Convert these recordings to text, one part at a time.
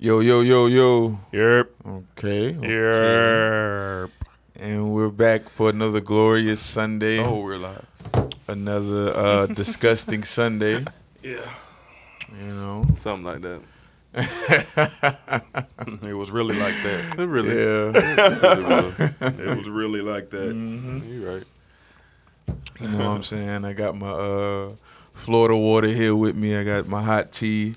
Yo, yo, yo, yo. Yep. Okay. okay. Yep. And we're back for another glorious Sunday. Oh, we're live. Another uh, disgusting Sunday. Yeah. You know. Something like that. It was really like that. It really, Yeah. really was. It was really like that. You're right. You know what I'm saying? I got my uh, Florida water here with me. I got my hot tea.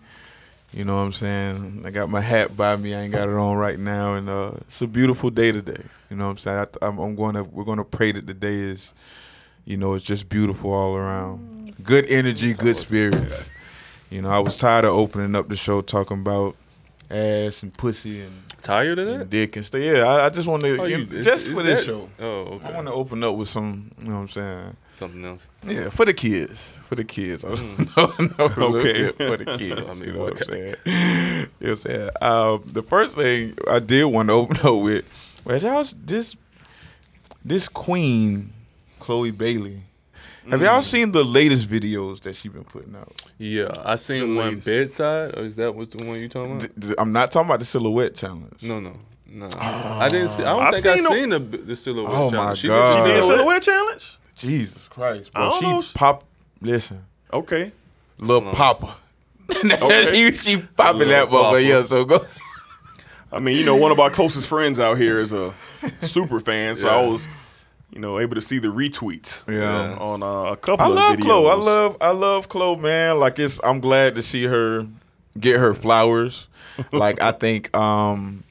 You know what I'm saying? I got my hat by me. I ain't got it on right now, and uh, it's a beautiful day today. You know what I'm saying? I, I'm going to we're going to pray that the day is, you know, it's just beautiful all around. Good energy, good spirits. You know, I was tired of opening up the show talking about ass and pussy and, Tired of that? dick and stuff. Yeah, I, I just want to Oh, you- just for this show. Oh, okay. I want to open up with some. You know what I'm saying? Something else. Yeah, for the kids. For the kids. no, no, Mm. Okay. For the kids. I mean, you know what I'm saying? You know what I'm saying? Um, the first thing I did want to open up with was y'all this this queen, Chloe Bailey. Have Mm. y'all seen the latest videos that she been putting out? Yeah, I seen The one latest. bedside. Or is that was the one you talking about? D- d- I'm not talking about the silhouette challenge. No, no, no. I didn't see. I don't I think I seen the- seen the the silhouette. Oh, my challenge. She God. She did did a silhouette? silhouette challenge? Jesus Christ, I bro. don't She know. pop. Listen, Okay. little Papa. Okay. she she popping Lil that Papa. motherfucker. Yeah, so go. I mean, you know, one of our closest friends out here is a super fan, so I Yeah. was, you know, able to see the retweets. Yeah. On uh, a couple of videos I of love videos. Chloe. I love I love Chloe, man. Like it's I'm glad to see her get her flowers. like I think um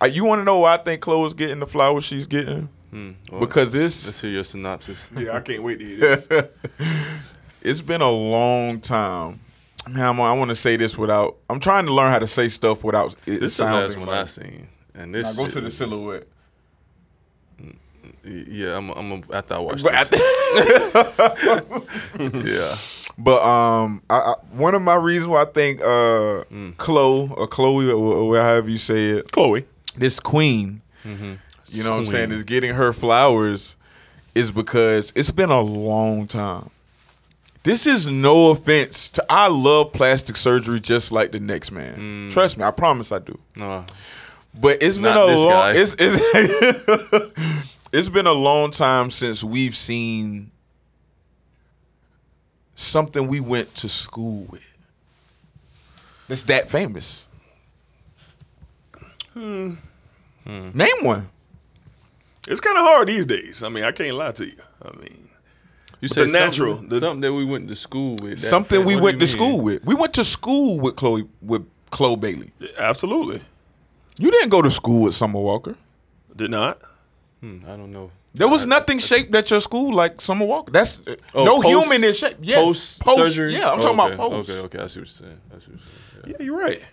I- you want to know why I think Chloe's getting the flowers she's getting? Hmm, well, Because this. let's it's hear your synopsis. Yeah, I can't wait to hear this. it's been a long time. Man, I'm, I want to say this without. I'm trying to learn how to say stuff without it This is the sounding. last one like- I seen, and this. Now go to the silhouette. Yeah, I'm. I'm after I watch this. thi- yeah. but um, I, I, one of my reasons why I think uh, Mm. Chloe or Chloe or, or however you say it, Chloe. this queen, Mm-hmm. you know what I'm saying, is getting her flowers is because it's been a long time. This is no offense to I love plastic surgery just like the next man. Trust me, I promise I do. No. But it's been a this long guy. it's it's, it's been a long time since we've seen something we went to school with. That's that famous. Hmm. Name one. It's kind of hard these days. I mean, I can't lie to you. I mean, You the said natural, Something, the- something that we went to school with. that- something we what went to mean? school with. We went to school with Chloe with Chloe Bailey. absolutely. You didn't go to school with Summer Walker. Did not. Hmm, I don't know. There was nothing shaped at your school like Summer Walker. That's Oh, no post- human is shaped. Yes. Post, surgery. Yeah, I'm Oh, talking okay. about post. Okay, okay, I see what you're saying. I see what you're saying. Yeah, you're right.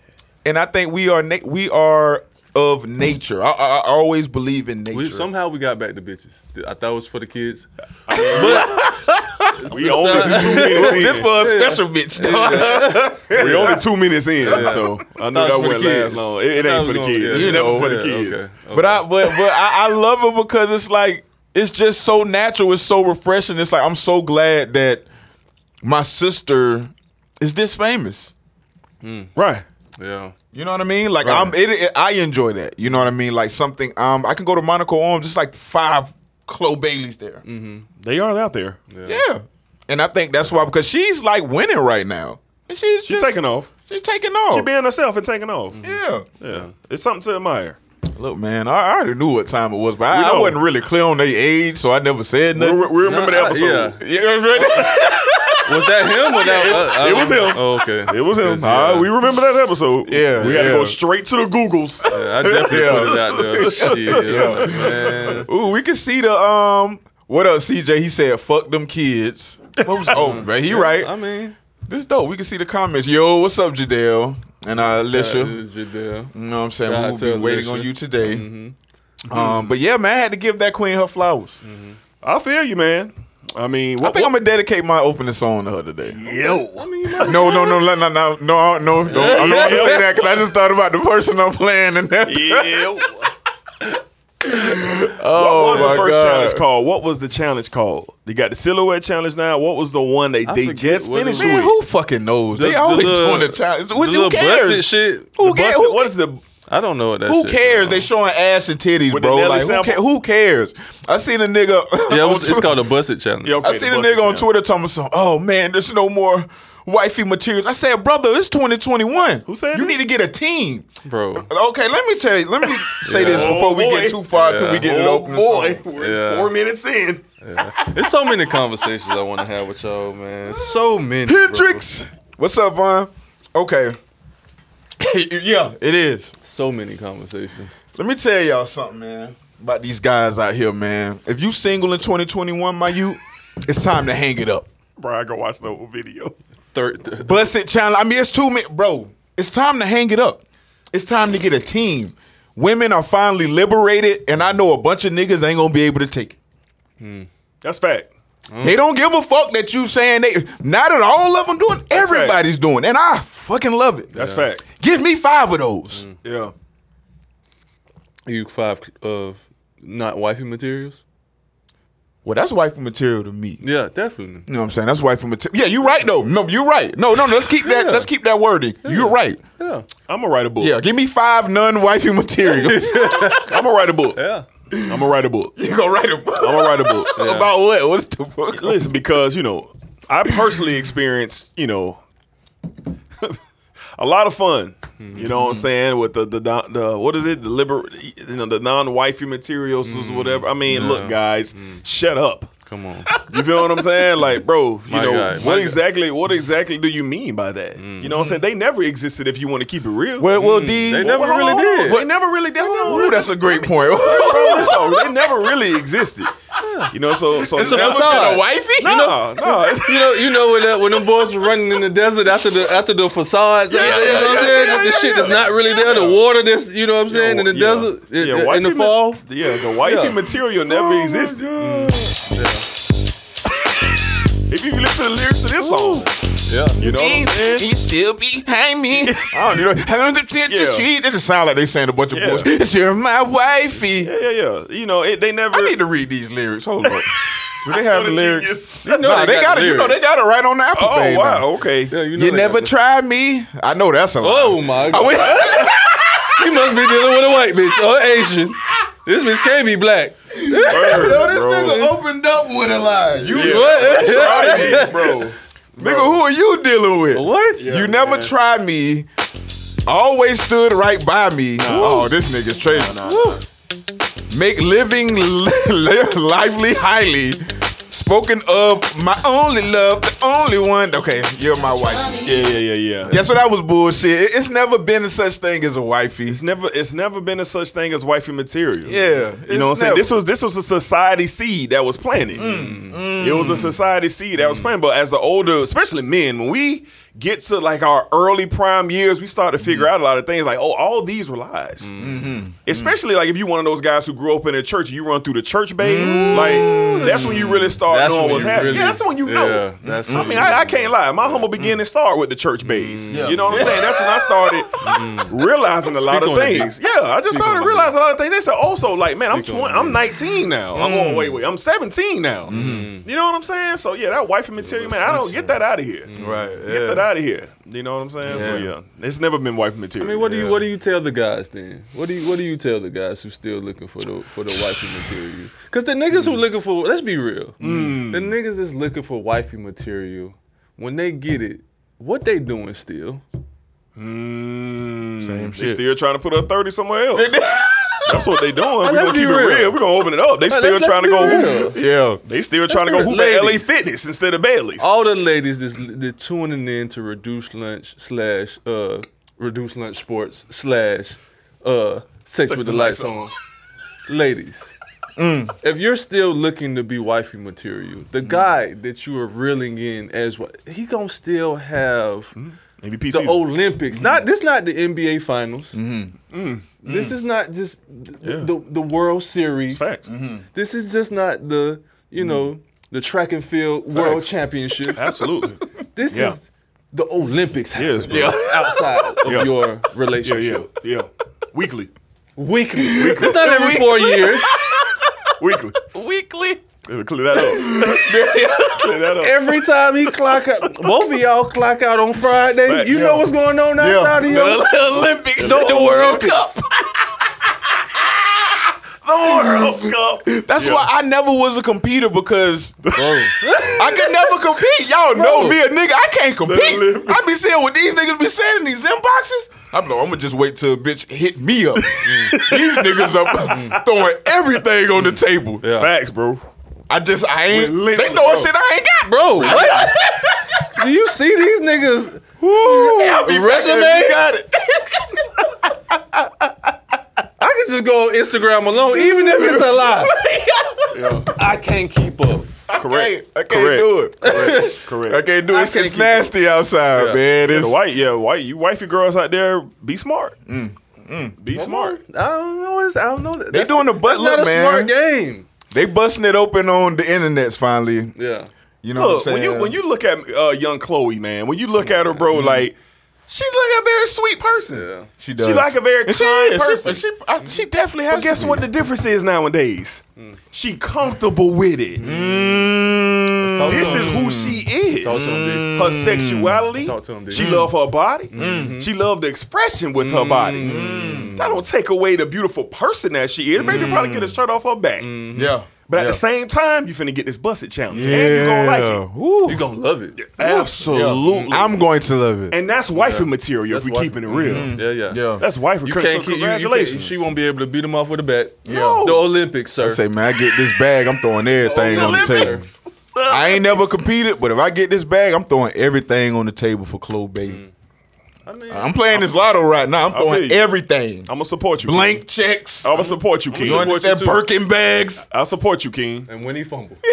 And I think we are we are of nature. I, I, I always believe in nature. We, somehow we got back to bitches. I thought it was for the kids. We only two minutes in. this for a special bitch. dog. We only two minutes in, so I knew that was for wouldn't last long. It, it ain't for the kids. yeah, It's never know, for the yeah, kids. okay, okay. But I but but I, I love it because it's like it's just so natural. It's so refreshing. It's like I'm so glad that my sister is this famous. Right. Yeah. You know what I mean? Like I'm, it, it- I enjoy that. You know what I mean? Like something. Um, I can go to Monaco Arms. Just like five Chloe Baileys there. They are out there. Yeah, and I think that's why because she's like winning right now. And she's She's just- taking off. She's taking off. She being herself and taking off. yeah. Yeah. It's something to admire. Look, man, I, I already knew what time it was, but I, I wasn't really clear on their age, so I never said nothing. we remember Nah, the I- episode. yeah. Yeah, right? Was that him or that? uh, I It was him. Oh, okay. It was him. Yes, All right, yeah. we remember that episode. Yeah, We had to go straight to the Googles. I definitely Yeah. put it out there. Shit, like, man. Ooh, we can see the um. What else, CJ? He said, "Fuck them kids." What was, oh, man, he right. I mean, This dope. We can see the comments. Yo, what's up, Jadell and uh, Alicia? shout out to Jadell. You know what I'm saying? Shout We'll be waiting on you today. Um, but yeah, man, I had to give that queen her flowers. I feel you, man. I mean, I what, think I'm gonna dedicate my opening song to her today. yo. I mean, No, no, no, no, no, no, no, no. no. I don't want to say that because I just thought about the person I'm playing and that. Yo. Oh what was my the first God. challenge called? What was the challenge called? They got the silhouette challenge now. What was the one they, I they just finished. Man, with? who fucking knows? They always the- doing the challenge. Which, the who little cares? busted shit. Who The cares? busted- Who, what is the I don't know what that who shit cares? is. They showing ass and titties, With bro. Like who, ca- who cares? I seen a nigga. Yeah, it was, it's Twitter- called a busted challenge. Yeah, okay, I the seen a busted nigga on. Twitter talking some. Oh man, there's no more wifey materials. I said, brother, it's 2021. Who said you this? need to get a team? Bro. Okay, let me tell you. Let me say Yeah. this before we Oh, get too far until we Yeah. get it Oh open. boy, we're Yeah. four minutes in. There's so many conversations I want to have with y'all, man. So many. bro. Hendrix, what's up, Vaughn? Okay. yeah, it is. So many conversations. Let me tell y'all something, man, about these guys out here, man. If you single in 2021, my you, it's time to hang it up. Bro, I go watch the whole video. Third. Bust it challenge. I mean, it's two minutes, bro. It's time to hang it up. It's time to get a team. Women are finally liberated, and I know a bunch of niggas ain't gonna be able to take it. That's fact. They don't give a fuck that you saying they. Not that all of them doing. Everybody's doing, and I fucking love it. That's fact. Give me five of those. Mm. Yeah. You five of not wifey materials? Well, that's wifey material to me. Yeah, definitely. You know what I'm saying? That's wifey material. Yeah, you're right though. No, you're right. No, no, no. Let's keep that. Yeah. Let's keep that wording. You're right. Yeah. I'm gonna write a book. Yeah, give me five non-wifey materials. I'm gonna write a book. Yeah. I'm gonna write a book. you gonna write a book I'm gonna write a book. about what? What's the book? Listen, because you know, I personally experienced, you know, a lot of fun. You know what I'm mm-hmm. saying with the the the, what is it the liber you know the non wifey materials or mm-hmm. whatever. I mean, look, guys, mm-hmm. shut up. Come on. You feel what I'm saying? Like, bro, you My know guy, my what guy. exactly? What exactly do you mean by that? You know what I'm saying? They never existed. If you want to keep it real, Well, well, mm. D. They never Hold really on, hold did. They never really did. Hold on. Ooh, that's a great point. Bro, listen, they never really existed. You know, so so It's a never facade. been wifey? No, no, You know, you know when that when them boys were running in the desert after the after the facades, you know what I'm saying? yeah, the yeah, shit that's not really there, the water that's you know what I'm saying in the Yeah, desert, yeah, in, in the fall. Yeah, the wifey material never oh existed. If you listen to the lyrics to this song, Yeah, you know what I'm saying? You still behind me. I don't know. Having the shit Yeah. to street. It just sound like they saying a bunch of Yeah. bullshit. You're my wifey. Yeah, yeah, yeah. You know, it, they never. I need to read these lyrics. Hold on. Do they have the lyrics? genius. know Nah, they they, got got the it. You know, they got it right on the Apple Oh thing. wow, now. okay. yeah. You, know You never tried me. I know that's a lie. Oh my god, went- you must be dealing with a white bitch or Asian. This bitch can't be black. Word, Yo, this bro. nigga opened up with a lie. You, Yeah. What? Tried it, bro. nigga, who are you dealing with? What? Yeah. you never man. tried me. Always stood right by me. Oh, this nigga's crazy. Make living li- lively highly. Spoken of my only love, the only one. Okay, you're my wife. Yeah, yeah, yeah, yeah. Yeah, so that was bullshit. It- It's never been a such thing as a wifey. It's never it's never been a such thing as wifey material. Yeah, You know what I'm it's saying? never. This was this was a society seed that was planted. Mm, it was a mm. society seed that was mm. planted. But as the older, especially men, when we get to like our early prime years, we start to figure out a lot of things like, oh, all these were lies. Mm-hmm. Especially like if you one of those guys who grew up in a church, you run through the church bays, like that's when you really start That's knowing what's happening. really- yeah, that's when you know. Yeah, that's I mean, I, I can't lie. My humble beginnings start with the church bays. You know what I'm saying? That's when I started realizing a lot Speak of things. Yeah, I just started realizing a lot of things. They said also like, man, I'm 20, I'm 19 now. I'm oh, wait, wait, I'm 17 now. You know what I'm saying? So yeah, that wifey material, man, I don't get that out of here. Right. Get that out of here. You know what I'm saying? So Yeah. yeah, it's never been wifey material. I mean, what do you what do you tell the guys then? What do you what do you tell the guys who still looking for the for the wifey material? Because the niggas who looking for let's be real, the niggas that's looking for wifey material when they get it, what they doing still? Mm, Same they shit. still trying to put a 30 somewhere else. That's what they doing. We're gonna keep it real. real. We're gonna open it up. They still let's- trying to let's go hoop. Yeah. They still trying to go hoop real. at LA Fitness instead of Bailey's. All the ladies that's they're tuning in to reduce lunch slash uh reduce lunch sports slash uh sex, with the lights on. ladies. If you're still looking to be wifey material, the guy that you are reeling in as what he gonna still have Maybe the PC. Olympics. Not this not the NBA finals. Mm-hmm. Mm. This mm. is not just the, Yeah. the, the World Series. Facts. Mm-hmm. This is just not the you mm-hmm. know the track and field World Championships. Absolutely. This Yeah. is the Olympics Yes, happening bro. outside of Yeah. your relationship. yeah, yeah. Weekly. weekly. It's not every four years. Weekly. Weekly. Clear that up. Clear that up. Every time he clock out, both of y'all clock out on Friday. Right, You yeah. know what's going on outside of The your Olympics, No the World. Cup. The World Cup. That's Yeah. why I never was a competitor because I could never compete. Y'all know me, a nigga. I can't compete. I be seeing what these niggas be saying in these inboxes. I'm like, I'm gonna just wait till a bitch hit me up. Mm. these niggas up mm. throwing everything on the table. Yeah. Facts, bro. I just I ain't. They Relentless, throwing shit I ain't got, Bro, what? Do you see these niggas I'll be resume? you got it. I can just go on Instagram alone, even if it's a lie. I can't keep up. Correct. I can't Correct. do it. Correct. Correct. I can't do it. I It's, can't it's keep up. nasty outside, Yeah. man. Yeah, It's the white, yeah, white. You wifey girls out there, be smart. Mm. Be smart. I don't know. It's, I don't know. That. They doing the butt That's not look, a man. smart game. They busting it open on the internets finally. Yeah. You know Look, what I'm when you when you look at uh, young Chloe, man, when you look at her, bro, like she's like a very sweet person. Yeah. she does. She like a very And she kind is. She- person. She, I- she definitely has. But guess what the difference is nowadays? She comfortable with it. Mm. Talk to This him. is who she mm. is. Talk to him, D. Her sexuality. Talk to him, D. She love her body. Mm-hmm. She love the expression with her body. Mm-hmm. That don't take away the beautiful person that she is. Maybe probably get a shirt off her back. Mm-hmm. Yeah. But at yeah. the same time, you finna get this busted challenge. And you're gonna like it. Woo. You gonna love it. Absolutely. I'm going to love it. And that's wifey material That's if we why- keeping it real. Yeah, yeah. yeah. That's wifey. You can't keep. You, you congratulations. she won't be able to beat him off with a bat. No. The Olympics, sir. I say, man, I get this bag. I'm throwing everything oh, on the table. Olympics. I ain't never competed, but if I get this bag, I'm throwing everything on the table for Chloe Baby. Mm. I mean, I'm playing this lotto right now. I'm feel throwing everything. I'm gonna support you. Blank checks. I'm gonna support you, King. You understand? Birkin bags. I'll support you, King. and when he fumbled,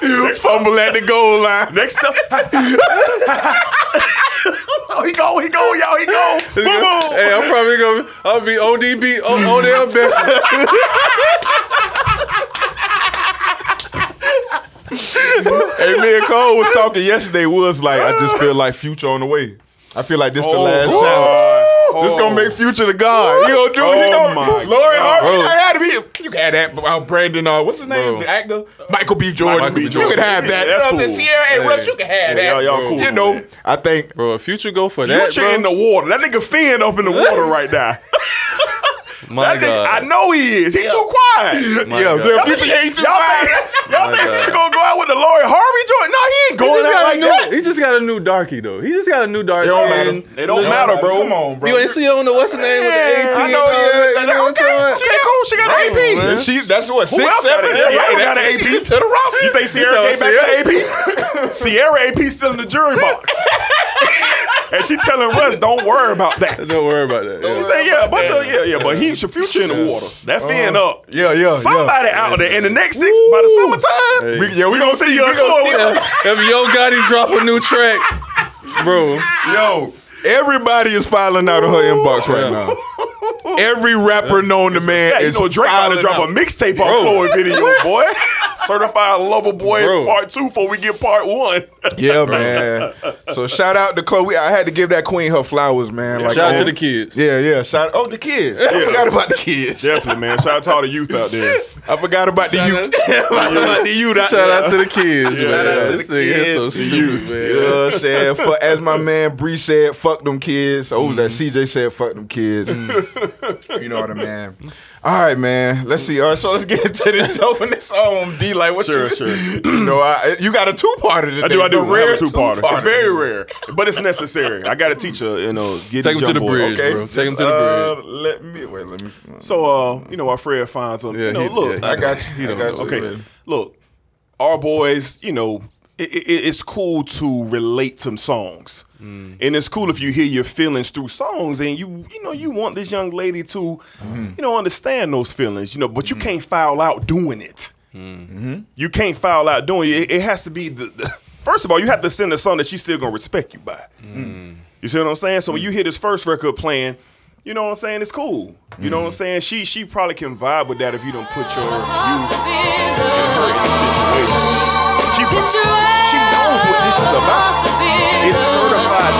Fumble at the goal line. Next up. oh, he go, he go, y'all, he go. Football. hey, I'm probably gonna. I'll be ODB, O- Odell Beckham. Hey, me and Cole was talking yesterday. Was like, I just feel like Future on the way. I feel like this the Oh, last boy. challenge. This Oh. gonna make Future the God. He gonna do it. He Oh, gonna, Lori. Harvey. I had to be. You can have that. Uh, Brandon. Uh, what's his name? Bro. The actor. Michael B. Jordan. Michael B. Jordan. You can have that. Yeah, that's Uh, the cool. Ciara and. Rush. You can have Yeah, that. y'all- y'all cool You with know. I think. Bro, Future go for that, Future in the water. That nigga fin up in the water right now. my That nigga, I know he is. He too quiet. My yeah, God. yeah, Future ain't too Y'all quiet. think, y'all think God. Future gonna go out with the Lori Harvey joint? No, he ain't going just, out like new, that. he just got a new darkie though. He just got a new dark It don't matter. It don't matter, bro. Come on, bro. You ain't see on the what's the name with the AP? I know, yeah, that, that- you know okay. talking about? Cool. She got an AP. man. And she, that's what, six, else got seven, it? yeah, Ciara got an AP. to the roster. You think Ciara came back to AP? Ciara AP still in the jury box. and she telling Russ, don't worry about that. Don't worry about that. Yeah. say, yeah, bunch of yeah, yeah, but he's your future in the water. That fin uh-huh. up. Yeah, yeah, Somebody out there in the next six by the summertime. Hey. We, yeah, we, We gonna gonna see see. you We gonna see. if Yo Gotti drop a new track, bro, Yo, everybody is filing out of her inbox right now. Every rapper known to man Yeah, you is know Drake about to drop out. a mixtape on Chloe video, boy. Certified Lover Boy Bro. Part Two before we get Part One. Yeah, man. So shout out to Chloe. I had to give that queen her flowers, man. Like, shout out oh, to the kids. Yeah, yeah. Shout oh the kids. I forgot about the kids. Definitely, man. Shout out to all the youth out there. I forgot about the Shout youth. I forgot about the youth. out Shout out to the kids. Yeah. Shout out to This the kids, so the stupid, youth. man. You know what I'm saying? For, as my man Bree said, fuck them kids. Oh, that Mm-hmm. CJ said, fuck them kids. you know what I mean? All right, man. Let's see. All right, so let's get into this dope this um D like what Sure, you sure. You know, I, you got a two parter today. I do, I do. The I have rare two-parter. It's very rare. But it's necessary. I got to teach her, you know, get Take him to the bridge, Okay, bro. Take him to the uh, bridge. Let me wait. Let me. So, uh, you know, our Fred finds them. Yeah, you know, he- look, yeah, I got you. He I got you. okay, look, our boys, you know, it, it, it's cool to relate to songs, Mm. and it's cool if you hear your feelings through songs, and you, you know, you want this young lady to, Mm-hmm. you know, understand those feelings, you know, but you can't foul out doing it. Mm-hmm. You can't foul out doing it. It has to be the, the. First of all, you have to send a song that she's still gonna respect you by. Mm. You see what I'm saying? So when you hear this first record playing, you know what I'm saying? It's cool. You know what I'm saying? She she probably can vibe with that if you don't put your you in her situation. She knows what this is about. It's certified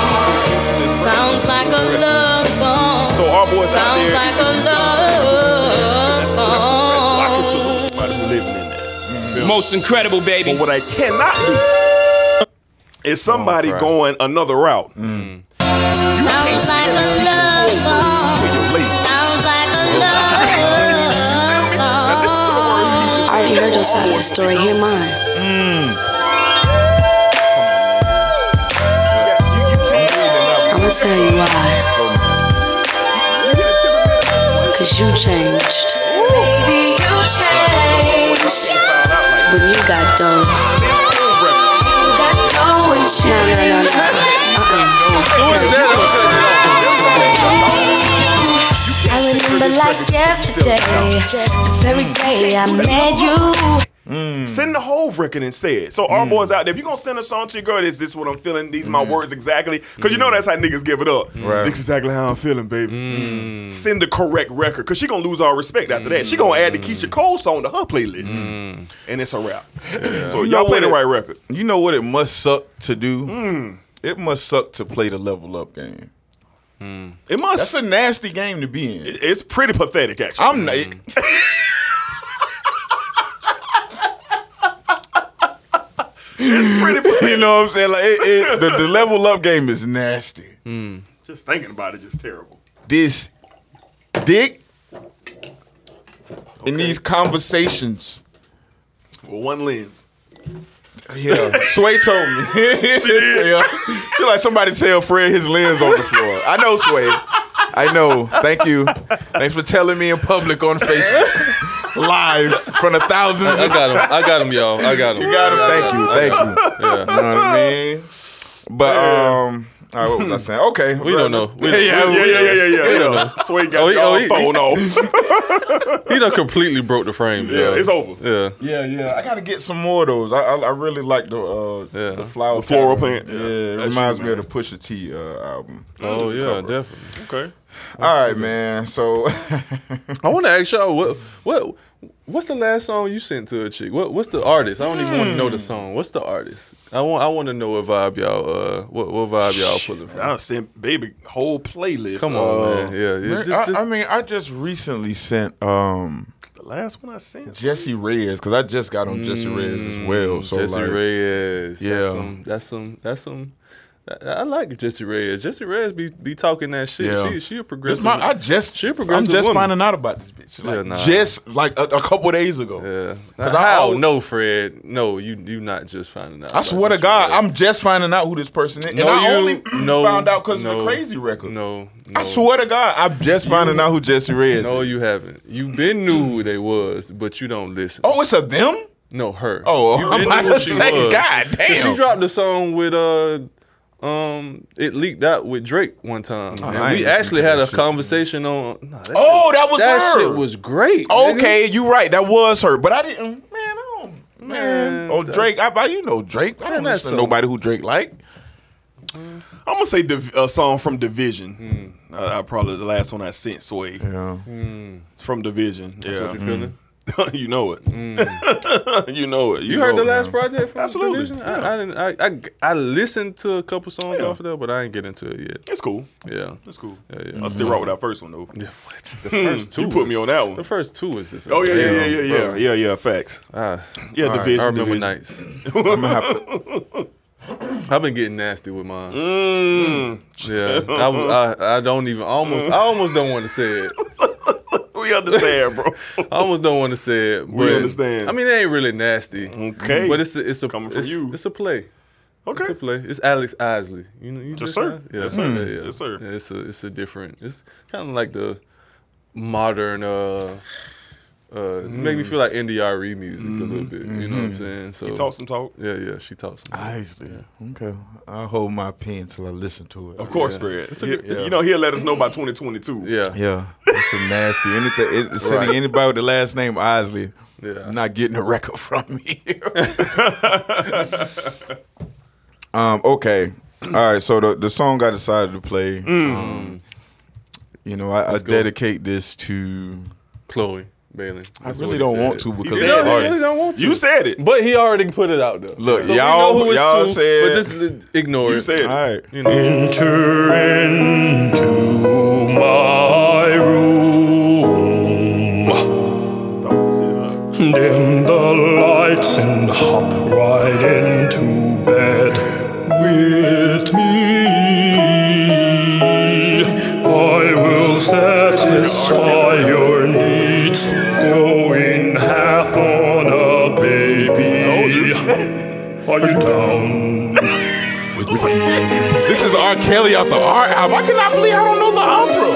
So our boys out there. Most incredible, baby. But what I cannot do is somebody going another route. Sounds like a love song. Sounds like already heard your side of the story. Hear mine. I'ma tell you why. Cause you changed. Baby, you changed. When you got dough. You got dough and No, no, no, no. Uh-uh. I remember like yesterday, the very I met you. Mm. Send the whole record instead. So our mm. boys out there, if you're gonna send a song to your girl, this this is what I'm feeling, these are my mm. words exactly. Cause you know that's how niggas give it up. Right. This exactly how I'm feeling, baby. Send the correct record. Cause she gonna lose all respect after that. She gonna add the Keyshia Cole song to her playlist. And it's a wrap. So You y'all play the it- right record. You know what it must suck to do? It must suck to play the level up game. Hmm. It must That's a nasty game to be in. it's pretty pathetic actually. I'm not. Hmm. it's pretty pathetic. you know what I'm saying? Like it, it, the, the level up game is nasty. Hmm. just thinking about it, just terrible. This dick in these conversations. With one lens. Yeah, Sway told me. she did. Feel like somebody tell Fred his lens on the floor. I know Sway. I know. Thank you. Thanks for telling me in public on Facebook, live from front of thousands. I Of, got him. I got him, y'all. I got him. you got him. Thank you. Thank you. Yeah. You know what I mean? But um, all right, what was I saying? Okay, We don't know. We don't- yeah, Yeah, yeah, yeah, yeah, yeah. We don't yeah. know. Sway got Oh, he- y'all oh, he- phone off. He done completely broke the frame. Yeah, it's over. Yeah. Yeah, yeah. I gotta get some more of those. I I, I really like the uh Yeah. the flower The floral plant. Yeah, Yeah, it that's reminds you, me of the Pusha T uh, album. Oh yeah, definitely. Okay. All right, man. So I want to ask y'all what what what's the last song you sent to a chick? What what's the artist? I don't even want to know the song. What's the artist? I want I want to know what vibe y'all uh what what vibe y'all pulling from. I sent baby whole playlist. Come on, Uh, man. Yeah, yeah. Man, Just, I, just, I mean, I just recently sent um The last one I sent. Jessie Reyez because I just got on Jessie Reyez as well. So Mm, Jessie like, Reyez. Yeah. That's some. That's some. That's some. I, I like Jessie Reyez. Jessie Reyez be be talking that shit. Yeah. She she a progressive. my, I just She a I'm just woman. finding out about this bitch. Like, Yeah, nah. Just like a, a couple days ago. Yeah. I How? always- no, Fred. No, you you not just finding out. I swear to God, Reyez. I'm just finding out who this person is, and No, I you- only no, found out because of the crazy record. No, no. I swear to God, I'm just finding out who Jessie Reyez is. No, is. you haven't. You been knew who they was, but you don't listen. Oh, it's a them? no, her. Oh, you I'm about to say, was. God damn. She dropped a song with uh um it leaked out with Drake one time. Oh, I ain't we actually had a shit. conversation on nah, that Oh, shit- that was that her. shit was great. nigga. Okay, you right. That was her, but I didn't. Man, I don't. Man, Man, oh that- Drake. I, I you know Drake. I don't that's listen to nobody who Drake like. I'm gonna say Div- a song from dvsn. Uh, I probably the last one I sent Sway Yeah. It's from dvsn. That's Yeah, what you feeling? you know it. you know it. You, heard the it. last project from Absolutely, dvsn? I, I didn't. I, I I listened to a couple songs Yeah. off of there, but I ain't get into it yet. It's cool. Yeah. It's cool. Yeah, yeah. I still rock with that first one though. Yeah, what? The first two. You put was- me on that one. The first two is just. Oh yeah, yeah, yeah, yeah, yeah, yeah, yeah. Facts. Ah, Yeah, dvsn. I remember dvsn. nights. I'm gonna have, I've been getting nasty with mine. Mm, Yeah, I, I, I don't even almost. I almost don't want to say it. We understand, bro. I almost don't want to say it. But, We understand. I mean, it ain't really nasty. Okay. but it's a, it's a Coming from it's, you. It's a play. okay. It's a play. It's Alex Isley. You know, you Yes, sir. Yeah, Yes, sir. Yeah, yeah. Yes, sir. Yeah, it's a it's a different. It's kind of like the modern. uh uh, Make me feel like NDRE music a little bit. You know what I'm saying? So Mm-hmm. Talk some talk. Yeah, yeah. She talks. Some Isley. Okay. I'll hold my pen till I listen to it. Of course, Yeah. Fred. It's a He- good- You know he'll let us know by 2022. Yeah, Yeah, it's a nasty. Anything, it, sending Right. anybody with the last name Isley, Yeah. not getting a record from me. um. Okay. All right. So the the song I decided to play. Um, you know, I, I Mm. dedicate this to. Chloe Bailey. I really don't want to because he of. Really don't want to. You said it, but he already put it out though. Look, so y'all, y'all two, said, but just uh, ignore you it. You said it. All right. You know. Enter into my room. Dim the lights and hop right into bed with me. I will satisfy. Are you down? This is R. Kelly off the R album. I cannot believe I don't know the opera.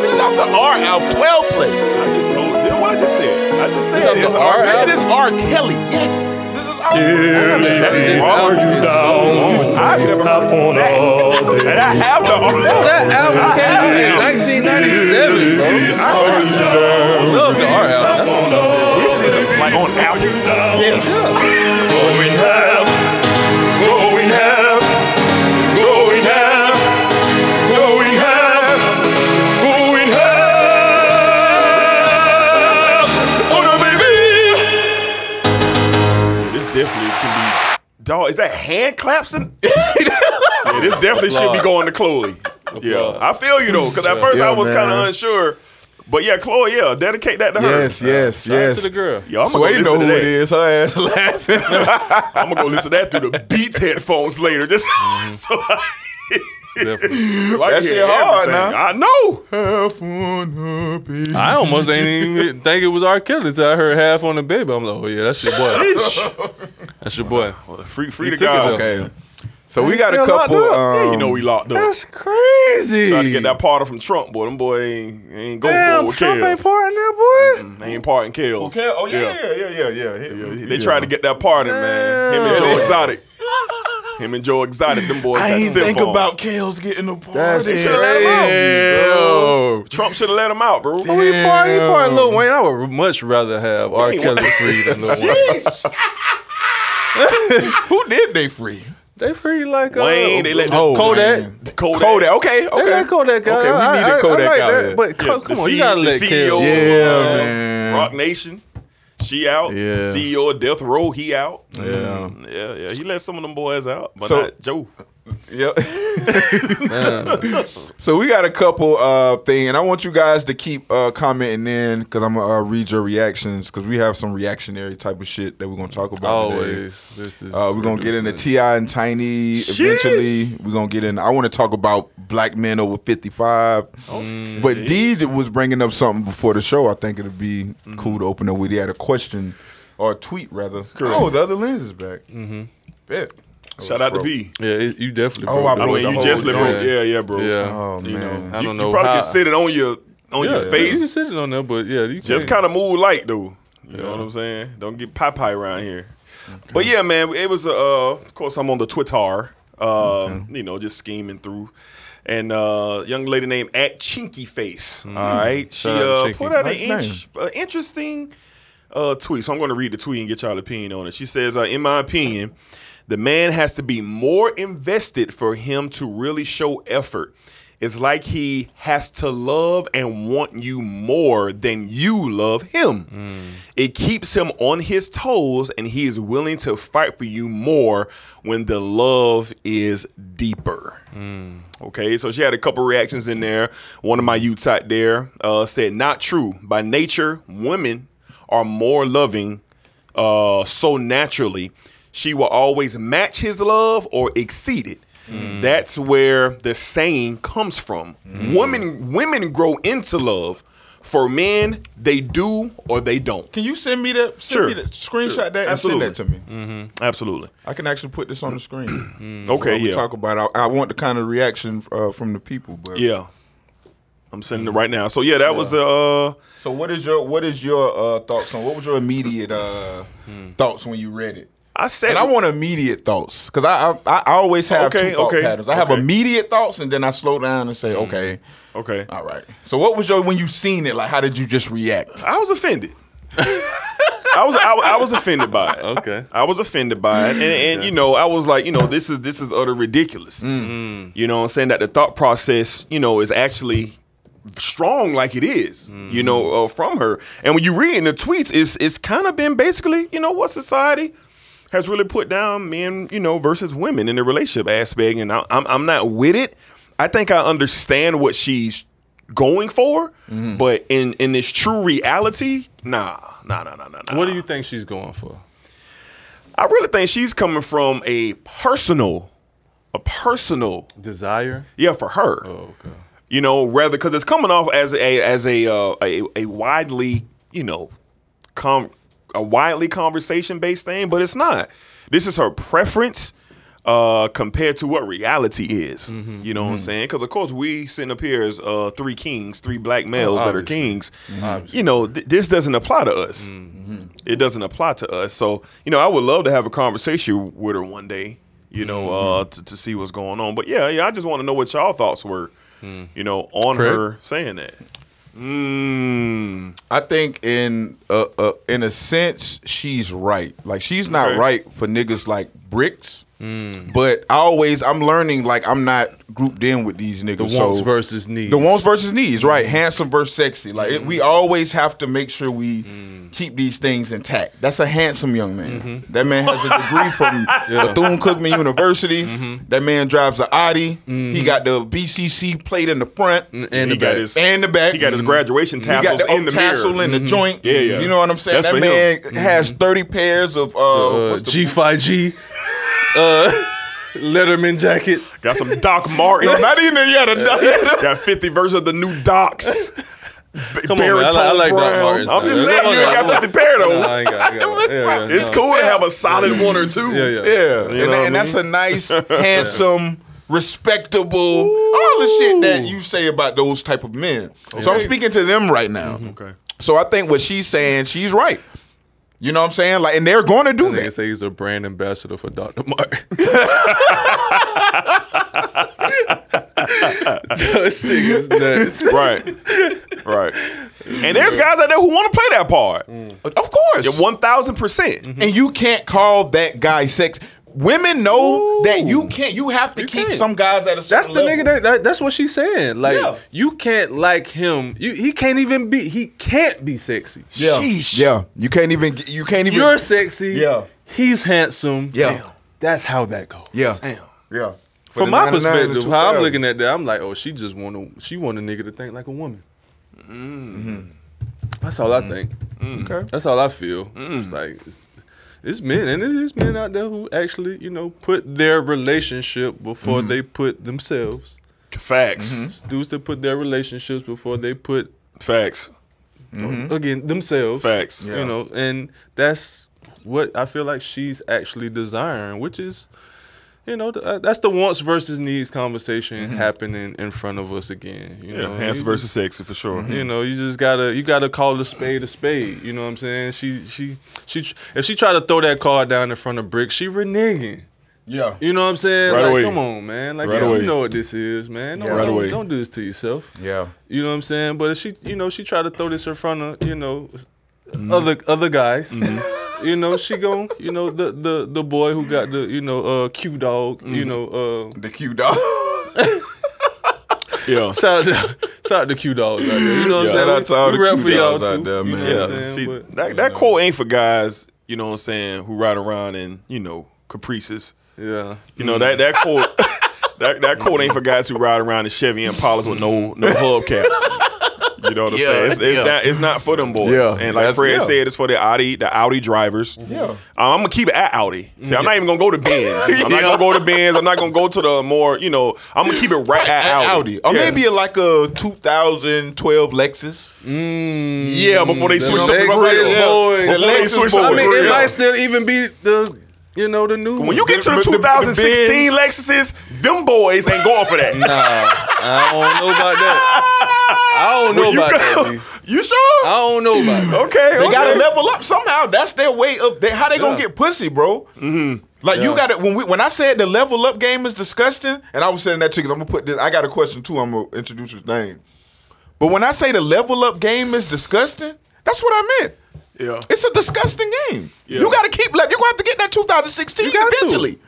This is off the R album. 12 play. I just told you what I just said. I just said off the it's R R. album? This is R. Kelly. Yes. This is R. Dear lady, are you down? I've never heard On that. all And I have the R. That album came out in 1997, bro. Are you down? Love the R album. That's one of them. This is like on album. Yes. Dog, is that hand clapsin'? Yeah, this definitely should be going to Chloe. Yeah, I feel you though, because at first I was kind of unsure. But yeah, Chloe, yeah, dedicate that to her. Yes, yes, Shout out yes. to the girl. Yo, I'm gonna Sway go know listen who to it Her ass laughing. I'm gonna go listen to that through the Beats headphones later. Just mm-hmm. so I, Definitely. so I That can shit hard everything. now. I know. Half on her baby. I almost ain't even think it was R. Kelly until I heard half on the baby. I'm like, oh yeah, that's your boy. That's your boy. Free, free to God. Okay. So we got a couple. Um, Yeah, you know we locked up. That's crazy. Trying to get that parter from Trump, boy. Them boy ain't, ain't go for it Damn, with Trump ain't parting that boy. They ain't parting Kels. Okay. Oh yeah, yeah, yeah, yeah, yeah. yeah. They tried to get that party, man. Him and Joe Exotic. Him and Joe Exotic, them boys I got ain't think on. about Kells getting a party. That's They shoulda let him out, Damn. Trump should have let him out, bro. Oh, he part, he part Lil Wayne. I would much rather have R. Kelly free than Lil Wayne. Who did they free? They free like uh, Wayne, they let Oh, Kodak. Kodak. Kodak. Okay. They Okay. let Kodak out. Okay, we I- need I- a Kodak I like out that. But Yeah, come the on, you gotta the let CEO, Kells. Yeah, uh, man. Roc Nation. She out. Yeah. CEO of Death Row, he out. Yeah. Mm, yeah, yeah. He let some of them boys out, but So- not Joe. Yep. so we got a couple uh thing, and I want you guys to keep uh commenting in because I'm gonna uh, read your reactions because we have some reactionary type of shit that we're gonna talk about today. Always. This is. Uh, we're gonna get into reducing T.I. and Tiny eventually. We're gonna get in. I want to talk about black men over fifty five. but D was bringing up something before the show. I think it'd be cool to open up with. He had a question or a tweet rather. Oh, the other lens is back. Mm-hmm. Bet. Shout out to bro. B. Yeah, it- you definitely. Oh, broke I I mean, you just thing. broke. Yeah, yeah, bro. Yeah. Oh You man. know, I you, don't you probably how- can sit it on your on Yeah, your You can face. sit it on there, but yeah, you Just kind of move light though. You know what I'm saying? Don't get pie pie around here. But yeah, man, it was uh of course I'm on the Twitter. Um, you know, just scheming through. And uh young lady named at Chinky Face. All right. She Shout out to uh put out Nice an int- uh, interesting uh tweet. So I'm gonna read the tweet and get y'all opinion on it. She says, uh, in my opinion, the man has to be more invested for him to really show effort. It's like he has to love and want you more than you love him. It keeps him on his toes and he is willing to fight for you more when the love is deeper. Okay, so she had a couple reactions in there. One of my youths out there uh, said, Not true. By nature, women are more loving uh, so naturally. She will always match his love or exceed it. That's where the saying comes from. Women women grow into love. For men, they do or they don't. Can you send me that? Send Sure. me that. Screenshot Sure. that and Absolutely. send that to me. Absolutely. I can actually put this on the screen. Okay, While we talk about. it. I, I want the kind of reaction uh, from the people. But Yeah. I'm sending it right now. So yeah, that was uh So what is your what is your uh, thoughts on what was your immediate uh, thoughts when you read it? I said And I want immediate thoughts because I, I I always have Okay, two thought okay, patterns. I have immediate thoughts and then I slow down and say, mm-hmm. okay, Okay. all right. So what was your when you seen it? Like, how did you just react? I was offended. I was I, I was offended by it. Okay. I was offended by it, and, and you know, I was like, you know, this is this is utter ridiculous. Mm. You know, I'm saying that the thought process, you know, is actually strong like it is, You know, mm. uh, from her. And when you read in the tweets, it's it's kind of been basically, you know, what society has really put down men, you know, versus women in the relationship aspect, and I, I'm I'm not with it. I think I understand what she's going for, but in in this true reality, nah, nah, nah, nah, nah. nah. What do you think she's going for? I really think she's coming from a personal, a personal, Desire? yeah, for her. Oh, okay. You know, rather because it's coming off as a as a uh, a, a widely, you know, com a widely conversation based thing, but it's not. this is her preference uh, compared to what reality is. Mm-hmm. You know what I'm saying? Because of course we sitting up here as uh, three kings, three black males that are Oh, obviously. Mm-hmm. kings. You know, th- this doesn't apply to us. It doesn't apply to us. So you know, I would love to have a conversation with her one day. You know, uh, Mm-hmm. to, to see what's going on. But yeah, yeah, I just want to know what y'all thoughts were. Mm. You know, on Craig? her saying that. Mm. I think in uh, uh, in a sense she's right. Like she's not Okay. right for niggas like bricks. Mm. But I always I'm learning like I'm not grouped in with these niggas. The so wants versus needs. the wants versus needs, right? Mm. Handsome versus sexy. Like it, we mm. always have to make sure we mm. keep these things intact. That's a handsome young man. Mm-hmm. That man has a degree from Bethune Cookman University. Mm-hmm. That man drives a Audi. He mm-hmm. got the BCC plate in the front and He the got back. his and the back. he got his graduation He got tassels the in the tassel mirror. in the joint. Yeah, yeah. You know what I'm saying? That's that man him. has 30 pairs of uh, uh, G5G uh, Letterman jacket. Got some Doc Martens. No, not even yeah, the, Got 50 versions of the new Docs. Come on, man. I like, I like Doc. Martens. I'm just saying, you ain't got 50 pair though. Nah, I ain't got, I got yeah, yeah, It's no. cool to have a solid one or two. Yeah, yeah. Yeah, and, and that's a nice, handsome, respectable, all the shit that you say about those type of men. So I'm speaking to them right now. Okay. So I think what she's saying, she's right. You know what I'm saying? Like, and they're going to do that. say he's a brand ambassador for Dr. Martin. this nigga's nuts. Right. Right. And there's guys out there who want to play that part. Mm. Of course. One thousand percent. and you can't call that guy sex. Women know that you can't. You have to keep can't. some guys at a That's certain the level. nigga that, that that's what she's saying. Like Yeah. you can't like him. You he can't even be he can't be sexy. Yeah, Sheesh. yeah. You can't even. You can't even. You're sexy. Yeah. He's handsome. Yeah. That's how that goes. yeah, Damn. yeah. For From my perspective, how I'm looking at that, I'm like, oh, she just want to she want a nigga to think like a woman. Mm-hmm. That's all I think. Okay. That's all I feel. It's like it's, it's men and it's men out there who actually, you know, put their relationship before Mm-hmm. they put themselves. Facts. It's dudes that put their relationships before they put Facts. again themselves. Facts. You know, and that's what I feel like she's actually desiring, which is, you know, th- uh, that's the wants versus needs conversation happening in front of us again. You Yeah. know, Handsome You versus sexy for sure. you know, you just gotta you gotta call a spade a spade. You know what I'm saying? She she she if she try to throw that card down in front of Brick, she reneging. Yeah. You know what I'm saying? Right like, away. come on, man. Like, Right yeah, you know what this is, man. Don't, Yeah. Right don't, away. don't do this to yourself. Yeah. You know what I'm saying? But if she, you know, she try to throw this in front of, you know, Mm-hmm. other other guys. You know, she gon' you know, the the the boy who got the, you know, uh Q dog, you Mm-hmm. know, uh The Q dog. Yeah. shout out to shout out to Q dogs out there. You know what Yeah. I'm saying? Shout out to all the Q for y'all dogs out too. there, You know man. Yeah. See, But- that, that quote ain't for guys, you know what I'm saying, who ride around in, you know, caprices. yeah. You know, that that quote that, that quote ain't for guys who ride around in Chevy Impalas with no no hubcaps. You know what I'm Yeah, saying? It's, it's yeah. not it's not for them boys. Yeah, and like that's- Fred yeah. said, it's for the Audi the Audi drivers. Yeah. Um, I'm gonna keep it at Audi. See, I'm not even gonna go to Benz. I'm not gonna go to Benz. I'm not gonna go to the more, you know, I'm gonna keep it right at, At Audi. Audi. Or Yeah. maybe like a 2012 Lexus. Yeah, before they switch up the Lexus grill. boys. Before The they Lexus switch boys. up I mean, it might still even be the you know the new When you get to the The- the- the 2016 Lexuses, them boys ain't going for that. Nah, I don't know about that. I don't know When you about go- that. B. You sure? I don't know about that. Okay, They okay. gotta level up somehow. That's their way of they, how they gonna Yeah. get pussy, bro. Mm-hmm. Like you got to when we when I said the level up game is disgusting, and I was saying that to you. 'cause I'm gonna put this. I got a question too. I'm gonna introduce his name. But when I say the level up game is disgusting, that's what I meant. Yeah. It's a disgusting game. Yeah. You got to keep level. You gonna have to get that 2016 You got to. eventually.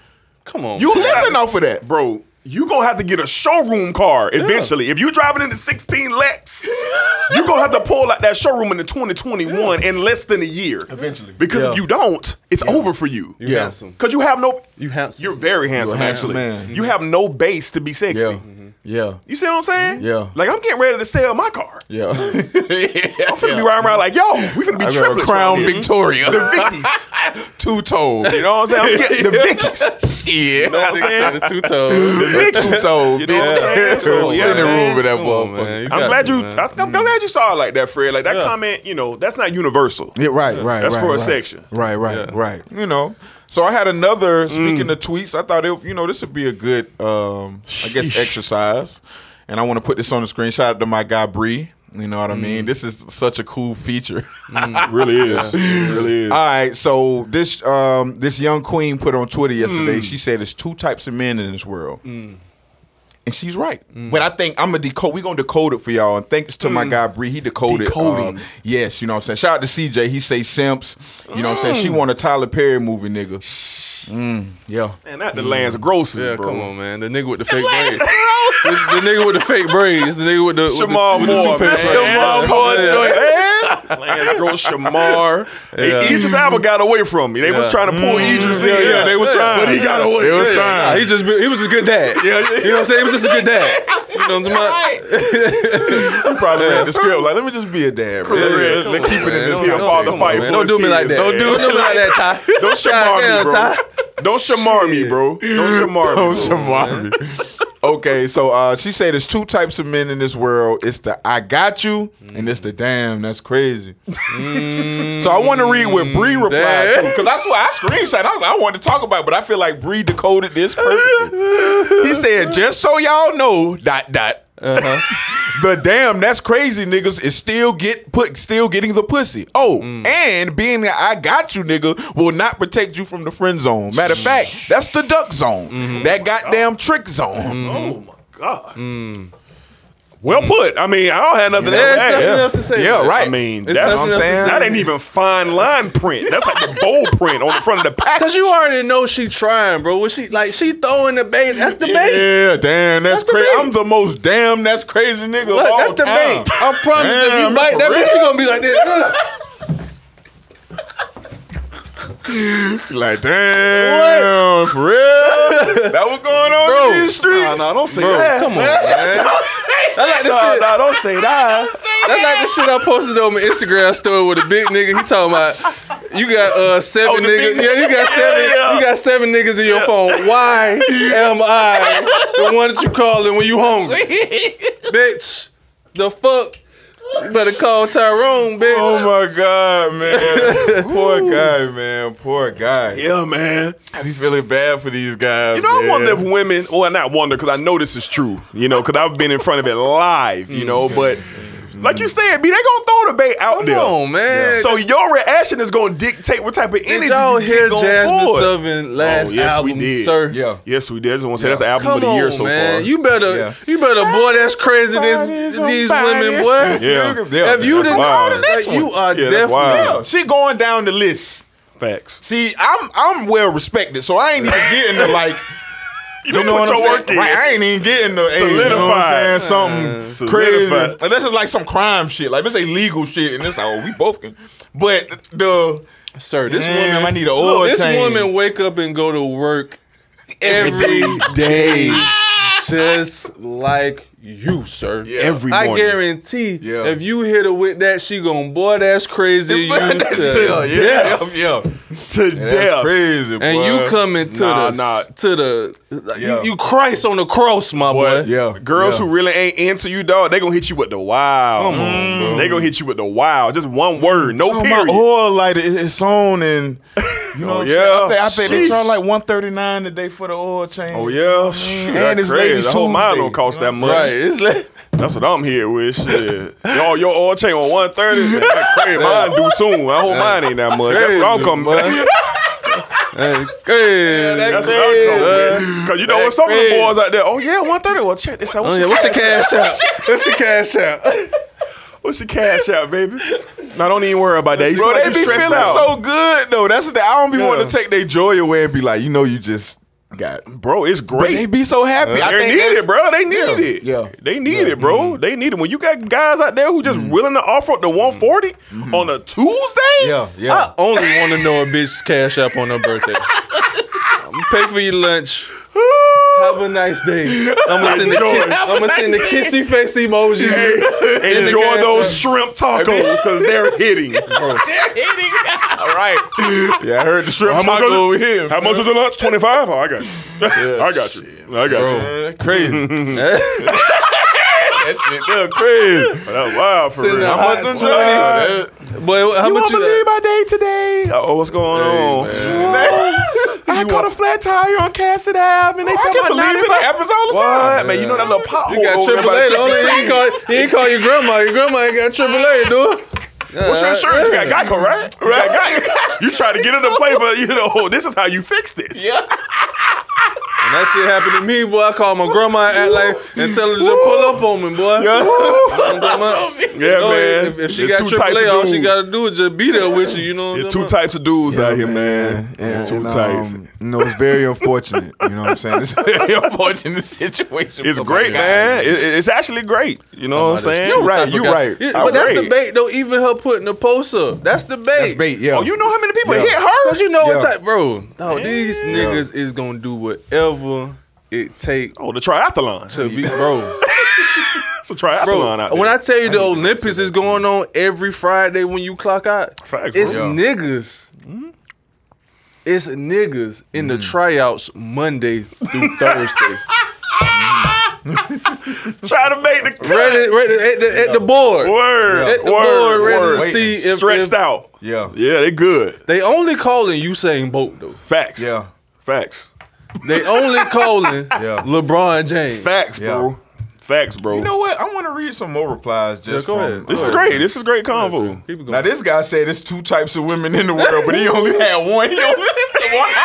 Come on, You man. living off of that. Bro, you gonna have to get a showroom car eventually. If you driving in the 16 Lex, you gonna have to pull out that showroom in the 2021 in less than a year. Eventually. Because Yeah. if you don't, it's over for you. You Yeah. handsome. Cause you have no You handsome. You're very handsome, handsome actually. man. You have no base to be sexy. Yeah. Yeah. You see what I'm saying? Yeah. Like I'm getting ready to sell my car. Yeah. I'm finna be riding around like, yo, we finna be I a triplets. Crown here. Victoria. The Vickies. Two toed. You know what I'm saying? I'm getting the Vickies. Yeah. You know what I'm saying? the two toes. The Vickies. Two toed. You know what I'm saying? So, yeah, of man. room for that Come on, man. motherfucker. I'm glad you. I, I'm mm-hmm. glad you saw it like that, Fred. Like that Yeah. comment, you know, that's not universal. Yeah, right, right. That's right, for a right. section. Right, right, right. You know, So I had another. Mm. Speaking of tweets, I thought it, you know this would be a good, um, I guess, Sheesh. exercise, and I want to put this on the screen. Shout out to my guy Bree. You know what I mean? Mm. This is such a cool feature. Mm, really is. really is. All right, so this um, this young queen put on Twitter yesterday. She said there's two types of men in this world, and she's right. But I think I'm gonna decode. We gonna decode it for y'all. And thanks to my guy Bree, he decoded. Decoding. uh, yes, you know what I'm saying. Shout out to CJ. He say simps. You know what I'm saying. She want a Tyler Perry movie, nigga. Mm, yeah. Man, that the Lance Grosses, Yeah, bro. come on, man. The nigga with the fake braids. the, the nigga with the fake braids. The nigga with the with the- Shemar with the, Moore, man. toothpaste braids. Shemar Moore Yeah. Joint, man. Lance Gross, Shemar. Hey, Yeah. Idris Elba got away from me. They was trying to pull mm-hmm. Idris in. Yeah, yeah, they was trying. But he got away. They was trying. Nah, he just he was just a good dad. Yeah, yeah. You know what I'm saying? He was just a good dad. You know what I'm talking about? Probably read the script like, let me just be a dad. Bro. Correct. Let, let's keep it in this Don't- don't- father on, fight for Don't his do me like that. Don't do me like that, Ty. Don't shamar me, bro. Don't shamar me, bro. Don't shamar me. Oh, bro. Shamari. Okay, so uh, she said there's two types of men in this world. It's the I got you, and it's the damn that's crazy. so I want to read what Bree replied to because that's what I screenshot. I, I wanted to talk about, it, but I feel like Bree decoded this perfectly. he said, "Just so y'all know, dot dot." Uh-huh. the damn that's crazy niggas is still get put still getting the pussy. Oh, mm. and being that I got you nigga will not protect you from the friend zone. Matter of fact, that's the duck zone. Mm-hmm. That goddamn trick zone. Mm-hmm. Oh my god. Mm. Well put. I mean, I don't have nothing There's else to nothing add. else to say. Yeah, right. I mean, It's that's nothing else to say. that ain't even fine line print. That's like the bold print on the front of the package. Cause you already know she trying, bro. When she like she throwing the bait. That's the bait. Yeah, damn, that's, That's crazy. I'm the most damn that's crazy nigga. Look, of all that's the bait. I promise if Damn, you bite for that bitch, real? she gonna be like this. Ugh. Like, damn, for real? that was going on Bro. in these streets? Nah, nah, don't say Bro, that. come on, man. That's like the Nah, shit. nah, don't say that. That's like the shit I posted on my Instagram story with a big nigga. He talking about you got uh seven Oh, the niggas. Yeah, you got seven. Yeah. You got seven niggas in your phone. Why am I the one that you calling when you hungry, bitch? The fuck? You better call Tyrone, bitch. Oh my God, man. Poor guy, man. Poor guy. Yeah, man. I be feeling bad for these guys. You know, I wonder if women, well, not wonder, because I know this is true, you know, because I've been in front of it live, you mm, know, but like you said, B, they gonna throw the bait out Come there. on, man. So your reaction is gonna dictate what type of energy Did y'all you hear get going Jazmine forward. Sullivan oh, last Oh, yes, we did. sir? Yeah. Yes, we did. I just want to say that's the album Come of the year on, so man. far. You better, Yeah. you better, boy. That's crazy. This, these women, boy. Yeah. Yeah, If you That's didn't, wild. like, you are Yeah, that's definitely. wild. She going down the list. Facts. See, I'm I'm well respected, so I ain't even getting the like. You, You know what put I'm your saying? work in. Right, I ain't even getting the hey, you know what I'm Solidified. saying? Something Uh, crazy. solidified. Like, this is like some crime shit. Like this illegal shit, and it's like, oh, we both can. But the Sir, this Damn, woman, I need an oil Look, this change. woman wake up and go to work every day, just like you, sir. Every morning. I guarantee, Yeah. if you hit her with that, she gon' boy, that's crazy. You yeah, to yeah, death. yeah, To That's death. crazy, And boy. you coming to Nah, the nah. to the Yeah. you, you Christ on the cross, my boy. Yeah, Girls yeah. who really ain't into you, dog, they gonna hit you with the wow. Come on, mm. bro. They gonna hit you with the wow. Just one word, no Oh, period. my oil lighter is it's on and you know Oh, what I'm yeah. I think, I think they charge like 139 today for the oil change. Oh yeah, mm. and That's it's crazy. ladies The whole mine Tuesday, don't cost you know that much. Right, it's like That's what I'm here with. Shit, yo, your oil chain on 130. That's crazy. Mine due soon. I hope mine ain't that much. That's what I'm coming. That's Hey, crazy. what I'm coming. Cause you know, That's when some of the boys out there, oh yeah, 130. Well, check this out. Oh What's yeah, your what's your cash? cash out? What's your cash out? What's your cash out, baby? Now don't even worry about that. You Bro, they be feeling out. so good though. That's the. I don't be Yeah. wanting to take their joy away and be like, you know, you just got. bro, it's But great. they be so happy. Uh, I They need it, bro. They need Yeah. it. Yeah. They need it, bro. Mm-hmm. They need it. When you got guys out there who just mm-hmm. willing to offer up the mm-hmm. 140 on a Tuesday, Yeah, yeah. I only want to know a bitch cash up on her birthday. I'm gonna pay for your lunch. Have a nice day. I'm gonna send the, I'm gonna send the kissy face emoji. enjoy those shrimp tacos because they're hitting. They're hitting. All right. Yeah, I heard the shrimp How much taco was over. How much was the lunch? 25? Oh, I got you. I got you. I got you. Crazy. That shit, they're crazy. That was wild for Send real. a How hot much twenty. Boy, how You much won't you? believe my day today. Oh, what's going on? I caught a flat tire on Cassidy Ave, and they oh, I tell can my believe it. It happens all the What? time. Man, you know that little pothole You got over triple A. the The only he ain't call he ain't call your grandma. Your grandma ain't got triple A, dude. What's your insurance? You got Geico, right? You got Geico. You try to get into play, but you know, this is how you fix this. Yeah. When that shit happened to me, boy, I call my grandma at act like and tell her to just pull up on me, boy. My grandma- Yeah, know, man. If, if she There's got two triple types A, all she gotta do is just be there with you. You know what I'm two about? types of dudes out here, man. Yeah, Two and, types. um, you know, it's very unfortunate. You know what I'm saying? It's very unfortunate situation. It's great, man. It, it- it's actually great. You know what I'm saying? You're right. You're right. Yeah, but that's great. the bait, though. Even her putting the post up, that's the bait. That's bait. Yeah. Oh, you know how many people Yeah. hit her? Cause you know what Yeah. type, bro. Dog, these niggas is gonna do whatever it take Oh, the triathlon. to be, bro. It's a triathlon Bro, out there. when I tell you the Olympics is going on every Friday when you clock out, Facts, bro. it's Yeah. niggas. It's niggas in Mm. the tryouts Monday through Thursday. try to make the cut. ready, ready at the, at the board. Word, At the word, board, ready word. to see if, Stretched if out. Yeah. Yeah, they good. they only calling Usain Bolt though. Facts. Yeah. Facts. They only calling Yeah. LeBron James. Facts, Yeah. bro. Facts, bro. You know what? I want to read some more replies. Just Yeah, go from, ahead. this Go is ahead. great. This is great convo. Keep it going. Now this guy said there's two types of women in the world, but he only had one. He only had one.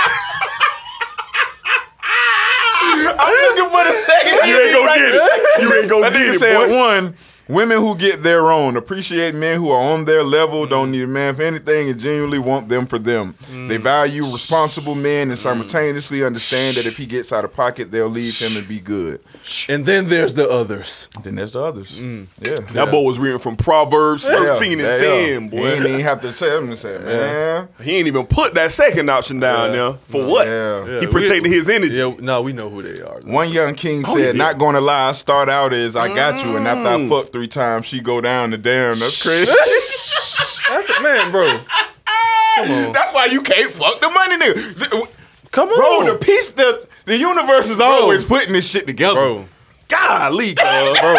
I'm looking for the second. You ain't gonna get it. You ain't gonna That get nigga it, said boy. one. Women who get their own appreciate men who are on their level, mm-hmm. don't need a man for anything, and genuinely want them for them. Mm. They value responsible men and simultaneously understand that if he gets out of pocket, they'll leave him and be good. And then there's the others. Then there's the others. Mm. Yeah, That boy was reading from Proverbs Yeah, 13 and yeah, 10, He boy. ain't even have to say him to say, man. He ain't even put that second option down there. For what? Yeah. He protected his energy. Yeah, no, we know who they are. One young king Oh, said, yeah. "Not gonna lie, I start out as I got you, and after I mm. fucked fuck three time she go down to damn. That's crazy. That's a man, bro. Come on. That's why you can't fuck the money, nigga. Come on, Bro, the piece, the the universe is always putting this shit together. bro, Golly, cuz. bro,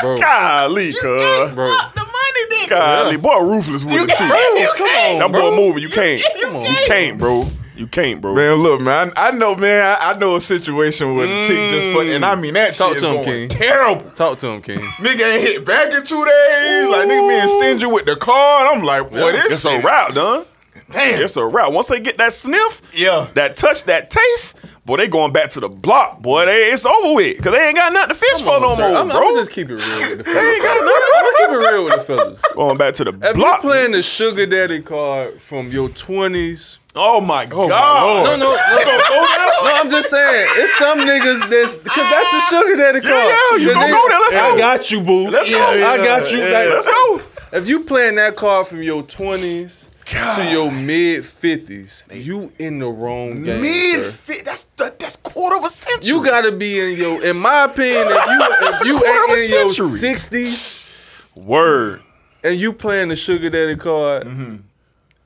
bro, Golly, cuz. bro. the money, nigga. Golly, boy, ruthless with it too. You can't. That boy moving. You can't. Come on. You can't, bro. You can't, bro. Man, look, man. I, I know, man. I, I know a situation where the chick just fucking, and I mm. mean that Talk shit is to him, going King. terrible. Talk to him, King. Nigga ain't hit back in two days. Like nigga being stingy with the car. And I'm like, boy, this It's a shit- route, done. Damn. It's a route. Once they get that sniff, Yeah. that touch, that taste, boy, they going back to the block, boy. They it's over with because they ain't got nothing to fish for no Sir, more, I'm, bro. I'm just keep it real with the fellas. ain't got nothing. I'm gonna keep it real with the fellas. going back to the If block. you playing the sugar daddy card from your twenties, oh my oh, god! no, no, no, no, I'm just saying, it's some niggas that's because that's the sugar daddy card. yeah, you The gonna go there, let's I go. got you, boo. Let's go. I got you. Yeah, Like, let's go. If you playing that card from your twenties to your mid fifties, you in the wrong game. Mid sir. fit. That's that, that's quarter of a century. You gotta be in your, in my opinion, if you That's if a you quarter of a ain't in your sixties word. and you playing the sugar daddy card, mm-hmm.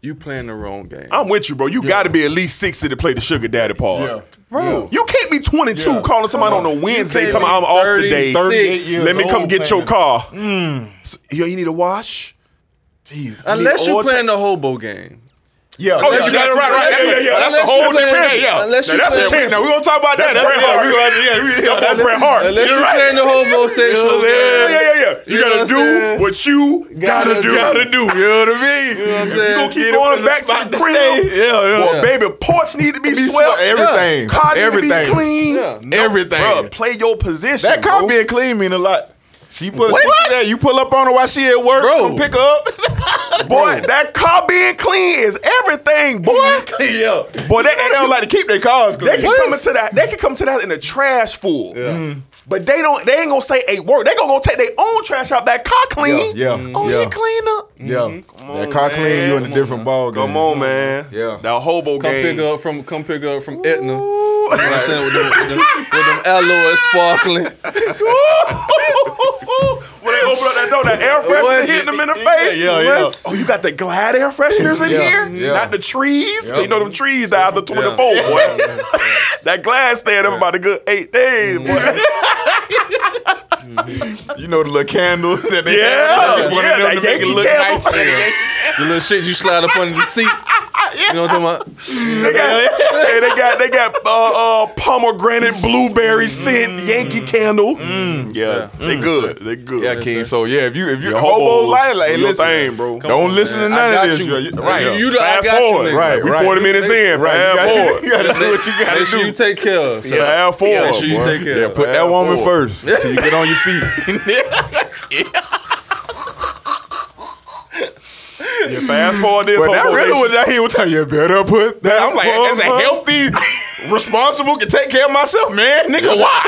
you playing the wrong game, I'm with you, bro. You got to be at least sixty to play the sugar daddy part. bro. You can't be 22 Yeah. calling somebody on a Wednesday can't talking be about I'm off 30, today. 38 years Let me come get your playing. car. Mm. So, yo, you need a wash? Unless you oil playing the hobo game. Yeah, Oh, yeah, you got it right, right. Yeah, yeah, yeah. That's a whole different playing- chance. Yeah, unless Now, you that's a playing- chance. Now we gonna talk about that. That's That's, Bret yeah, Hart. we gonna, yeah, we, yeah, That that's boy Bret Hart. Unless You're right. playing the homosexual You know game. Yeah, yeah, yeah. You, You gotta do what you gotta, Gotta do. gotta do. You know what I mean? You know what I'm You saying? gonna keep it going the back to the crib. Yeah, yeah. Boy, Yeah. baby, porch need to be Be swept. swept. Everything. Car need Everything. to be clean. Everything. Bro, play your position. That car bro. being clean mean a lot. She put What? she said you pull up on her while she at work, Bro. come pick her up. Boy, that car being clean is everything, boy. yeah. Boy, they, They don't like to keep their cars clean. They can come into that. They can come to that in a trash full. Mm. But they don't. They ain't gonna say a word. They gonna go take their own trash out. That car clean. Yeah, oh, yeah, Oh, yeah. you clean up. Yeah. Mm-hmm. on, that car clean, man. you in a different ball game. Come on, man. Yeah. That hobo Come game. pick up from come pick up from Etna. You know what I'm saying? With them, with them, with them alloys sparkling. when they open up that door, that air freshener hitting them in the face. Yeah, yeah. Oh, you got the Glad air fresheners in Yeah, here, yeah. not the trees. Yeah. You know them trees die after 24, boy. that glass staying up about a good eight days, boy. Mm-hmm. You know the little candle that they Yeah, have? Like, one yeah, of them that to make it Yankee look candle. nice. The little shit you slide up under the seat. You know what I'm talking about? They got, hey, they got they got uh, uh, pomegranate blueberry scent Yankee candle. Yeah, they good. They good. Yeah, King. So yeah, if you if you Your hobo hobos, like, like do your listen, thing, bro. Come don't on, listen man. to I none got of this. you. You- Right, You- you the- I Fast got you, forward. nigga. right, We right. 40 minutes in. Right, Fast you gotta, forward. you gotta do what you gotta Make sure do. you take care of. son. Fast forward. Make sure you boy. take care Yeah, of. put that Fast woman first till you get on your feet. Yeah, fast forward this. But that really that he was telling you better put that. I'm like, as a healthy, responsible, can take care of myself, man. Nigga, why?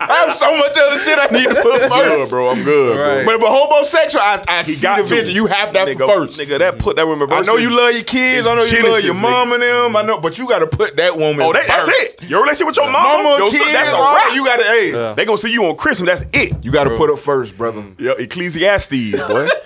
I have so much other shit I need to put good, first. bro. I'm good, Right. bro. But if a homosexual, I, I He see got the to. vision. You have that nigga, first. Nigga, that put that woman. I know you love your kids. I know you love your Genesis, mom and them. I know, but you got to put that woman. Oh, that, that's first. it. Your relationship with your mama, Mama, your kids, son, that's a wrap. You got to. Hey, Yeah. They gonna see you on Christmas. That's it. you got to put up first, brother. Yeah, Ecclesiastes, boy.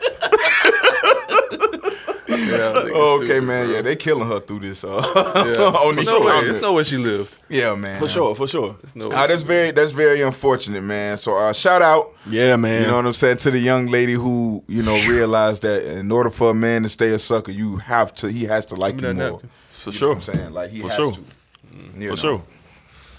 Yeah, nigga, Oh, okay, stupid, man. bro. Yeah, they killing her through this. Uh, Yeah. on There's these no way. comments. There's no way she lived. Yeah, man. for sure, for sure. There's no way. Ah, that's very that's very unfortunate, man. So uh, shout out, Yeah, man. you know what I'm saying, to the young lady who you know realized that in order for a man to stay a sucker, you have to he has to like you more. napkin. for You know sure, what I'm saying like he For has sure. to. You for know. sure.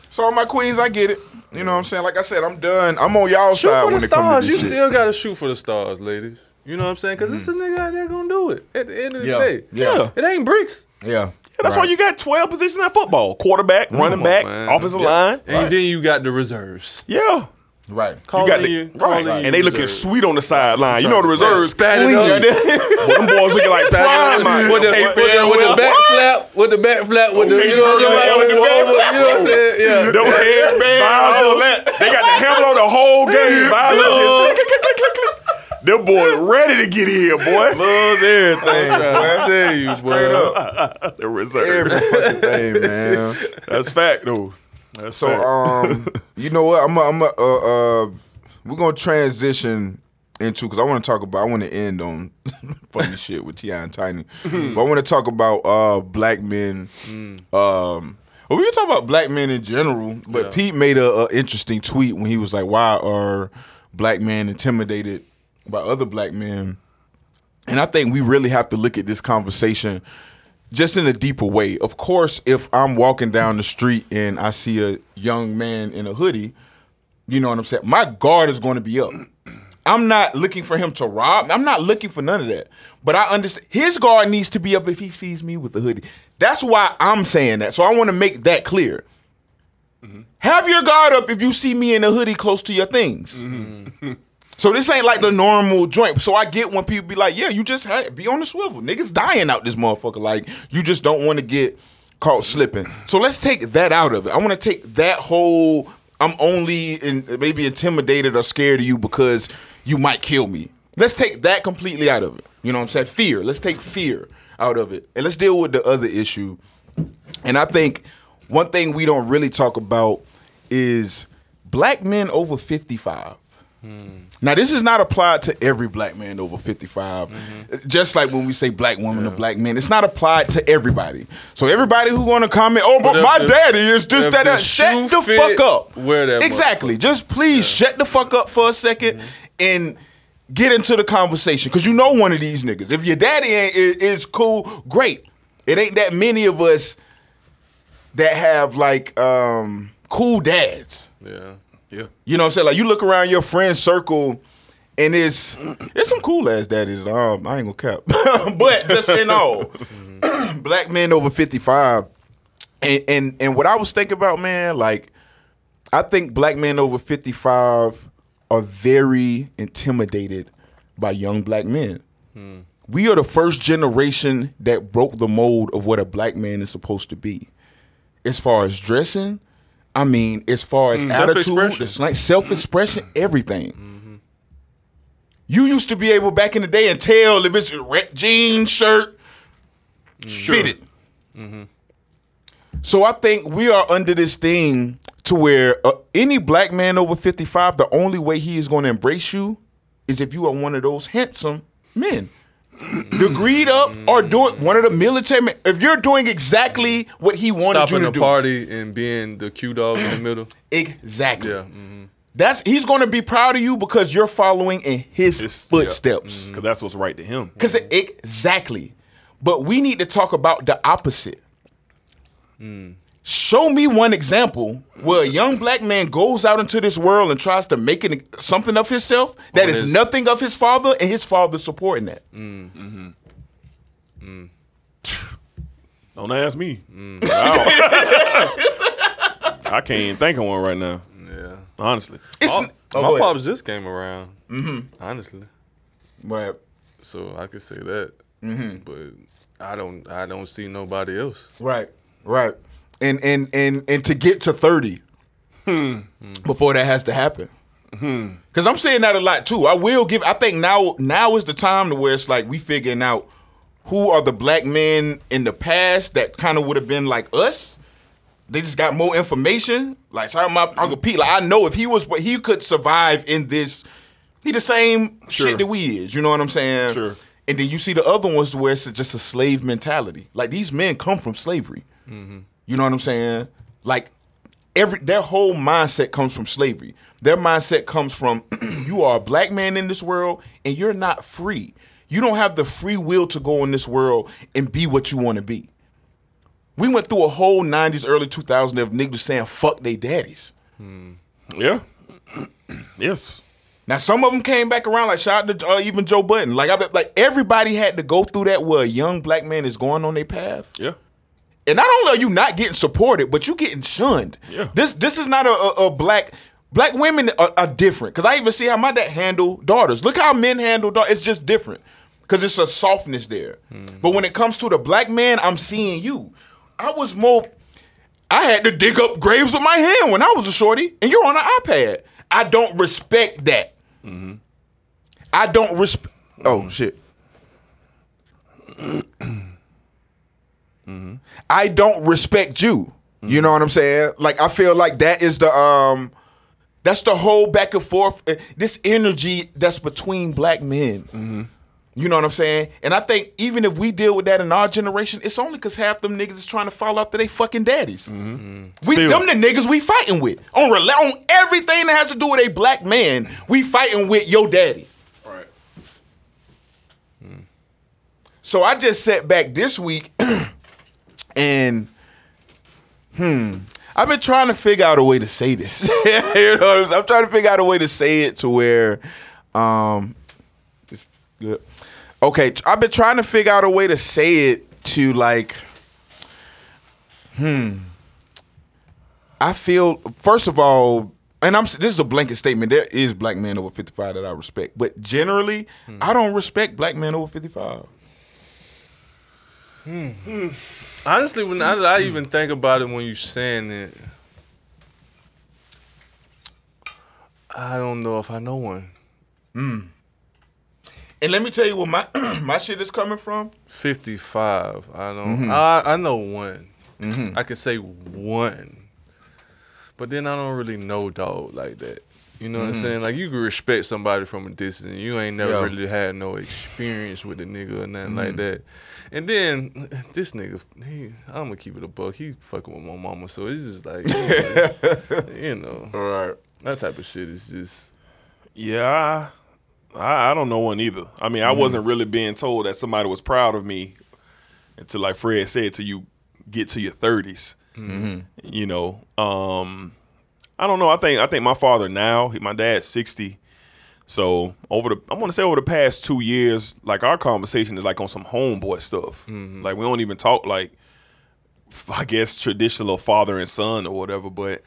So all my queens, I get it. You know what I'm saying? Like I said, I'm done. I'm on y'all Shoot side for the when it comes stars. to You shit. still gotta shoot for the stars, ladies. You know what I'm saying? Because this is mm. a nigga out there gonna do it at the end of the Yeah. day. Yeah. It ain't bricks. Yeah. Yeah, that's why you got 12 positions in football: quarterback, running back, man. offensive Yeah. line. And then you got the reserves. Yeah. right. Call You got in the, your- right, call in your and they looking reserves. sweet on the sideline. You know the reserves, Spat up. Boy, them boys looking like prime. with the, with, the, with the back flap, with the back flap, with the you know what I'm saying? With the back, with- you know what I'm saying? Yeah. Them headbands, all that. They got the handle on the whole game. Them boys ready to get here, boy. Loves everything. boy. I tell you, boy. The reserve. Every fucking thing, man. That's fact, though. That's So fact. um, you know what? I'm a, I'm a, uh, uh, we're gonna transition into because I want to talk about. I want to end on funny shit with T.I and Tiny, but I want to talk about uh black men. Um, well, we can talk about black men in general, but Yeah. Pete made a, a interesting tweet when he was like, "Why are black men intimidated by other black men?" And I think we really have to look at this conversation just in a deeper way. Of course, if I'm walking down the street and I see a young man in a hoodie, you know what I'm saying? My guard is going to be up. I'm not looking for him to rob. I'm not looking for none of that. But I understand his guard needs to be up if he sees me with a hoodie. That's why I'm saying that. So I want to make that clear. Mm-hmm. Have your guard up if you see me in a hoodie close to your things. Mm-hmm. So this ain't like the normal joint. So I get when people be like, "Yeah, you just had, be on the swivel. Niggas dying out this motherfucker. Like you just don't want to get caught slipping." So let's take that out of it. I want to take that whole. I'm only in, maybe intimidated or scared of you because you might kill me. Let's take that completely out of it. You know what I'm saying? Fear. Let's take fear out of it, and let's deal with the other issue. And I think one thing we don't really talk about is black men over 55. Hmm. Now, this is not applied to every black man over 55. Just like when we say black woman or black men, it's not applied to everybody. So everybody who want to comment, oh, but, But my the- daddy is this, if that, that. Shut the fuck up. wear that Exactly. Just please shut the fuck up for a 2nd and get into the conversation. Because you know one of these niggas. If your daddy ain't is, is cool, great. It ain't that many of us that have like um, cool dads. Yeah. Yeah. You know what I'm saying? Like you look around your friend circle and it's it's some cool ass daddies. Um, I ain't gonna cap. but just in all, black men over 55. And, and and what I was thinking about, man, like I think black men over 55 are very intimidated by young black men. We are the first generation that broke the mold of what a black man is supposed to be. As far as dressing, I mean, as far as mm-hmm. attitude, Self-expression. it's like self-expression, mm-hmm. everything. Mm-hmm. You used to be able back in the day and tell if it's a red jean shirt, fitted. So I think we are under this thing to where uh, any black man over 55, the only way he is going to embrace you is if you are one of those handsome men. Degreed up or doing one of the military men. If you're doing exactly what he wanted Stopping you to the do. party and being the cute dog in the middle. Exactly. Yeah. mhm. That's he's going to be proud of you because you're following in his It's- footsteps. Because that's what's right to him. Cause exactly. But we need to talk about the opposite. Show me one example where a young black man goes out into this world and tries to make it something of himself that is his- nothing of his father, and his father supporting that. Don't ask me. I, don't- I can't even think of one right now. Yeah. Honestly, It's my oh, my ahead. pops just came around. Mm-hmm. Honestly, Right. so I could say that. Mm-hmm. But I don't. I don't see nobody else. Right, right, and and and and to get to thirty hmm. before that has to happen. Hmm. Because I'm saying that a lot too. I will give. I think now now is the time to where it's like we figuring out who are the black men in the past that kind of would have been like us. They just got more information. Like shout out my uncle Pete. Like I know if he was, but he could survive in this. He the same Sure. shit that we is. You know what I'm saying? Sure. And then you see the other ones where it's just a slave mentality. Like these men come from slavery. Mm-hmm. You know what I'm saying? Like every their whole mindset comes from slavery. Their mindset comes from you are a black man in this world and you're not free. You don't have the free will to go in this world and be what you want to be. We went through a whole 90s, early 2000s of niggas saying fuck they daddies. yeah, yes, Now some of them came back around, like shout out to uh, even Joe Budden. Like I like everybody had to go through that where a young black man is going on their path. yeah. And not only are you not getting supported, but you getting shunned. Yeah. This this is not a, a, a black black women are, are different. Cause I even see how my dad handle daughters. Look how men handle daughters. It's just different. Cause it's a softness there. Hmm. But when it comes to the black man, I'm seeing you. I was more. I had to dig up graves with my hand when I was a shorty, and you're on an iPad. I don't respect that. Mm-hmm. I don't respect. Oh shit. I don't respect you. You know what I'm saying? Like I feel like that is the um that's the whole back and forth uh, this energy that's between black men. You know what I'm saying? And I think even if we deal with that in our generation, it's only because half them niggas is trying to fall after they fucking daddies. We Still. them the niggas we fighting with on rela- on everything that has to do with a black man. We fighting with your daddy. Right. So I just sat back this week and hmm, I've been trying to figure out a way to say this. you know I'm. I'm trying to figure out a way to say it to where um it's good. Okay, I've been trying to figure out a way to say it to like hmm I feel first of all and I'm this is a blanket statement. There is black men over 55 that I respect, but generally, I don't respect black men over 55. Honestly, when I, I even think about it, when you saying it, I don't know if I know one. And let me tell you where my my shit is coming from. Fifty-five. I don't. Mm-hmm. I I know one. I can say one, but then I don't really know dog like that. You know what I'm saying? Like you can respect somebody from a distance. You ain't never Mm-hmm. Really had no experience with a nigga or nothing Mm-hmm. like that. And then this nigga, he, I'm gonna keep it a buck. He fucking with my mama, so it's just like, you know, All right. that type of shit is just. Yeah, I, I, don't know one either. I mean, I wasn't really being told that somebody was proud of me until, like Fred said, till you get to your 30s. You know, um, I don't know. I think I think my father now, he- my dad's sixty. So over the, I want to say over the past two years, like our conversation is like on some homeboy stuff. Mm-hmm. Like we don't even talk like, I guess traditional father and son or whatever. But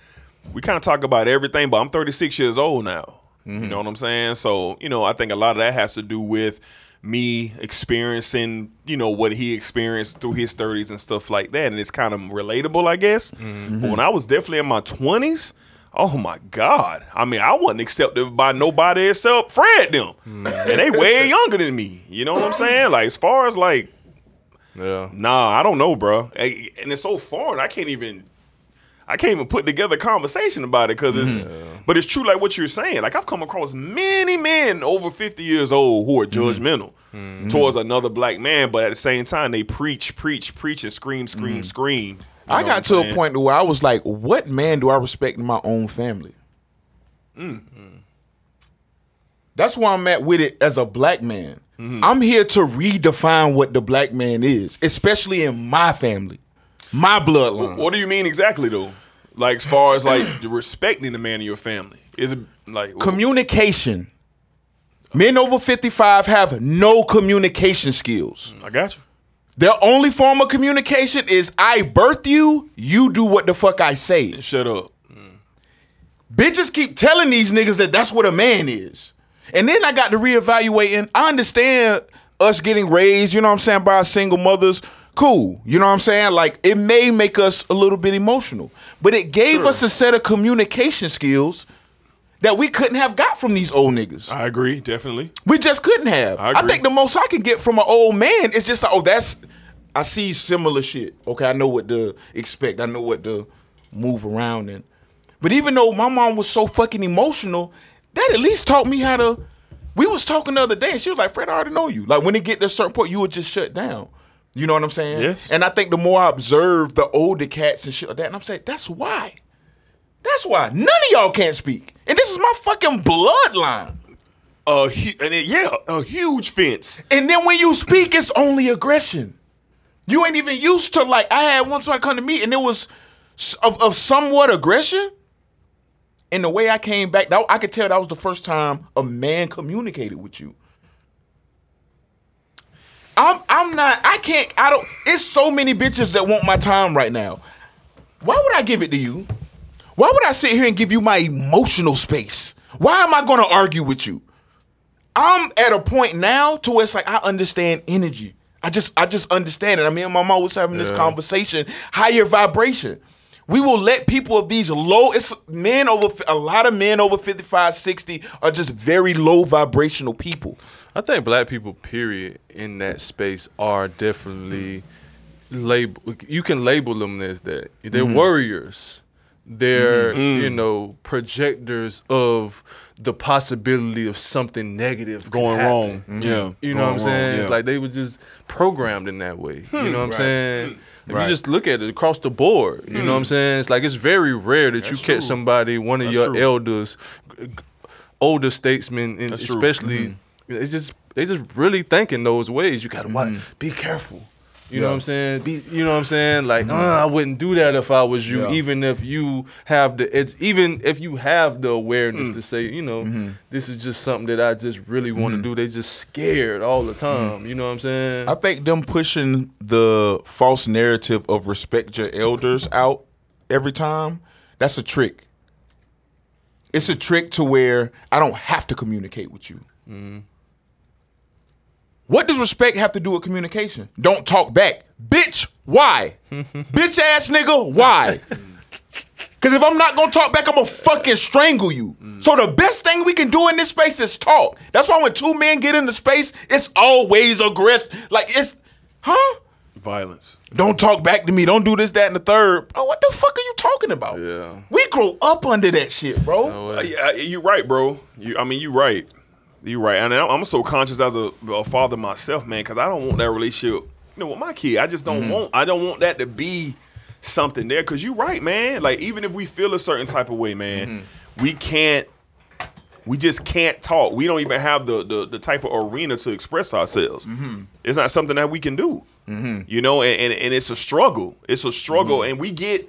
we kind of talk about everything. But I'm 36 years old now. You know mm-hmm. what I'm saying? So you know, I think a lot of that has to do with me experiencing, you know, what he experienced through his 30s and stuff like that, and it's kind of relatable, I guess. Mm-hmm. But when I was definitely in my 20s. Oh my God! I mean, I wasn't accepted by nobody except Fred them, mm. and they way younger than me. You know what I'm saying? Like as far as like Yeah. Nah, I don't know, bro. And it's so foreign. I can't even. I can't even put together a conversation about it because it's. Mm. But it's true, like what you're saying. Like I've come across many men over 50 years old who are mm-hmm. judgmental mm-hmm. towards another black man, but at the same time they preach, preach, preach, and scream, scream, mm-hmm. scream. You I got to a point where I was like, what man do I respect in my own family? That's where I'm at with it as a black man. Mm-hmm. I'm here to redefine what the black man is, especially in my family, my bloodline. What do you mean exactly though? Like as far as like respecting the man in your family, is it like Communication. Men over 55 have no communication skills. I got you. Their only form of communication is I birth you, you do what the fuck I say. Shut up. Mm. Bitches keep telling these niggas that that's what a man is. And then I got to reevaluate, and I understand us getting raised, you know what I'm saying, by single mothers. Cool. You know what I'm saying? Like, it may make us a little bit emotional, but it gave us a set of communication skills that we couldn't have got from these old niggas. I agree, definitely. We just couldn't have. I I, think the most I can get from an old man is just like, oh, that's I see similar shit. Okay, I know what to expect. I know what to move around in. But even though my mom was so fucking emotional, that at least taught me how to. We was talking the other day, and she was like, "Fred, I already know you. Like when it get to a certain point, you would just shut down." You know what I'm saying? Yes. And I think the more I observe the older cats and shit like that, and I'm saying, that's why. That's why none of y'all can't speak, and this is my fucking bloodline. A hu- and it, yeah, a huge fence. And then when you speak, it's only aggression. You ain't even used to like. I had one somebody come to me, and it was of, of somewhat aggression. And the way I came back, that, I could tell that was the first time a man communicated with you. I'm I'm not. I can't. I don't. It's so many bitches that want my time right now. Why would I give it to you? Why would I sit here and give you my emotional space? Why am I going to argue with you? I'm at a point now to where it's like I understand energy. I just I just understand it. I mean, my mom was having this conversation, higher vibration. We will let people of these low, it's men over, a lot of men over 55, 60 are just very low vibrational people. I think black people, period, in that space are definitely label. You can label them as that. They're Mm-hmm. warriors. They're mm-hmm. Mm. you know projectors of the possibility of something negative Going wrong. Mm-hmm. Yeah. You know what I'm saying? wrong, It's like they were just programmed in that way. You hmm. know what I'm saying? Hmm. If Right. you just look at it across the board, you know what I'm hmm. saying? It's like it's very rare that you catch somebody, one of your true. elders, older statesmen, and That's true. especially mm-hmm. it's just they just really thinking those ways. You gotta watch, be careful. You know what I'm saying? Be, you know what I'm saying? Like, mm. uh, I wouldn't do that if I was you, Yeah. even if you have the, it's even if you have the awareness mm. to say, you know, mm-hmm. this is just something that I just really want to mm-hmm. do. They just scared all the mm-hmm. time. You know what I'm saying? I think them pushing the false narrative of respect your elders out every time, that's a trick. It's a trick to where I don't have to communicate with you. What does respect have to do with communication? Don't talk back. Bitch, why? Bitch ass nigga, why? Cause if I'm not gonna talk back, I'm gonna fucking strangle you. So the best thing we can do in this space is talk. That's why when two men get into space, it's always aggressive. Like it's, huh? Violence. Don't talk back to me. Don't do this, that, and the third. Bro, what the fuck are you talking about? Yeah. We grow up under that shit, bro. Uh, yeah, you're right, bro. You, I mean, you're right. You're right. And I'm I'm so conscious as a, a father myself, man, because I don't want that relationship. You know, with my kid, I just don't mm-hmm. want. I don't want that to be something there. Because you're right, man. Like even if we feel a certain type of way, man, mm-hmm. we can't. We just can't talk. We don't even have the the, the type of arena to express ourselves. Mm-hmm. It's not something that we can do. You know, and, and and it's a struggle. It's a struggle, and we get.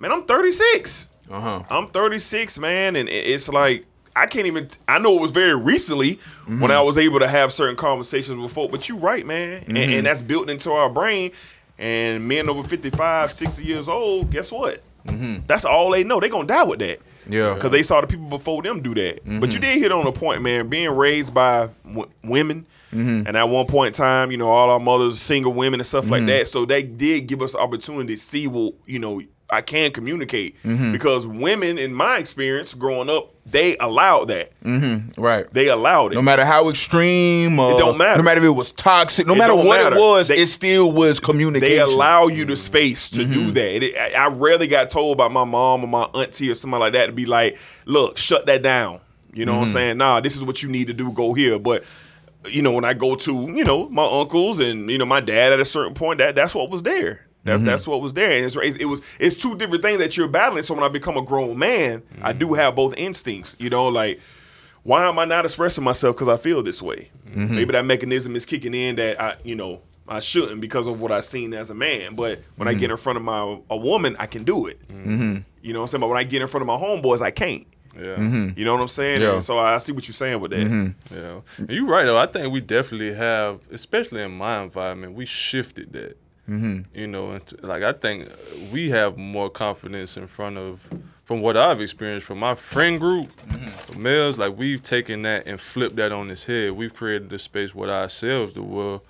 Man, I'm 36. Uh-huh. I'm 36, man, and it's like I can't even. I know it was very recently when I mm-hmm. was able to have certain conversations with folk, but you're right, man, and, and that's built into our brain. And men over 55, 60 years old, guess what? Mm-hmm. That's all they know. They gonna die with that. Yeah. because they saw the people before them do that. But you did hit on a point, man. Being raised by w- women, and at one point in time, you know, all our mothers, single women, and stuff like that. So they did give us opportunity to see what you know. I can communicate mm-hmm. because women, in my experience, growing up, they allowed that. Mm-hmm. Right. They allowed it. No matter how extreme, uh, don't matter. No matter if it was toxic, no It matter what matter. it was, They- it still was communication. they allow you the space to do mm-hmm. that. It, I, I rarely got told by my mom or my auntie or somebody like that to be like, "Look, shut that down." You know what I'm saying? Nah, this is what you need to do. Go here. But you know, when I go to you know my uncles and you know my dad at a certain point, that that's what was there. That's mm-hmm. that's what was there, and it's it was it's two different things that you're battling. So when I become a grown man, I do mm-hmm. have both instincts. You know, like why am I not expressing myself because I feel this way? Mm-hmm. Maybe that mechanism is kicking in that I, you know, I shouldn't because of what I've seen as a man. But when I get in front of my a woman, I can do it. You know what I'm saying? But when I get in front of my homeboys, I can't. Yeah. You know what I'm saying? Yeah. And so I see what you're saying with that. Yeah, And you're right though. I think we definitely have, especially in my environment, we shifted that. Mm-hmm. You know, like I think we have more confidence in front of, from what I've experienced from my friend group, the males. Like we've taken that and flipped that on its head. We've created a space with ourselves to where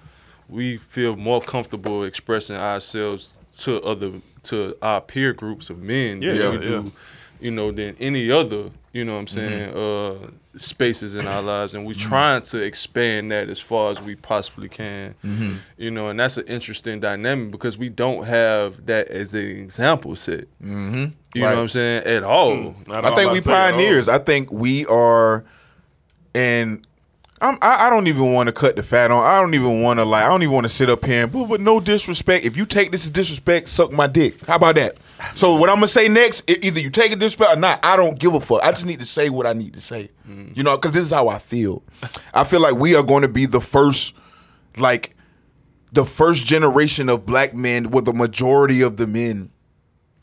we feel more comfortable expressing ourselves to other to our peer groups of men Yeah, than yeah, we do yeah. you know, than any other, you know what I'm saying, uh, spaces in our lives. And we're trying to expand that as far as we possibly can. You know, and that's an interesting dynamic because we don't have that as an example set. Mm-hmm. You know what I'm saying? At all. Not I all think we pioneers. I think we are, and I'm, I, I don't even want to cut the fat on. I don't even want to like. I don't even want to sit up here and, but, but no disrespect. If you take this as disrespect, suck my dick. How about that? So what I'm gonna say next, e- either you take it disrespect or not. I don't give a fuck. I just need to say what I need to say. Mm. You know, because this is how I feel. I feel like we are going to be the first, like, the first generation of black men where the majority of the men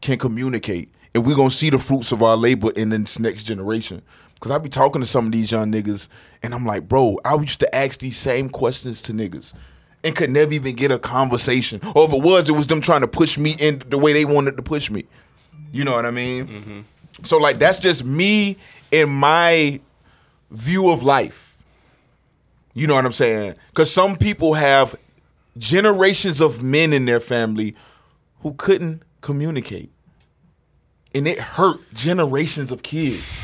can communicate. And we're gonna see the fruits of our labor in this next generation. Cause I be talking to some of these young niggas, and I'm like, bro, I used to ask these same questions to niggas and could never even get a conversation. Or if it was, it was them trying to push me in the way they wanted to push me. You know what I mean? Mm-hmm. So like that's just me in my view of life. You know what I'm saying? Cause some people have generations of men in their family who couldn't communicate. And it hurt generations of kids.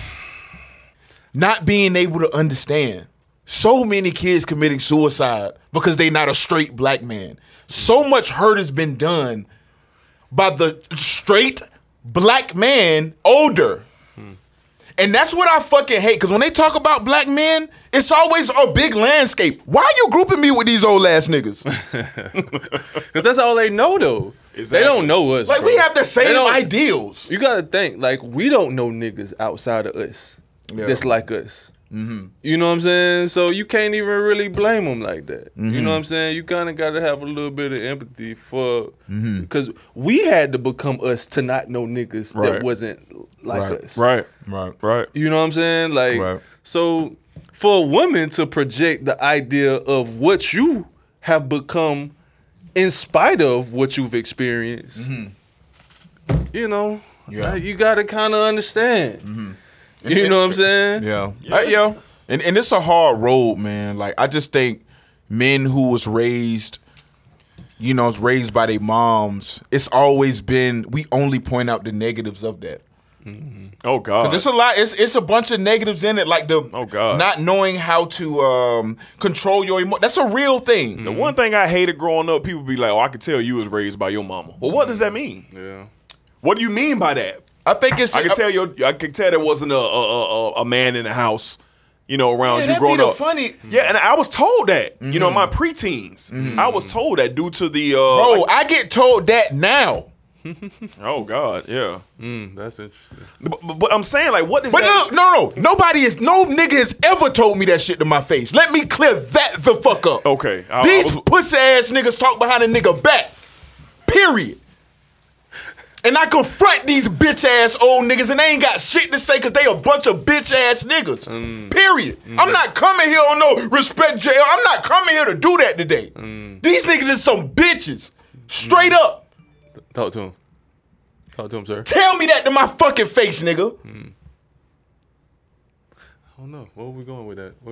Not being able to understand. So many kids committing suicide because they not a straight black man. So much hurt has been done by the straight black man older. And that's what I fucking hate. Cause when they talk about black men, it's always a big landscape. Why are you grouping me with these old ass niggas? Because that's all they know, though. They don't know us. Like bro. we have the same ideals. You gotta think like we don't know niggas outside of us that's like us. Mm-hmm. You know what I'm saying? So you can't even really blame them like that. You know mm-hmm. what I'm saying? You kind of got to have a little bit of empathy for mm-hmm. because we had to become us to not know niggas Right. that wasn't like Right. us. Right. Right. Right. You know what I'm saying? Like Right. so for a woman to project the idea of what you have become in spite of what you've experienced. Mm-hmm. You know, Yeah. like, you got to kind of understand. You know what I'm saying? Yeah. Yeah. And and it's a hard road, man. Like I just think men who was raised, you know, was raised by their moms, it's always been we only point out the negatives of that. Oh God. There's a lot. It's it's a bunch of negatives in it, like the Oh, God. not knowing how to um, control your emotions. That's a real thing. The one thing I hated growing up, people be like, "Oh, I could tell you was raised by your mama." Well, what does that mean? Yeah. What do you mean by that? I think it's. I can tell you, I can tell there wasn't a a, a, a man in the house, you know, around Yeah, you growing up. funny- yeah, and I was told that, you know, in my preteens, I was told that due to the, uh, Bro, like- I get told that now. oh God, yeah. Mm, that's interesting. But, but, but I'm saying, like, what is? does But that? look, no, no, nobody is, no nigga has ever told me that shit to my face. Let me clear that the fuck up. Okay, I- I These was- pussy ass niggas talk behind a nigga back. Period. And I confront these bitch ass old niggas and they ain't got shit to say because they a bunch of bitch ass niggas. Mm. Period. Mm. I'm not coming here on no respect jail. I'm not coming here to do that today. Mm. These niggas is some bitches. Straight up. Talk to him. Talk to him, sir. Tell me that to my fucking face, nigga. I don't know. Where are we going with that? How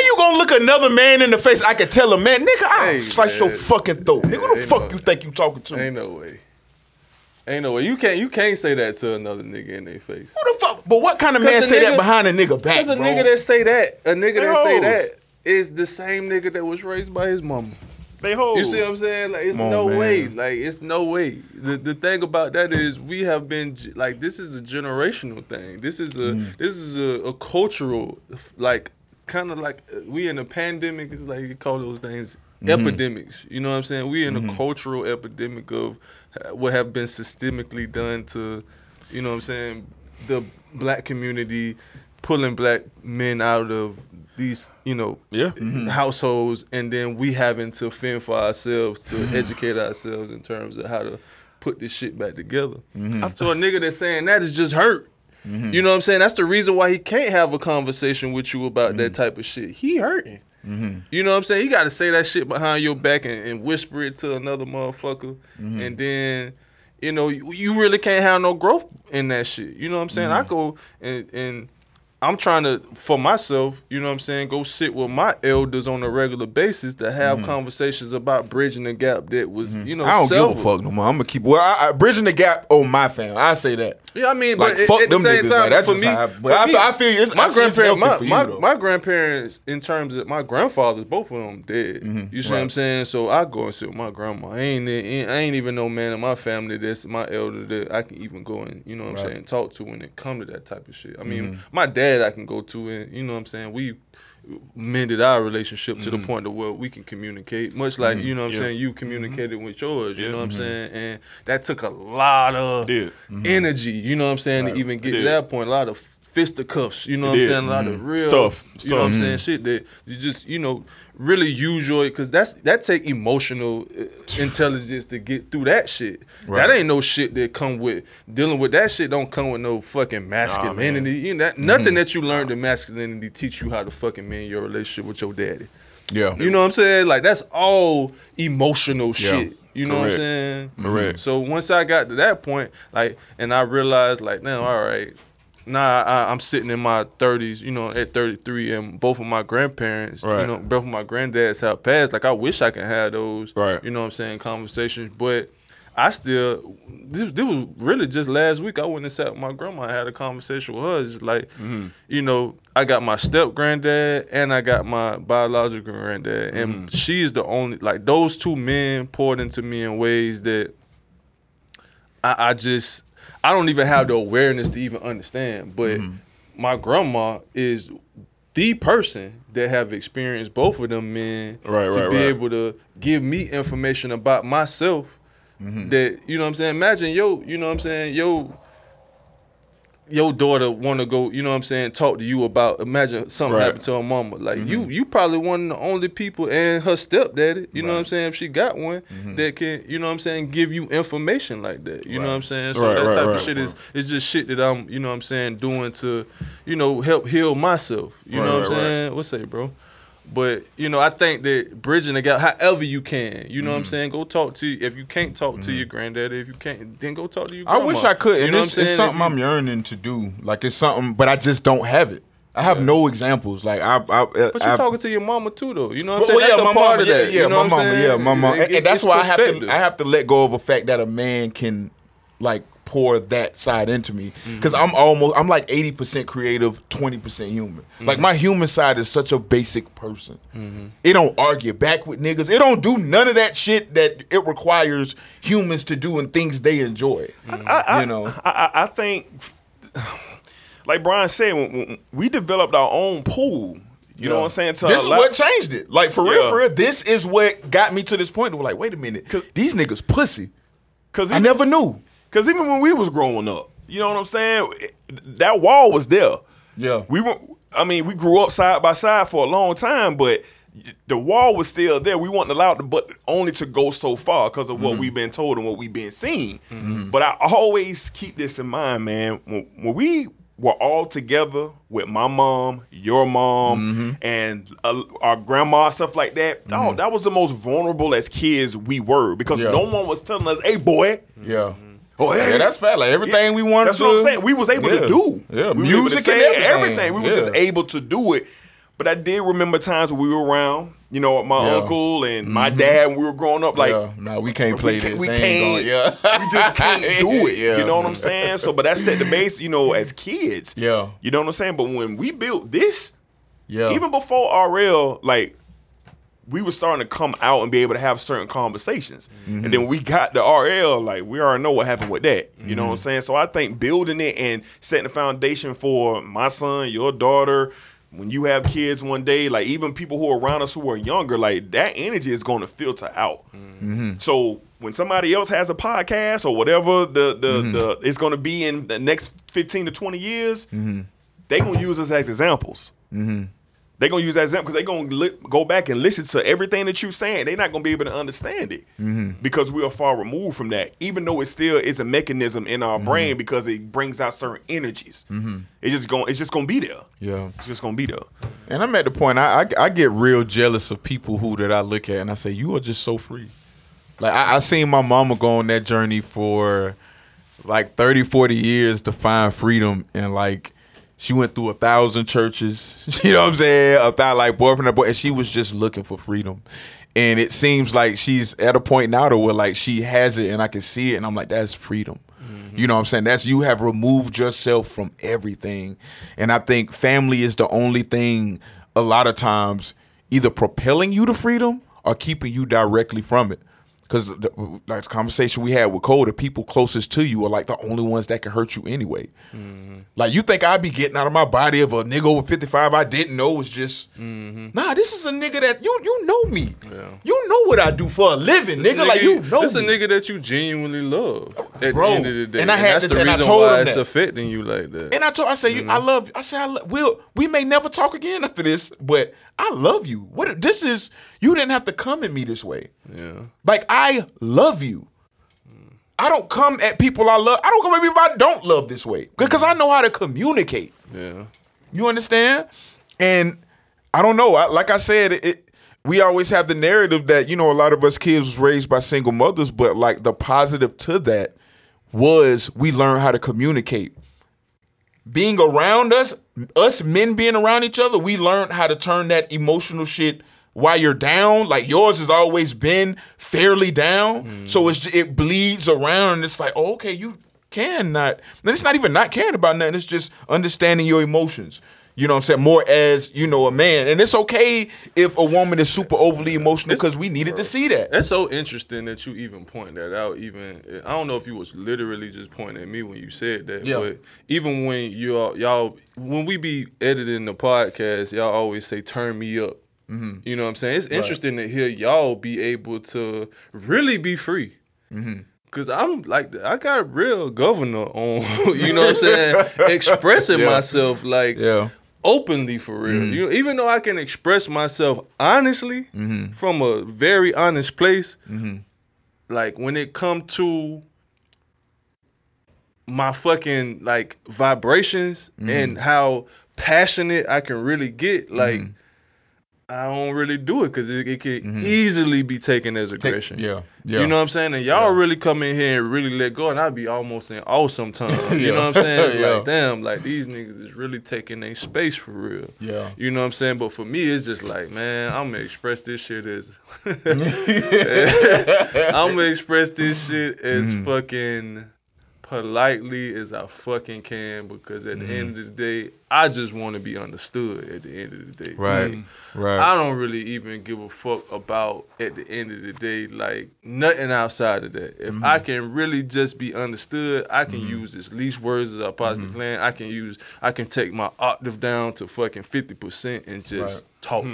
you gonna look another man in the face? I can tell a man, nigga, I'll Hey, slice man. your fucking throat. Nigga, who the fuck no- you think you talking to? Ain't no way. Ain't no way. You can't. You can't say that to another nigga in their face. Who the fuck? But what kind of man the say that behind a nigga back, There's a bro? nigga that say that. A nigga that They say that is the same nigga that was raised by his mama. They hold. You see what I'm saying? Like it's Come on, no man. way. Like it's no way. The the thing about that is we have been like this is a generational thing. This is a Mm. this is a, a cultural like kind of like uh, we in a pandemic It's like you call those things Mm-hmm. epidemics. You know what I'm saying? We're in a mm-hmm. cultural epidemic of what have been systemically done to you know what I'm saying the black community pulling black men out of these, you know, Yeah. Eh, mm-hmm. households, and then we having to fend for ourselves to mm-hmm. educate ourselves in terms of how to put this shit back together. So a nigga that's saying that is just hurt. You know what I'm saying? That's the reason why he can't have a conversation with you about that type of shit. He hurting. Mm-hmm. You know what I'm saying? You got to say that shit behind your back and, and whisper it to another motherfucker, mm-hmm. and then you know you, you really can't have no growth in that shit. You know what I'm saying? I mm-hmm. go and and I'm trying to for myself. You know what I'm saying? Go sit with my elders on a regular basis to have conversations about bridging the gap that was you know I don't give a fuck no more. I'm gonna keep well, I, I, bridging the gap on my family. I say that. Yeah, I mean, Like, but fuck at the them same niggas, time, like, that's for me, I- for but I me, feel- I feel it's- my I see it's grandparents, my, you, my, my grandparents, in terms of my grandfathers, both of them dead. Mm-hmm. You see what I'm saying? So I go and sit with my grandma. I ain't, I ain't even no man in my family that's my elder that I can even go and you know what I'm saying talk to when it come to that type of shit. I mean, Mm-hmm. my dad I can go to and you know what I'm saying? We mended our relationship to the Mm-hmm. point of where we can communicate much like you know what I'm Yeah. saying you communicated with yours you Yeah. know what I'm saying? And that took a lot of energy you know what I'm saying to even get to that point a lot of fisticuffs you know what I'm saying a lot of mm-hmm. real It's tough. It's you know what I'm saying mm-hmm. shit that you just you know really use your because that's that take emotional uh, intelligence to get through that shit that ain't no shit that come with dealing with that shit don't come with no fucking masculinity you know, that, nothing mm-hmm. that you learned in masculinity teach you how to fucking man your relationship with your daddy Yeah. you know what I'm saying? Like that's all emotional Yeah. shit. You know what I'm saying? Correct. So once I got to that point, like, and I realized, like, now, all right, now I, I'm sitting in my 30s, you know, at 33, and both of my grandparents, you know, both of my granddads have passed. Like, I wish I could have those, Right. you know what I'm saying, conversations, but. I still, this, this was really just last week. I went and sat with my grandma and had a conversation with her. Just like, mm-hmm. you know, I got my step granddad and I got my biological granddad, and mm-hmm. she is the only like those two men poured into me in ways that I, I just I don't even have the awareness to even understand. But mm-hmm. my grandma is the person that have experienced both of them men Right, to right, be right. able to give me information about myself mm-hmm. that you know what I'm saying. Imagine yo, you know what I'm saying, yo. Your daughter want to go, you know what I'm saying, talk to you about. Imagine something Right. happened to her mama. Like you, mm-hmm. you probably one of the only people and her stepdaddy. You know what I'm saying. If she got one mm-hmm. that can, you know what I'm saying, give you information like that. You know what I'm saying. So Right, that right, type right, of shit is is just shit that I'm, you know what I'm saying, doing to, you know, help heal myself. You Right, know what I'm right, right. saying. What's say, bro? But you know, I think that bridging the gap, however you can, you know Mm. what I'm saying. Go talk to if you can't talk to your granddaddy. If you can't, then go talk to your. I wish I could, You and know it's, it's something If I'm yearning to do. Like it's something, but I just don't have it. I have no examples. Like I, I But you I, talking to your mama too, though. You know what I'm Well, saying? yeah, That's a my part mama, of yeah, that. yeah, you know my mama, saying? yeah, my mama, and, and that's why I have to. I have to let go of the fact that a man can, like, pour that side into me, Mm-hmm. because I'm almost, I'm like eighty percent creative, twenty percent human. Like Mm-hmm. my human side is such a basic person. It don't argue back with niggas. It don't do none of that shit that it requires humans to do and things they enjoy. you know, I, I, I think, like Brian said, when, when we developed our own pool. You know what I'm saying? To this is allow- what changed it. Like for real, for real. This is what got me to this point. Where like, wait a minute, these niggas pussy. Cause I never knew. Cause even when we was growing up, you know what I'm saying? That wall was there. Yeah. We were. I mean, we grew up side by side for a long time, but the wall was still there. We weren't allowed to, but only to go so far because of Mm-hmm. what we've been told and what we've been seeing. But I always keep this in mind, man. When, when we were all together with my mom, your mom, Mm-hmm. and uh, our grandma, stuff like that. Oh, that was the most vulnerable as kids we were because Yeah. no one was telling us, "Hey, boy." Yeah. Oh, hey, Yeah, that's fact. Like everything we wanted to That's to what I'm saying. We was able Yeah. to do. Yeah, we were able to music and say everything. We were just able to do it. But I did remember times when we were around, you know, my Yeah. Mm-hmm. uncle and my dad when we were growing up. Like, yeah. No, we can't play we can't, this. we can't going- yeah. we just can't do it. Yeah. You know what I'm saying? So, but that set the base, you know, as kids. Yeah. You know what I'm saying? But when we built this, Yeah. even before RL, like we were starting to come out and be able to have certain conversations. Mm-hmm. And then we got the RL, like we already know what happened with that. You know what I'm Mm-hmm. saying? So I think building it and setting the foundation for my son, your daughter, when you have kids one day, like even people who are around us who are younger, like that energy is going to filter out. Mm-hmm. So when somebody else has a podcast or whatever the the, Mm-hmm. the it's going to be in the next 15 to 20 years, they gonna use us as examples. They gonna use that example because they gonna li- go back and listen to everything that you're saying. They're not gonna be able to understand it mm-hmm. because we are far removed from that. Even though it still is a mechanism in our brain mm-hmm. because it brings out certain energies. Mm-hmm. It's just going. It's just gonna be there. Yeah. It's just gonna be there. And I'm at the point I, I I get real jealous of people who that I look at and I say you are just so free. Like I, I seen my mama go on that journey for like 30, 40 years to find freedom and like she went through a thousand churches. You know what I'm saying? A thousand like boyfriend and boy, and she was just looking for freedom. And it seems like she's at a point now to where like she has it and I can see it and I'm like, that's freedom. Mm-hmm. You know what I'm saying? That's you have removed yourself from everything. And I think family is the only thing a lot of times either propelling you to freedom or keeping you directly from it. Because like the conversation we had with Cole, the people closest to you are like the only ones that can hurt you anyway. Mm-hmm. Like you think I'd be getting out of my body of a nigga over 55 I didn't know was just mm-hmm. nah, this is a nigga that you you know me. You know what I do for a living, nigga. Like you know this me. a nigga that you genuinely love at Bro, the end of the day, and I had that's to- the and I reason told why him it's that. affecting you like that. And I told I said, you I mm-hmm. love you. I said, I we'll we may never talk again after this, but I love you. What this is, you didn't have to come at me this way. Yeah, Like I love you. I don't come at people I love. I don't come at people I don't love this way because I know how to communicate. yeah. You understand? And I don't know. I, like I said, it. We always have the narrative that you know a lot of us kids was raised by single mothers, but like the positive to that was we learned how to communicate. Being around us, us men being around each other, we learned how to turn that emotional shit while you're down. Like yours has always been fairly down, so it's it bleeds around, and it's like, oh, okay, you can not. And it's not even not caring about nothing. It's just understanding your emotions. You know what I'm saying? More as, you know, a man. And it's okay if a woman is super overly emotional because we needed to see that. That's so interesting that you even point that out. Even I don't know if you was literally just pointing at me when you said that, Yeah. but even when you all y'all when we be editing the podcast, y'all always say turn me up. Mm-hmm. You know what I'm saying? It's interesting to hear y'all be able to really be free. Mm-hmm. Cause I'm like I got real governor on, you know what I'm saying, expressing Yeah. myself like Yeah. openly for real. Mm-hmm. You know, even though I can express myself honestly mm-hmm. from a very honest place, mm-hmm. like when it come to my fucking like vibrations and how passionate I can really get, like I don't really do it because it, it can easily be taken as aggression. yeah, yeah. You know what I'm saying? And y'all really come in here and really let go, and I'd be almost in awe sometimes. You know what I'm saying? It's Yeah. like, damn, like these niggas is really taking their space for real. Yeah. You know what I'm saying? But for me, it's just like, man, I'm gonna express this shit as I'm gonna express this shit as Mm-hmm. fucking politely as I fucking can because at the Mm-hmm. end of the day, I just want to be understood at the end of the day. Right. Like, Right. I don't really even give a fuck about at the end of the day, like nothing outside of that. If I Mm-hmm. can really just be understood, I can use as least words as I possibly Mm-hmm. can. I can use, I can take my octave down to fucking fifty percent and just talk.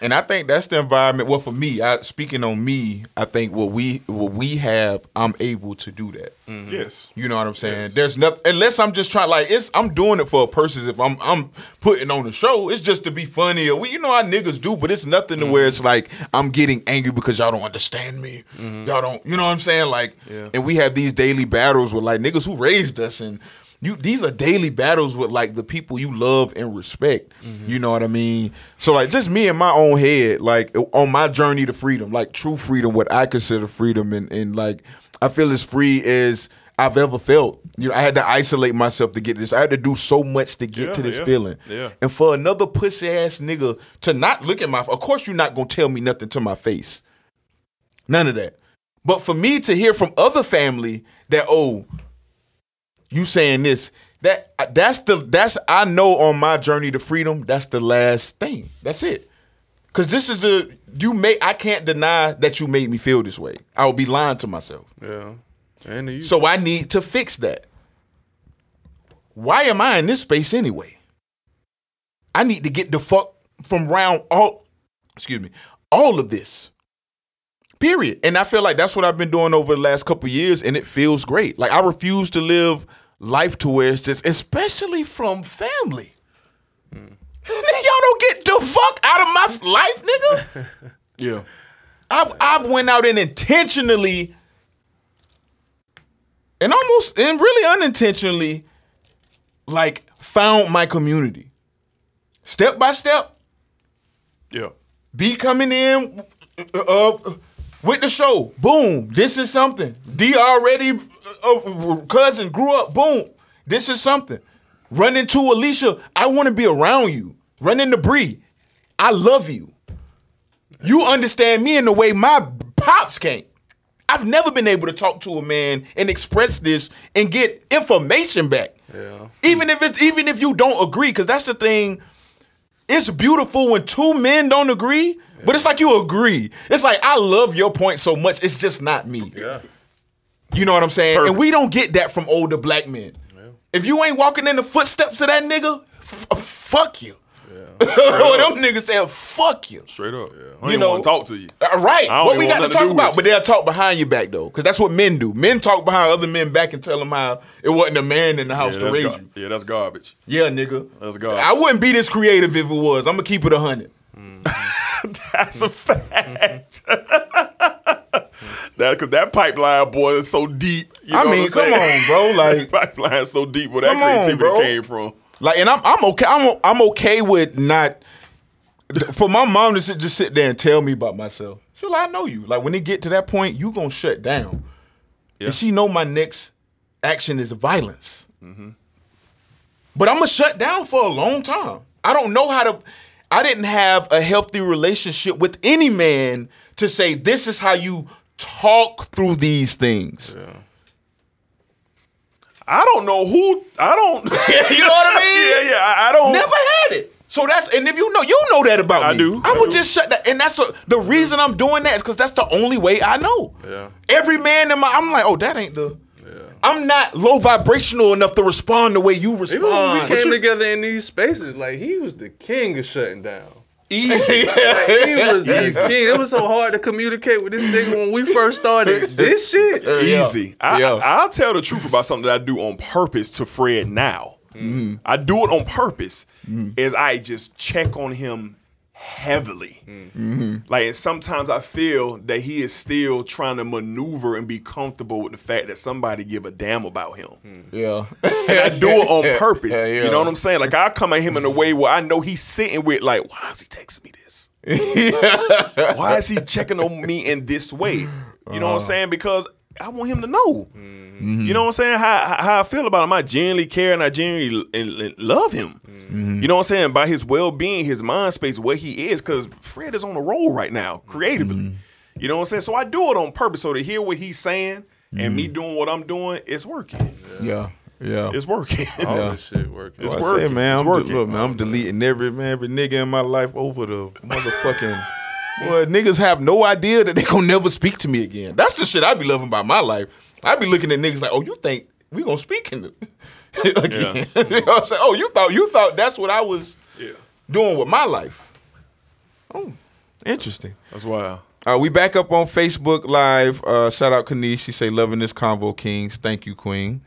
And I think that's the environment. Well, for me, I, speaking on me, I think what we what we have, I'm able to do that. Mm-hmm. Yes. You know what I'm saying? There's nothing unless I'm just trying like it's I'm doing it for a purpose. If I'm I'm putting on the show, it's just to be funny or we you know how niggas do, but it's nothing to where mm-hmm. it's like I'm getting angry because y'all don't understand me. Mm-hmm. Y'all don't you know what I'm saying? Like and we have these daily battles with like niggas who raised us and you these are daily battles with like the people you love and respect. Mm-hmm. You know what I mean? So like just me in my own head, like on my journey to freedom, like true freedom, what I consider freedom and, and like I feel as free as I've ever felt. You know, I had to isolate myself to get this. I had to do so much to get Yeah, to this yeah, feeling. yeah. And for another pussy ass nigga to not look at my of course you're not gonna tell me nothing to my face. None of that. But for me to hear from other family that, oh, you saying this, that that's the that's I know on my journey to freedom, that's the last thing. That's it. Cause this is a you may I can't deny that you made me feel this way. I would be lying to myself. Yeah. And you, So I need to fix that. Why am I in this space anyway? I need to get the fuck from round all excuse me, all of this. Period. And I feel like that's what I've been doing over the last couple years and it feels great. Like I refuse to live life to where it's just especially from family. Nigga, y'all don't get the fuck out of my life, nigga. Yeah. I I went out and intentionally and almost and really unintentionally like found my community. Step by step, Yeah. Be coming in uh, uh, with the show. Boom. This is something. D already uh, uh, cousin grew up. Boom. This is something. Run into Alicia. I want to be around you. Run into Bree. I love you. You understand me in the way my pops can't. I've never been able to talk to a man and express this and get information back. Yeah. Even if it's even if you don't agree, because that's the thing. It's beautiful when two men don't agree, but it's like you agree. It's like I love your point so much. It's just not me. Yeah. You know what I'm saying? Perfect. And we don't get that from older black men. If you ain't walking in the footsteps of that nigga, f- uh, fuck you. Yeah. them niggas say fuck you. Straight up. Yeah. I don't you know, want to talk to you. Uh, right. What we got to nothing to talk about, but they'll talk behind your back though, because that's what men do. Men talk behind other men back and tell them how it wasn't a man in the house Yeah, to raise gar- you. yeah, that's garbage. Yeah, nigga. That's garbage. I wouldn't be this creative if it was. I'm gonna keep it a hundred. That's a fact. that cause that pipeline boy is so deep. You know I what mean, I'm come saying? on, bro. Like, pipeline so deep where that Come on, creativity came from. Like, and I'm I'm okay. I'm I'm okay with not for my mom to sit, just sit there and tell me about myself. She's like, I know you. Like when it get to that point, you gonna shut down. Yeah. And she know my next action is violence. Mm-hmm. But I'm gonna shut down for a long time. I don't know how to. I didn't have a healthy relationship with any man to say this is how you talk through these things. I don't know who. I don't. you know what I mean? yeah, yeah. I, I don't. Never had it. So that's and if you know you know that about me. I me. do. I I would do. just shut that. And that's a, the reason I'm doing that is because that's the only way I know. Yeah. Every man in my, I'm like, oh, that ain't the. Yeah. I'm not low vibrational enough to respond the way you respond. Even when we came together in these spaces, like he was the king of shutting down. Easy. Like, he was the king. It was so hard to communicate with this nigga when we first started this shit. Easy. I, Yeah. I'll tell the truth about something that I do on purpose to Fred now. Mm-hmm. I do it on purpose. as I just check on him heavily. Mm. Mm-hmm. Like and sometimes I feel that he is still trying to maneuver and be comfortable with the fact that somebody give a damn about him. Mm. yeah. And I do it on purpose. Yeah, yeah. You know what I'm saying? Like I come at him in a way where I know he's sitting with like, why is he texting me this? why is he checking on me in this way? You know what. I'm uh. saying? Because I want him to know. Mm-hmm. You know what I'm saying? How, how- I feel about him. I genuinely care and I genuinely love him. Mm-hmm. You know what I'm saying? By his well being, his mind space, where he is, because Fred is on a roll right now, creatively. Mm-hmm. You know what I'm saying? So I do it on purpose. So to hear what he's saying and Mm-hmm. me doing what I'm doing, it's working. Yeah. Yeah. It's working. All Yeah. this shit working. It's I working. Say, man, It's I'm working. look, man, I'm deleting every man, every nigga in my life over the motherfucking. Boy, niggas have no idea that they gonna never speak to me again. That's the shit I'd be loving about my life. I'd be looking at niggas like, oh, you think we gonna speak in the again? you know what I'm saying? Oh, you thought you thought that's what I was yeah. doing with my life. Oh, interesting. That's wild. Uh, we back up on Facebook Live. Uh, shout out Kanish. She say, loving this convo, Kings. Thank you, Queen.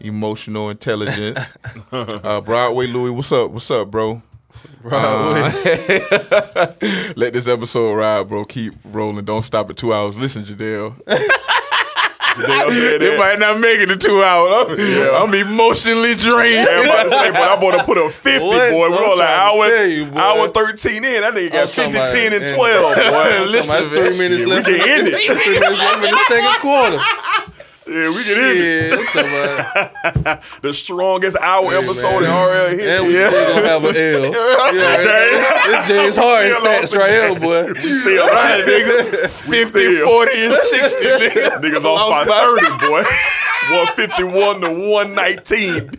Emotional intelligence. uh, Broadway Louis, what's up? What's up, bro? Uh, Let this episode ride, bro. Keep rolling. Don't stop at two hours. Listen, Jadelle. Jadelle said might not make it to two hours. I'm, I'm emotionally drained. Yeah, I'm about to say, but I'm gonna put a 50, What? boy. We're I'm on like trying to hour, you, hour 13 in. That nigga got I'm 50, 10, and it. 12, boy. Listen, That's three minutes left. we left. can in the- end it. Three minutes left in the second quarter. Yeah, we can end it. Yeah, I'm talking about. The strongest hour episode in man. RL And history. we still gonna have an L. Yeah, this James Harden Still on stats right here, boy. We still right, nigga. 50, 40, and 60, nigga. Niggas lost by 30, boy. 151 to 119.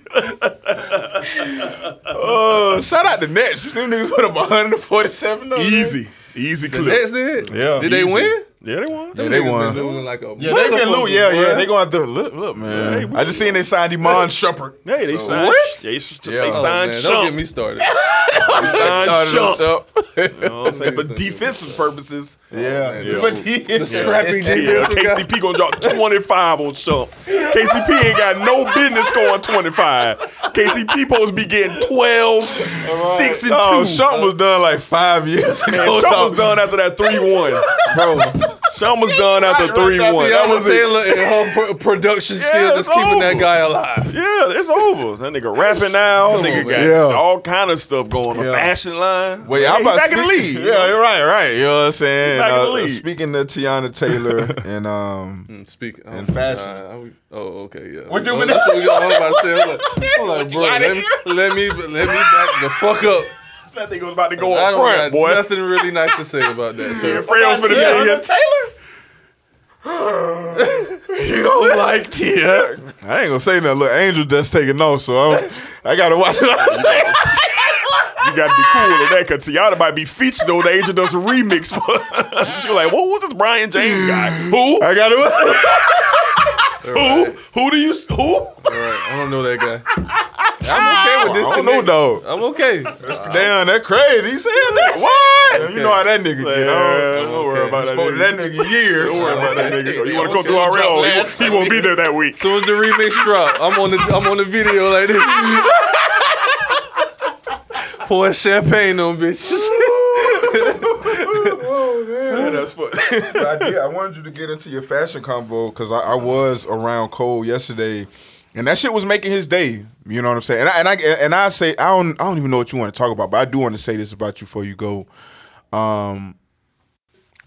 Uh, shout out the Nets. You see them niggas put up 147 on them? Easy. Easy The clip. Nets did. Yeah. Did they win? Yeah, they won. Yeah, they won. Losing like a Yeah, they been loot. Yeah, yeah. They gonna have to look, look, man. I just seen they signed Iman Shumpert. Hey, they signed. what? They, they Yeah. Oh, signed man, don't get me Shump. started. They signed Started Shump. You know what I'm saying? For defensive purposes. Yeah, man, but the- he The scrappy Yeah, defensive guy. KCP gonna drop 25 on Shump. KCP ain't got no business going 25. KCP supposed to be getting 12, 6 and 2. Oh, Shump was done like five years ago. Shump was done after that 3 1. Bro, Shump was done after 3 1. That Teyana was it. Taylor and her pro- production skills Yeah, is it's keeping that guy alive. Yeah, it's over. That nigga rapping now. nigga on, got. Yeah. all kind of stuff going on. Yeah. Fashion line. Wait, I'm about back in the speak- league. Yeah, you're right, right. You know what I'm saying? He's back in the Uh. Speaking of Teyana Taylor and um, Mm, Speak oh, And fashion. uh, I- oh, okay, yeah. What you oh, been- that's what we got. I'm about to. I'm like, I'm like bro, let me, let me let me back the fuck up. That nigga was about to go I up don't front, boy. nothing really nice to say about that. So Yeah, Fred was finna be Teyana in here. Taylor. you don't like Tia. I ain't gonna say nothing. Look, Angel just taking off, so I'm, I gotta watch what I say. You gotta be cool with that because Teyana might be featured on the Angel does a remix. she like, what was this Brian James guy? Who? I gotta. Who? Who do you? Who? all right, I don't know that guy. I'm okay with this. I don't know, dog. I'm okay. Damn, that crazy. He saying that. What? You know how that nigga get. Yeah, don't worry about that nigga. that nigga years. Don't worry about that nigga. You want to come through our drop? He, he won't be there that week. soon as the remix drop, I'm on the I'm on the video like this. Pour champagne on bitches. Yeah, that's what. I did. I wanted you to get into your fashion combo because I, I was around Cole yesterday, and that shit was making his day. You know what I'm saying? And I and I and I say I don't I don't even know what you want to talk about, but I do want to say this about you before you go. Um,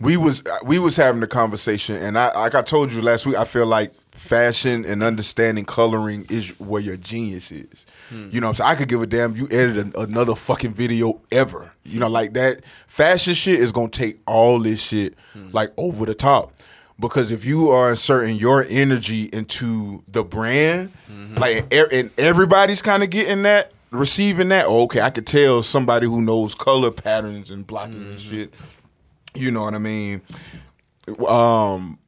we was we was having a conversation, and I like I told you last week. I feel like fashion and understanding coloring is where your genius is. You know, what I'm saying I could give a damn. You edit an, another fucking video ever. You know, like that fashion shit is gonna take all this shit like over the top. Because if you are inserting your energy into the brand, like and and everybody's kind of getting that, receiving that. Oh, okay, I could tell somebody who knows color patterns and blocking and shit you know what I mean, um,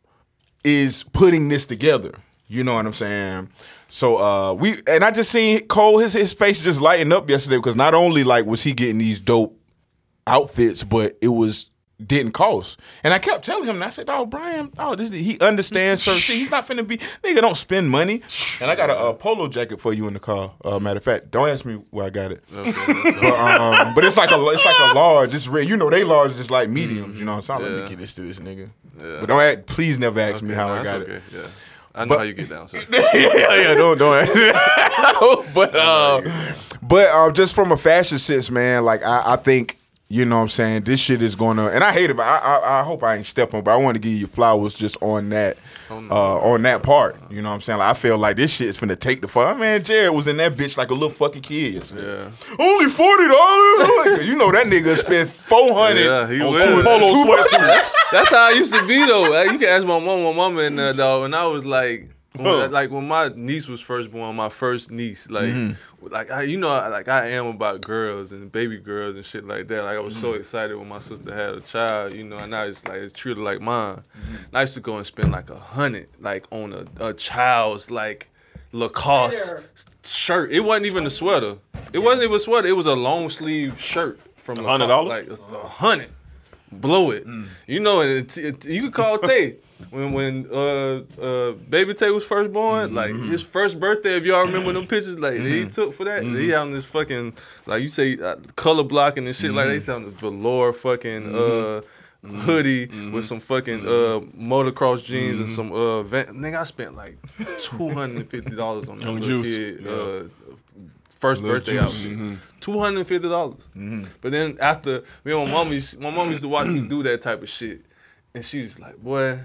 is putting this together. You know what I'm saying? So uh we and I just seen Cole his his face just lighten up yesterday because not only like was he getting these dope outfits, but it was didn't cost. And I kept telling him, and I said, "Oh, Brian, oh, this he understands certain shit. He's not finna be nigga. Don't spend money." And I got a, polo jacket for you in the car. Uh, matter of fact, don't ask me where I got it. but, um, but it's like a it's like a large. It's red. You know they large is like mediums. You know, so I'm let Yeah. me get this to this nigga. But don't ask, please never ask me how Nah, I got okay. it. Yeah. I know But- how you get down, sir. yeah, yeah, don't don't. but uh, but uh, just from a fashion sense, man, like I, I think you know what I'm saying this shit is gonna, and I hate it, but I I, I hope I ain't stepping, but I want to give you flowers just on that. Uh, on that part, you know what I'm saying? Like, I feel like this shit is finna take the fuck. Man, Jared was in that bitch like a little fucking kid. Yeah. Only forty dollars. you know that nigga spent four hundred Yeah, he on two polo sweatsuits. That's how I used to be though. You can ask my mom, my mama and uh, dog, and I was like, when, like when my niece was first born, my first niece, like, Mm-hmm. like I, you know, like I am about girls and baby girls and shit like that. Like I was Mm-hmm. so excited when my sister had a child, you know, and I just like it's treated like mine. Mm-hmm. And I used to go and spend like a hundred, like on a, a child's like Lacoste shirt. It wasn't even a sweater. It wasn't even a sweater. It was a long sleeve shirt from $100? Lacoste, Like it's a hundred blow it. You know, and it, it, you could call Tay. When when uh uh baby Tay was first born, like his first birthday, if y'all remember them pictures, like that he took for that, he had on this fucking like you say uh, color blocking and shit like they sound this velour fucking uh hoodie with some fucking uh motocross jeans and some uh van- nigga I spent like two hundred and fifty dollars on that little Juice. kid uh first birthday outfit. Two hundred and fifty dollars. But then after me and my mom used, my mom used to watch me do that type of shit, and she was like, "Boy,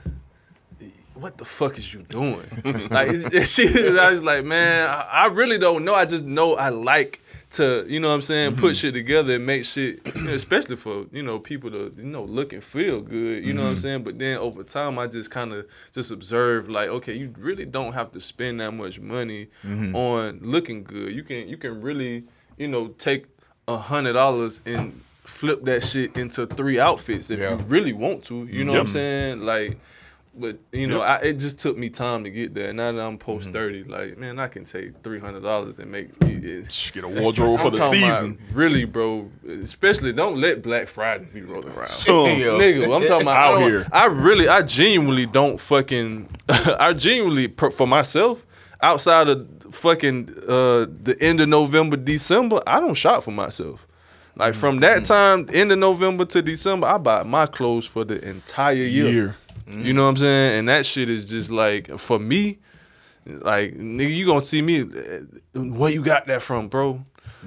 what the fuck is you doing?" like she, I was like, "Man, I, I really don't know. I just know I like." To you know what I'm saying, put mm-hmm. shit together and make shit, you know, especially for you know people to you know look and feel good. You know what I'm mm-hmm. saying. But then over time, I just kind of just observed like, okay, you really don't have to spend that much money mm-hmm. on looking good. You can you can really you know take a hundred dollars and flip that shit into three outfits if Yeah. you really want to. You know what I'm saying? Like, but you know, I, it just took me time to get there. Now that I'm post Mm-hmm. thirty, like man, I can take three hundred dollars and make it. Get a wardrobe for the season. really, bro. Especially don't let Black Friday be rolling around. So, Nigga, I'm talking about Out I here. I really, I genuinely don't fucking. I genuinely for myself outside of fucking uh the end of November, December. I don't shop for myself. Like from that time, end of November to December, I buy my clothes for the entire year. Year. You know what I'm saying? And that shit is just like for me, like nigga, you gonna see me. uh, Where you got that from, bro?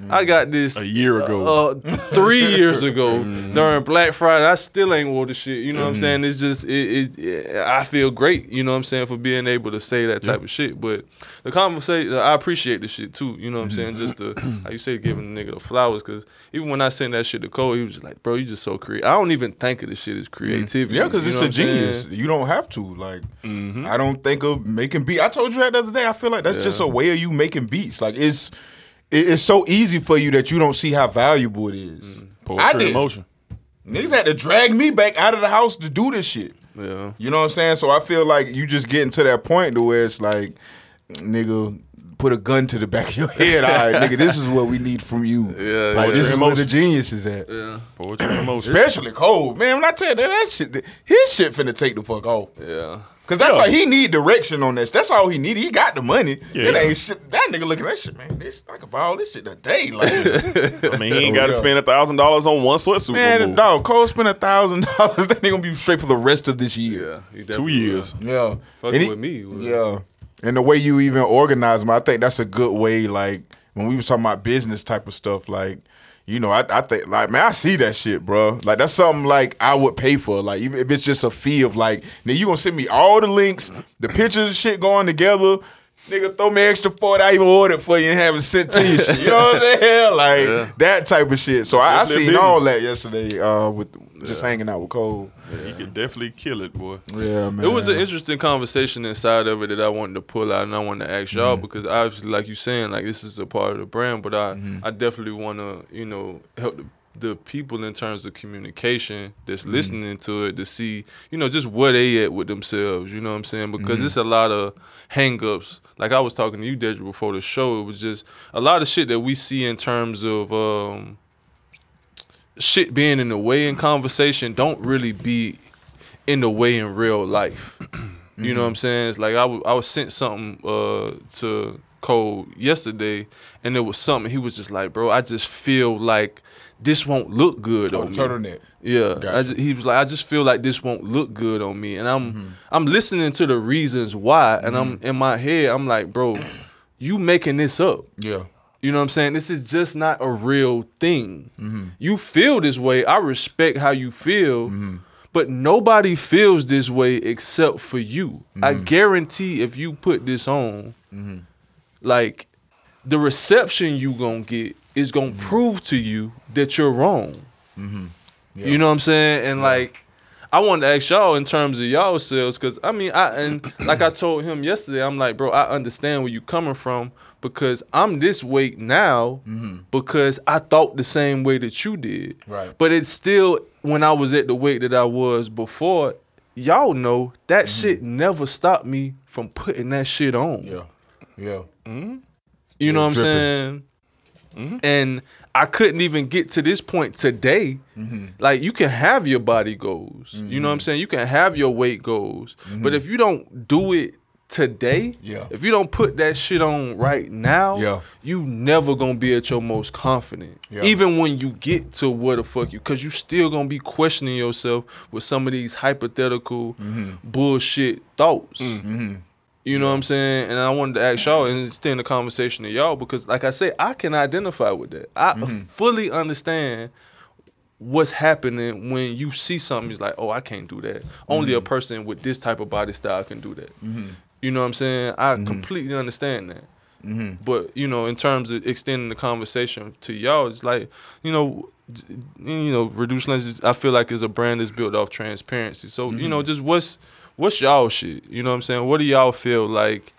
I got this A year uh, ago. uh, three years ago mm-hmm. during Black Friday. I still ain't wore the shit. You know what I'm mm-hmm. saying? It's just it, it, I feel great. You know what I'm saying for being able to say that type of shit. But the conversation, I appreciate the shit too. You know what I'm mm-hmm. saying? Just the how you say giving the nigga the flowers. Because even when I sent that shit to Cole, he was just like, "Bro, you just so creative." I don't even think of the shit as creativity. Yeah, because it's a I'm saying? genius. You don't have to. Like, I don't think of making beat. I told you that the other day. I feel like that's just a way of you making beats. Like, it's it- it's so easy for you that you don't see how valuable it is. Mm. I Poetry did. in motion. Niggas had to drag me back out of the house to do this shit. Yeah. You know what I'm saying? So I feel like you just getting to that point to where it's like, nigga, put a gun to the back of your head. All right, nigga, this is what we need from you. Yeah, like this is where the Emotion. genius is at. Yeah. Poetry in motion. Especially cold, man. When I tell you that, that shit, his shit finna take the fuck off. Yeah. Cause that's Yeah. why he need direction on this. That's all he need. He got the money. Yeah. It ain't shit. That nigga looking at that shit, man. This I could buy all this shit today. Like, I mean, he ain't got to spend a thousand dollars on one sweatsuit. man, no dog, Cole spent a thousand dollars. That nigga gonna be straight for the rest of this year. Yeah. Two definitely years. Yeah. Fucking he- with me. well. Yeah. And the way you even organize them, I think that's a good way. Like when we was talking about business type of stuff, like you know, I, I think like man, I see that shit, bro. Like that's something like I would pay for. Like even if it's just a fee of like, now you gonna send me all the links, the pictures, and shit going together. Nigga, throw me extra forty. I even ordered for you and have it sent to you. You know what I'm saying? Like Yeah. that type of shit. So I, I seen all that yesterday uh, with just hanging out with Cole. He could definitely kill it, boy. Yeah, man. It was an interesting conversation inside of it that I wanted to pull out and I wanted to ask y'all mm-hmm. because obviously, like you saying, like this is a part of the brand, but I mm-hmm. I definitely want to you know help the, the people in terms of communication that's mm-hmm. listening to it to see you know just where they at with themselves. You know what I'm saying? Because it's a lot of hangups. Like I was talking to you, Dedra, before the show. It was just a lot of shit that we see in terms of. um shit being in the way in conversation don't really be in the way in real life. You know what mm-hmm. I'm saying? It's like I I was sent something uh, to Cole yesterday, and it was something he was just like, bro, I just feel like this won't look good Oh, on me. turtleneck. Yeah, Gotcha. ju- he was like, I just feel like this won't look good on me, and I'm mm-hmm. I'm listening to the reasons why, and I'm mm-hmm. in my head, I'm like, bro, you making this up. Yeah. You know what I'm saying? This is just not a real thing. Mm-hmm. You feel this way. I respect how you feel, mm-hmm. but nobody feels this way except for you. I mm-hmm. guarantee if you put this on, like the reception you gonna get is gonna prove to you that you're wrong. You know what I'm saying? And like, I wanted to ask y'all in terms of y'all selves, because I mean, I and like I told him yesterday, I'm like, bro, I understand where you coming from because I'm this weight now mm-hmm. because I thought the same way that you did. Right. But it's still when I was at the weight that I was before. Y'all know that mm-hmm. shit never stopped me from putting that shit on. Yeah. Yeah. Mm-hmm. You know what I'm dripping. saying? And I couldn't even get to this point today. Mm-hmm. Like you can have your body goals. You know what I'm saying? You can have your weight goals. But if you don't do it today, Mm-hmm. Yeah. if you don't put that shit on right now, Yeah. you never gonna be at your most confident. Yeah. Even when you get to where the fuck you cause you still gonna be questioning yourself with some of these hypothetical Mm-hmm. bullshit thoughts. You know what I'm saying? And I wanted to ask y'all and extend the conversation to y'all because, like I say, I can identify with that. I fully understand what's happening when you see something. It's like, oh, I can't do that. Only a person with this type of body style can do that. You know what I'm saying? I mm-hmm. completely understand that. Mm-hmm. But you know, in terms of extending the conversation to y'all, it's like you know, you know, reduce lenses. I feel like is a brand that's built off transparency. So you know, mm-hmm. just what's what's y'all shit? You know what I'm saying? What do y'all feel like?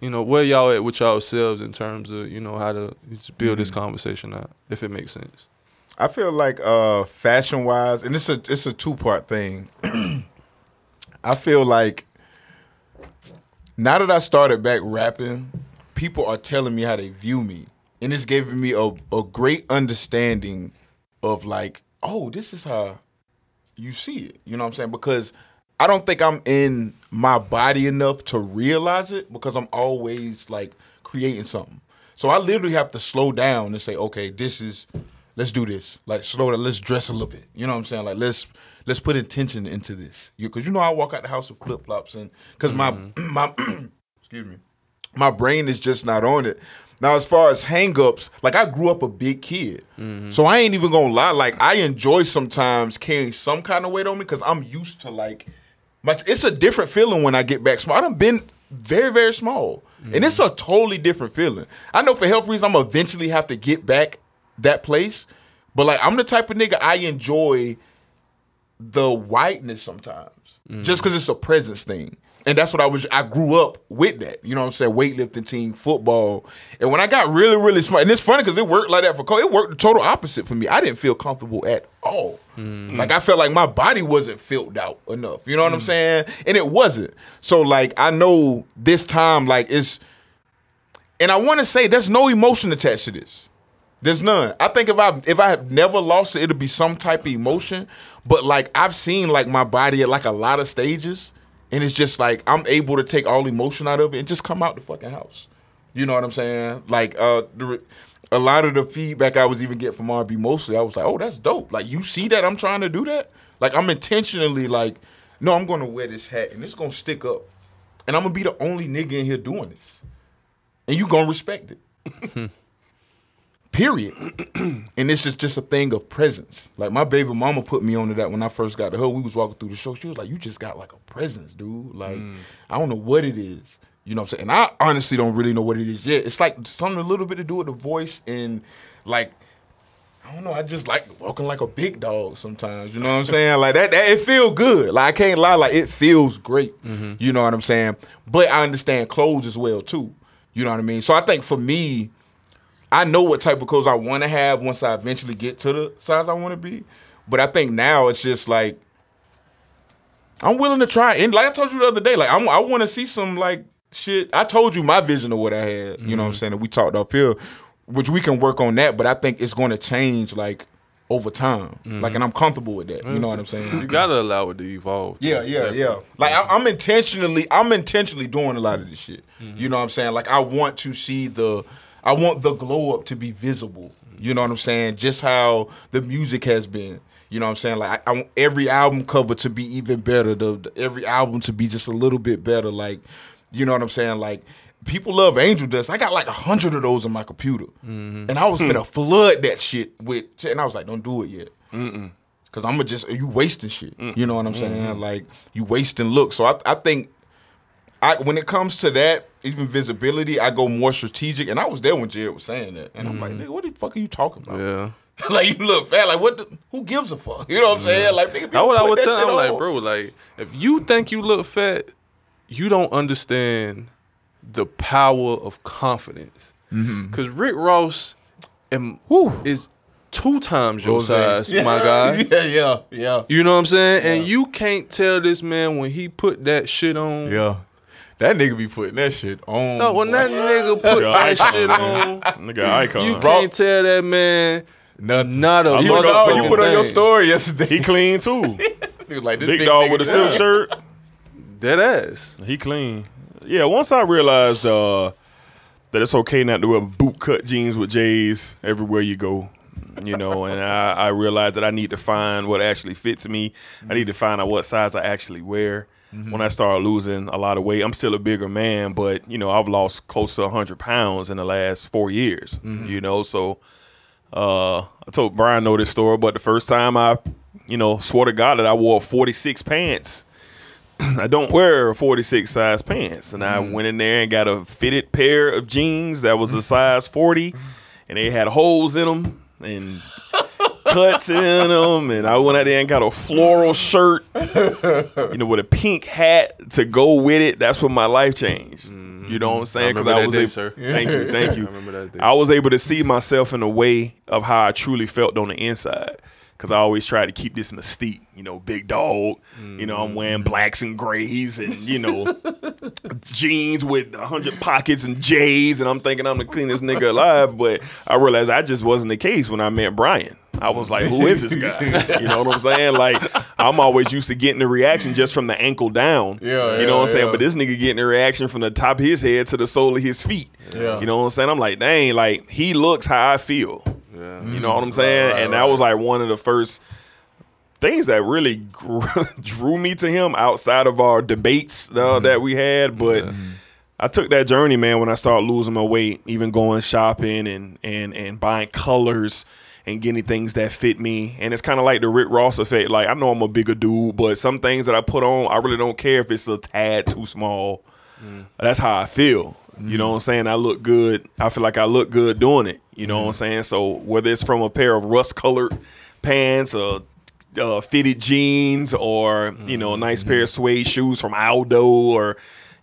You know, where y'all at with y'all selves in terms of you know how to just build this conversation out, if it makes sense. I feel like uh fashion wise, and it's a it's a two part thing. I feel like now that I started back rapping, people are telling me how they view me. And it's giving me a, a great understanding of like, oh, this is how you see it. You know what I'm saying? Because I don't think I'm in my body enough to realize it because I'm always like creating something. So I literally have to slow down and say, okay, this is let's do this. Like slow down, let's dress a little bit. You know what I'm saying? Like let's let's put intention into this. You cause you know I walk out the house with flip flops and because my mm-hmm. my excuse me, my brain is just not on it. Now, as far as hangups, like I grew up a big kid, mm-hmm. so I ain't even gonna lie. Like I enjoy sometimes carrying some kind of weight on me because I'm used to like, my, it's a different feeling when I get back small. I've been very very small, and it's mm-hmm. a totally different feeling. I know for health reasons I'm eventually have to get back that place, but like I'm the type of nigga I enjoy the whiteness sometimes, mm. just because it's a presence thing. And that's what I was. I grew up with that. You know what I'm saying? Weightlifting team, football. And when I got really, really smart, and it's funny because it worked like that for Cole. It worked the total opposite for me. I didn't feel comfortable at all. Mm. Like I felt like my body wasn't filled out enough. You know what I'm mm. saying? And it wasn't. So like I know this time, like it's, and I want to say there's no emotion attached to this. There's none. I think if I if I had never lost it, it'd be some type of emotion. But like I've seen like my body at like a lot of stages, and it's just like I'm able to take all emotion out of it and just come out the fucking house. You know what I'm saying? Like uh, the, a lot of the feedback I was even getting from RB mostly, I was like, oh, that's dope. Like you see that I'm trying to do that. Like I'm intentionally like, no, I'm gonna wear this hat and it's gonna stick up, and I'm gonna be the only nigga in here doing this, and you gonna respect it. Period. and this is just a thing of presence. Like my baby mama put me onto that when I first got to her. We was walking through the show. She was like, "You just got like a presence, dude. Like mm. I don't know what it is. You know what I'm saying? And I honestly don't really know what it is yet. It's like something a little bit to do with the voice and like I don't know. I just like walking like a big dog sometimes. You know what I'm saying? Like that, that it feel good. Like I can't lie. Like it feels great. Mm-hmm. You know what I'm saying? But I understand clothes as well too. You know what I mean? So I think for me, I know what type of clothes I want to have once I eventually get to the size I want to be. But I think now it's just like I'm willing to try. And like I told you the other day, like I'm, I want to see some like shit. I told you my vision of what I had. You know what I'm saying? And we talked off here, which we can work on that. But I think it's going to change like over time. Like, and I'm comfortable with that. You know what I'm saying? You gotta allow it to evolve. Yeah, yeah, yeah. Like I, I'm intentionally, I'm intentionally doing a lot of this shit. Mm-hmm. You know what I'm saying? Like I want to see the, I want the glow up to be visible. You know what I'm saying? Just how the music has been. You know what I'm saying? Like I, I want every album cover to be even better. The, the- every album to be just a little bit better. Like, you know what I'm saying? Like people love Angel Dust. I got like a hundred of those in my computer, Mm-hmm. and I was gonna flood that shit with. And I was like, don't do it yet. Cause I'm gonna just you wasting shit. You know what I'm saying? Like you wasting looks. So I, I think I when it comes to that, even visibility, I go more strategic. And I was there when Jared was saying that, and I'm like, nigga, what the fuck are you talking about? Yeah. like you look fat. Like what? The, who gives a fuck? You know what I'm saying? Like nigga, people what I would tell shit him. Like, on. bro, like if you think you look fat, you don't understand the power of confidence. Mm-hmm. Because Rick Ross am, is two times your size, Yeah. my guy. yeah, yeah, yeah, You know what I'm saying? And you can't tell this man when he put that shit on. yeah. That nigga be putting that shit on. No, when boy. that nigga put Nigga that icon, shit man. on, Nigga icon. you can't tell that man Nothing. not a I You, put motherfucking to you put on your story yesterday. he clean too. Nigga like, this Big big dog nigga with a silk shirt. Dead ass. He clean. Yeah, once I realized uh, that it's okay not to wear boot cut jeans with J's everywhere you go, you know, and I, I realized that I need to find what actually fits me. I need to find out what size I actually wear. Mm-hmm. When I started losing a lot of weight, I'm still a bigger man, but you know, I've lost close to 100 pounds in the last four years, mm-hmm. you know, so uh, I told Brian know this story, but the first time I, you know, swore to God that I wore 46 pants. I don't wear 46 size pants. And I mm-hmm. went in there and got a fitted pair of jeans that was a size 40 and they had holes in them and cuts in them. And I went out there and got a floral shirt, you know, with a pink hat to go with it. That's when my life changed. You know what I'm saying? Because I that was day, able, sir. Thank you, thank you. I remember that day. I was able to see myself in a way of how I truly felt on the inside. Cause I always try to keep this mystique, you know, big dog. You know, I'm wearing mm. blacks and grays, and you know, jeans with a hundred pockets and J's, and I'm thinking I'm the cleanest nigga alive. But I realized I just wasn't the case when I met Brian. I was like, who is this guy? You know what I'm saying? Like, I'm always used to getting the reaction just from the ankle down. Yeah, you know what I'm yeah, saying? yeah. But this nigga getting the reaction from the top of his head to the sole of his feet. Yeah. You know what I'm saying? I'm like, dang, like he looks how I feel. Yeah. You know what I'm mm. saying? and that was like one of the first things that really grew, drew me to him outside of our debates uh, mm-hmm. that we had. Mm-hmm. But mm-hmm. I took that journey, man, when I started losing my weight, even going shopping and and and buying colors and getting things that fit me. And it's kind of like the Rick Ross effect. Like I know I'm a bigger dude, but some things that I put on, I really don't care if it's a tad too small. Mm. That's how I feel. You know mm. what I'm saying? I look good. I feel like I look good doing it. You know what I'm mm. saying? So whether it's from a pair of rust colored pants or uh, fitted jeans or you know a nice mm-hmm. pair of suede shoes from Aldo or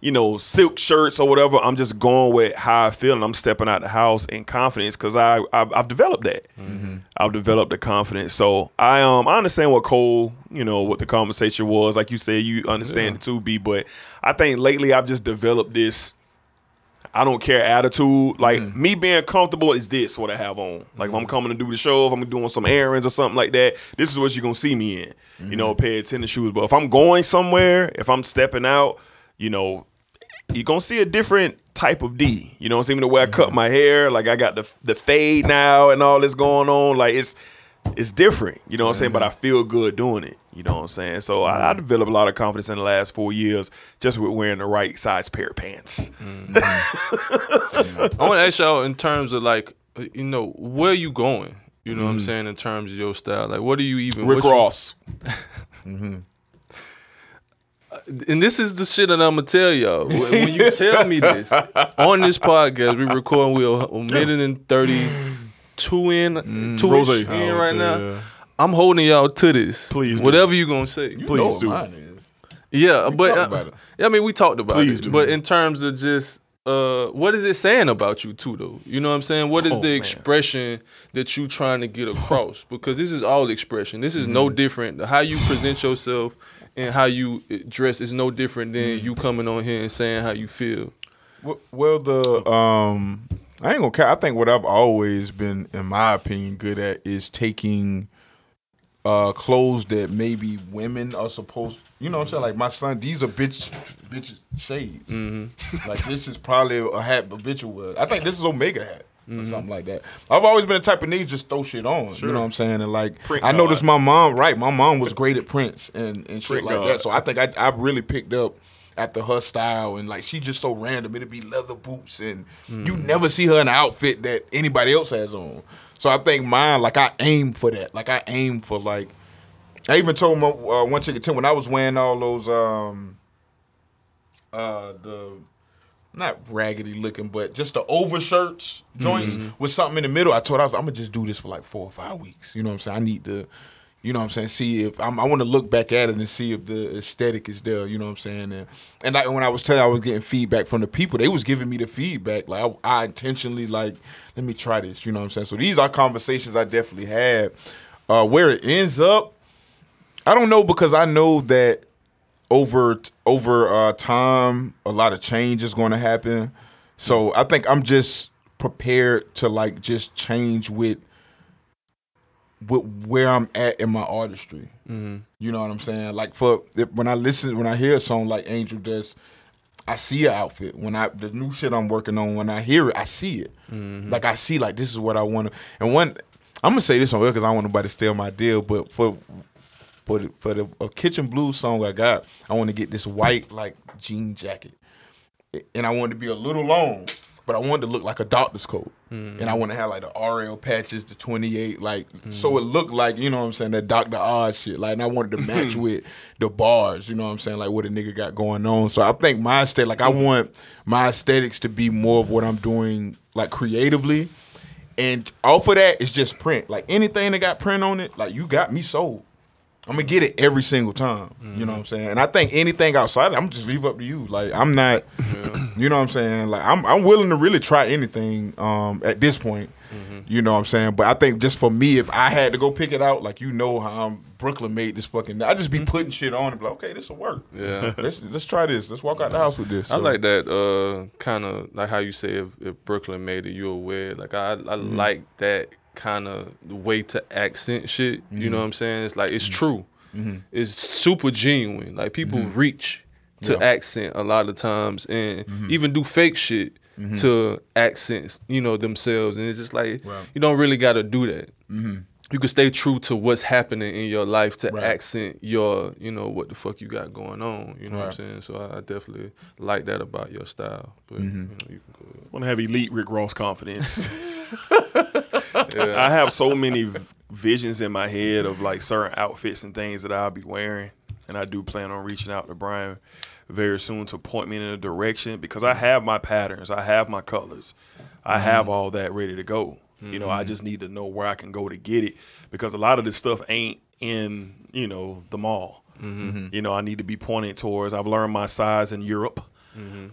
you know silk shirts or whatever, I'm just going with how I feel and I'm stepping out the house in confidence because I I've, I've developed that. Mm-hmm. I've developed the confidence. So I um I understand what Cole you know what the conversation was. Like you said, you understand it too, B. But I think lately I've just developed this. I don't care attitude. Like mm. me being comfortable is this what I have on. Like if I'm mm-hmm. coming to do the show, if I'm doing some errands or something like that, this is what you're gonna see me in. You know, a pair of tennis shoes. But if I'm going somewhere, if I'm stepping out, you know, you're gonna see a different type of D. You know what I'm saying? The way I cut mm-hmm. my hair, like I got the the fade now and all this going on. Like it's it's different. You know what I'm saying? But mm-hmm. I feel good doing it. You know what I'm saying? So I, I mm-hmm. developed a lot of confidence in the last four years just with wearing the right size pair of pants. I want to ask y'all in terms of like, you know, where you going? You know what I'm saying in terms of your style. Like, what do you even? Rick what you- Ross. and this is the shit that I'm gonna tell y'all. When when you tell me this on this podcast, we recording we a minute and thirty two in, two Rose. in right now. I'm holding y'all to this. Please do. whatever you gonna say. You Please do. Yeah, but uh, about it. yeah, I mean, we talked about Please it. do. But in terms of just uh, what is it saying about you too, though? You know what I'm saying? What is Oh, the man. expression that you trying to get across? Because this is all expression. This is no Mm-hmm. different. How you present yourself and how you dress is no different than Mm-hmm. you coming on here and saying how you feel. Well- the um, I ain't gonna. Ca- I think what I've always been, in my opinion, good at is taking uh clothes that maybe women are supposed. You know what I'm saying? Like my son, these are bitch bitch shades. Like this is probably a hat a bitch would. I think this is Omega hat. Or something like that. I've always been the type of nigga just throw shit on. You know what I'm saying? And like Print I noticed guard. my mom, right? My mom was great at prints and, and shit Print like guard. that. So I think I I really picked up after her style and like she just so random. It'd be leather boots and you never see her in an outfit that anybody else has on. So I think mine, like I aim for that. Like I aim for like I even told my uh, one chicken Tim when I was wearing all those um uh the not raggedy looking, but just the overshirts joints with something in the middle. I told her, I was I'm gonna just do this for like four or five weeks. You know what I'm saying? I need to, you know what I'm saying, see if I'm, I want to look back at it and see if the aesthetic is there. You know what I'm saying? And and like when I was telling, I was getting feedback from the people. They was giving me the feedback. Like I, I intentionally like, let me try this. You know what I'm saying? So these are conversations I definitely had. Uh, where it ends up, I don't know because I know that over over uh, time, a lot of change is going to happen. So I think I'm just prepared to like just change with with where I'm at in my artistry. You know what I'm saying? Like for if, when I listen, when I hear a song like Angel Dust, I see an outfit. When I the new shit I'm working on, when I hear it, I see it. Like I see like this is what I want to. And one, I'm gonna say this on because I don't want nobody to steal my deal, but for for the, for the a kitchen blues song I got, I want to get this white like jean jacket, and I want to be a little long, but I want to look like a doctor's coat, mm. and I want to have like the RL patches, the 28, like mm. so it looked like you know what I'm saying that Doctor Oz shit, like, and I wanted to match with the bars, you know what I'm saying, like what a nigga got going on. So I think my aesthetic, like I want my aesthetics to be more of what I'm doing, like creatively. And off of that, it's just print. Like anything that got print on it, like you got me sold. I'm gonna get it every single time. You know what I'm saying? And I think anything outside, I'm just leave up to you. Like I'm not, You know what I'm saying? Like I'm I'm willing to really try anything um at this point. You know what I'm saying? But I think just for me, if I had to go pick it out, like you know how I'm, Brooklyn made this fucking I just be putting shit on and be like, okay, this will work. Yeah. Let's let's try this. Let's walk out the house with this. I like that uh kind of like how you say if, if Brooklyn made it, you're aware. Like I I Mm-hmm. like that kind of the way to accent shit. You Mm-hmm. know what I'm saying? It's like it's true. It's super genuine. Like people reach to Mm-hmm. Yeah. Mm-hmm. accent a lot of times and even do fake shit to accents, you know, themselves. And it's just like you don't really got to do that. You can stay true to what's happening in your life to Right. accent your, you know, what the fuck you got going on. You know what I'm saying? So I, I definitely like that about your style. But Mm-hmm. you know, you can go want to have elite Rick Ross confidence. I have so many visions in my head of like certain outfits and things that I'll be wearing, and I do plan on reaching out to Brian very soon to point me in a direction because I have my patterns, I have my colors, I mm-hmm. have all that ready to go. You know, I mm-hmm. just need to know where I can go to get it because a lot of this stuff ain't in you know the mall. Mm-hmm. You know, I need to be pointed towards. I've learned my size in Europe.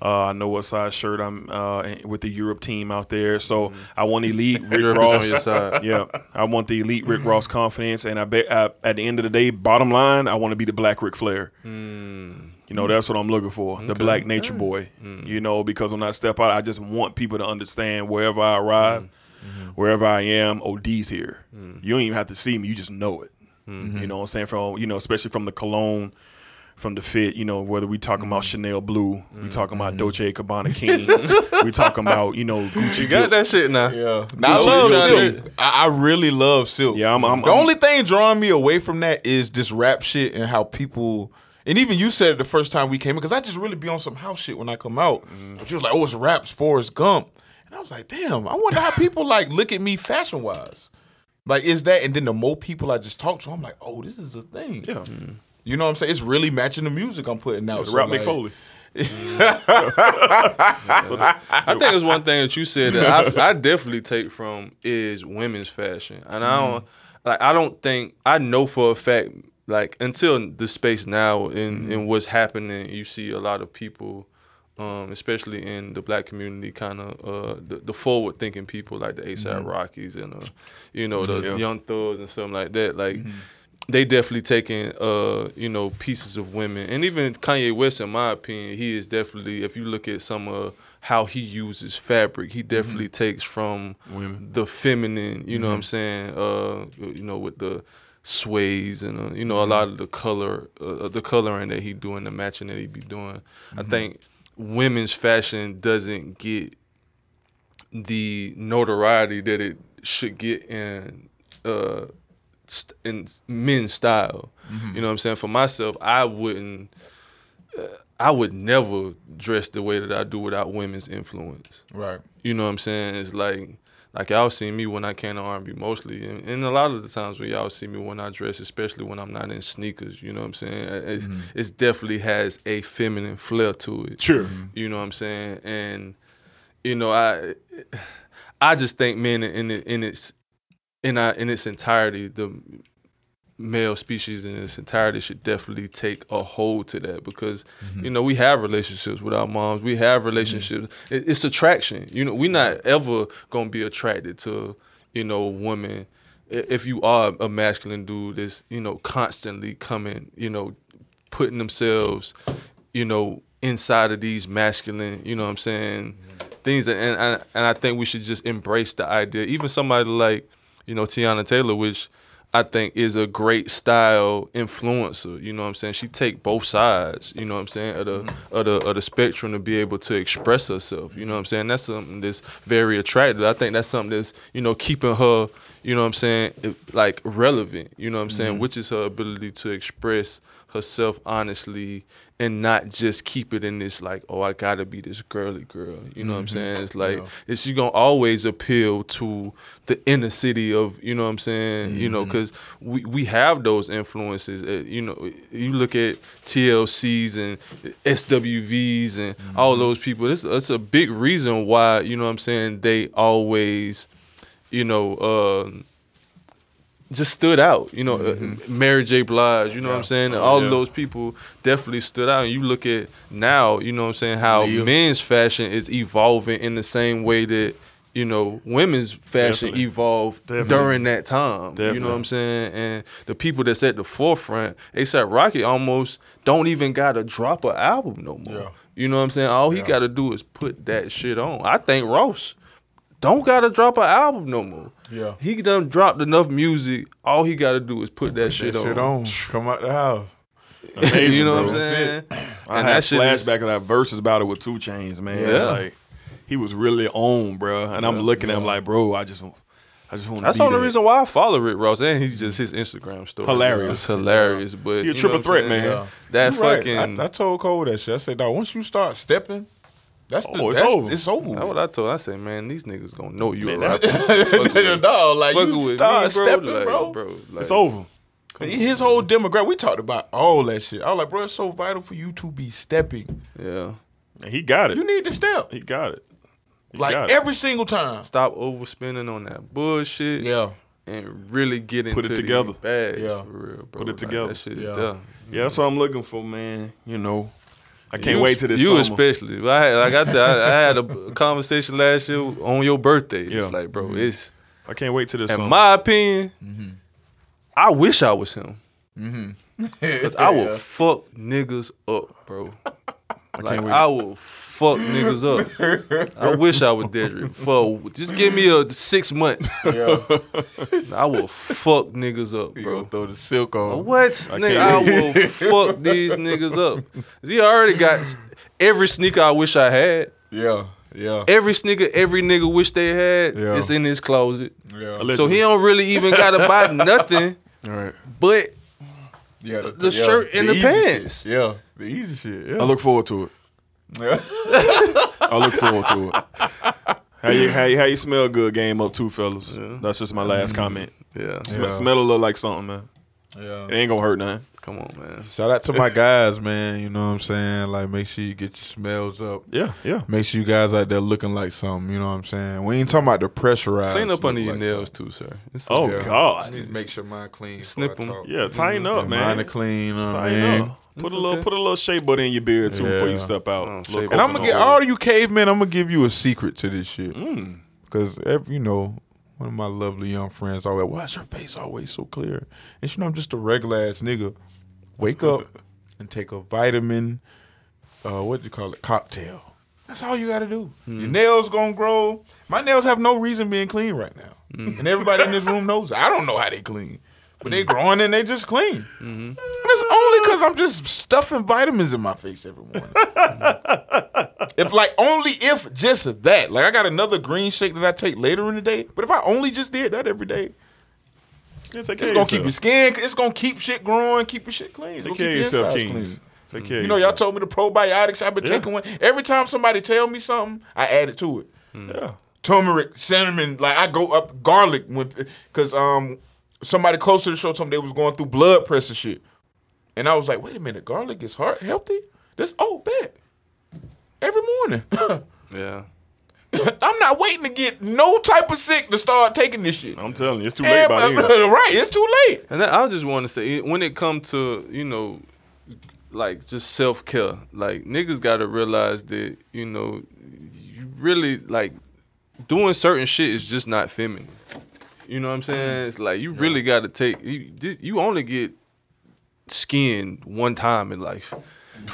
Uh, I know what size shirt I'm uh, with the Europe team out there. So I want elite Rick Ross. yeah, I want the elite Rick Ross confidence, and I bet uh, at the end of the day, bottom line, I want to be the Black Ric Flair. You know, that's what I'm looking for, the Black Nature Boy. You know, because when I step out, I just want people to understand wherever I arrive, wherever I am, OD's here. You don't even have to see me; you just know it. You know what I'm saying? From you know, especially from the cologne, from the fit. You know, whether we talking about mm-hmm. Chanel Blue, we talking about mm-hmm. Dolce Gabbana King, we talking about you know Gucci. You got Guilt. that shit now. Yeah, Now, I love Gucci. silk. I, I really love silk. Yeah, I'm- I'm- the I'm- only thing drawing me away from that is this rap shit and how people. And even you said it the first time we came in because I just really be on some house shit when I come out. Mm. But you was like, "Oh, it's raps Forrest Gump," and I was like, "Damn, I wonder how people like look at me fashion wise. Like, is that?" And then the more people I just talk to, I'm like, "Oh, this is a thing." Yeah. Mm. You know what I'm saying? It's really matching the music I'm putting out. The So, rap like, Mick Foley. I think it's one thing that you said that I, I definitely take from is women's fashion, and I don't like. I don't think I know for a fact like until the space now and and what's happening. You see a lot of people. Um, especially in the black community, kind of uh, the, the forward thinking people like the ASAP Rockies and uh, you know the Yeah. Young Thugs and something like that. Like they definitely taking uh you know pieces of women. And even Kanye West in my opinion he is definitely if you look at some of how he uses fabric he definitely takes from Women. the feminine you know what I'm saying? Uh you know with the sways and uh, you know a lot of the color uh, the coloring that he doing the matching that he be doing. I think women's fashion doesn't get the notoriety that it should get in uh st- in men's style. Mm-hmm. You know what I'm saying? For myself, I wouldn't uh, I would never dress the way that I do without women's influence. Right. You know what I'm saying? It's like like y'all see me when I came to R&B mostly, and, and a lot of the times when y'all see me when I dress, especially when I'm not in sneakers. You know what I'm saying? Uh, it's, mm-hmm. it's definitely has a feminine flair to it. Sure. Mm-hmm. You know what I'm saying? And you know, I I just think men in it in its in our, in its entirety, the male species in its entirety should definitely take a hold to that because mm-hmm. you know we have relationships with our moms. We have mm-hmm. relationships. It- it's attraction. You know we're not ever gonna be attracted to you know women if you are a masculine dude that's you know constantly coming you know putting themselves you know inside of these masculine you know what i'm saying mm-hmm. things. And, and and i think we should just embrace the idea. Even somebody like you know Teyana Taylor which I think is a great style influencer. You know what I'm saying? She take both sides, you know what I'm saying, of the mm-hmm. of the of the spectrum to be able to express herself. You know what I'm saying? That's something that's very attractive. I think that's something that's, you know, keeping her, you know what I'm saying, like relevant, you know what I'm saying, mm-hmm. which is her ability to express herself honestly and not just keep it in this like, oh, I gotta be this girly girl. You know what I'm saying? It's like it's she gonna always appeal to the inner city of, you know what I'm saying? You know, because we we have those influences. Uh, you know, you look at TLCs and SWVs and all those people. It's, it's a big reason why you know what I'm saying they always, you know. Uh, just stood out. You know, uh, Mary J. Blige. You know what I'm saying? All yeah. of those people definitely stood out. And you look at now, you know what I'm saying? How Leah. men's fashion is evolving in the same way that you know women's fashion Definitely. evolved Definitely. during that time. You know what I'm saying? And the people that's at the forefront, ASAP Rocky almost don't even gotta drop an album no more. Yeah. You know what I'm saying? All he gotta do is put that shit on. I think Ross don't gotta drop an album no more. Yeah. He done dropped enough music. All he gotta do is put that, shit, That on. shit on. Come out the house. Amazing, you know what I'm saying? I And had that shit is- flashback of that Verzuz battle with 2 Chainz, man. Yeah. Like he was really on, bro. And I'm looking at him like, bro, I just, I just want. That's the only there. reason why I follow Rick Ross, and he's just his Instagram story. Hilarious. It's hilarious, but He a triple threat, man. That You right. fucking. I, I told Cole that shit. I said, dog, once you start stepping, that's the Oh, it's that's, over. It's over. That's what I told. I said, man, these niggas gonna know you a Man, rapper. Fucking with- dog, like fucking you with start me, bro. stepping, like, bro. bro. Like, It's over. His whole demographic. We talked about all that shit. I was like, bro, it's so vital for you to be stepping. Yeah. And he got it. You need to step, he got it. He like got it. every single time. Stop overspending on that bullshit. Yeah, And really get into Put it together. bags Yeah. for real, bro. Put it Like, together. that shit is Yeah. done. Yeah, that's what I'm looking for, man. You know, I can't You- wait to this You summer. especially. I had, like I tell, I, I had a conversation last year on your birthday. Yeah. It's like, bro, it's I can't wait to this in summer. my opinion. Mm-hmm. I wish I was him. Mm-hmm. Cause I will fuck niggas up, bro. Like I will fuck niggas up. I wish I was Dedrick. For just give me a six months. I will fuck niggas up, bro, throw the silk on. What? Nigga, I will fuck these niggas up. He already got every sneaker I wish I had. Yeah, yeah, Every sneaker every nigga wish they had Yeah. is in his closet. yeah, So he don't really even gotta buy nothing All right. but yeah. the shirt and the easy pants. Shit. Yeah, the easy shit. Yeah. I look forward to it. Yeah. I look forward to it. How you, how you how you smell good game up too, fellas. That's just my last comment. yeah. Sm- Yeah. Smell a little like something, man. Yeah. It ain't gonna hurt nothing. Come on, man. Shout out to my guys, man. You know what I'm saying? Like, make sure you get your smells up. Yeah, yeah. Make sure you guys out there looking like something. You know what I'm saying? We ain't talking about the pressurized. Clean up under your like nails too, sir. It's Oh Yeah. God. I need to make sure mine clean. Snip before I 'em. talk. Yeah, tighten up, Yeah, man. Mine are clean. You know what Tighten mean? up. Put a little put a little shea butter in your beard too before you step out. Oh, Look shea butter. And I'm gonna get all you cavemen. I'm gonna give you a secret to this shit. Mm. Cause every, you know, one of my lovely young friends always, why is your face always so clear? And you know, I'm just a regular ass nigga. Wake up and take a vitamin. Uh, what do you call it? Cocktail. That's all you gotta do. Your nails gonna grow. My nails have no reason being clean right now, and everybody in this room knows. I don't know how they clean, but they growing and they just clean. And it's only because I'm just stuffing vitamins in my face every morning. if like only if just that. Like I got another green shake that I take later in the day. But if I only just did that every day, Yeah, take care it's gonna keep your skin. It's gonna keep shit growing, keep your shit clean. It's Take care of keep your yourself, insides Kings. clean. Take care. of You know, y'all told me the probiotics. I've been Yeah. taking one. Every time somebody tell me something, I add it to it. Yeah. Turmeric, cinnamon, like I go up garlic when because um somebody close to the show told me they was going through blood pressure shit. And I was like, wait a minute, garlic is heart healthy? This oh bet. Every morning. Yeah. I'm not waiting to get no type of sick to start taking this shit. I'm telling you, it's too late by then. right, it's too late. And then I just want to say, when it comes to you know, like just self care, like niggas got to realize that you know, you really like doing certain shit is just not feminine. You know what I'm saying? It's like you really got to take you. this- You only get skin one time in life.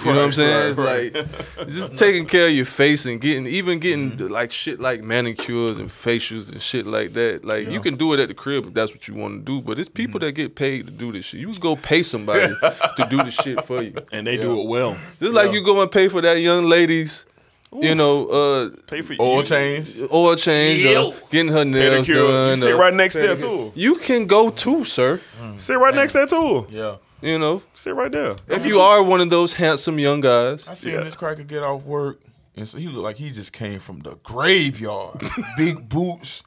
You know what I'm saying? It's like just taking care of your face and getting even getting mm-hmm. like shit like manicures and facials and shit like that. Like you can do it at the crib if that's what you want to do, but it's people mm-hmm. that get paid to do this shit. You go pay somebody to do the shit for you. And they do it well. Just like you go and pay for that young lady's, you know, uh, Pay for Oil you, change. oil change or Ew. getting her nails pedicure. done. You sit uh, right next there too. You can go too, sir. Mm. Sit right next there too. Yeah. You know, Sit right there. if you are one of those handsome young guys, I seen Yeah. this cracker get off work, and so he looked like he just came from the graveyard. Big boots,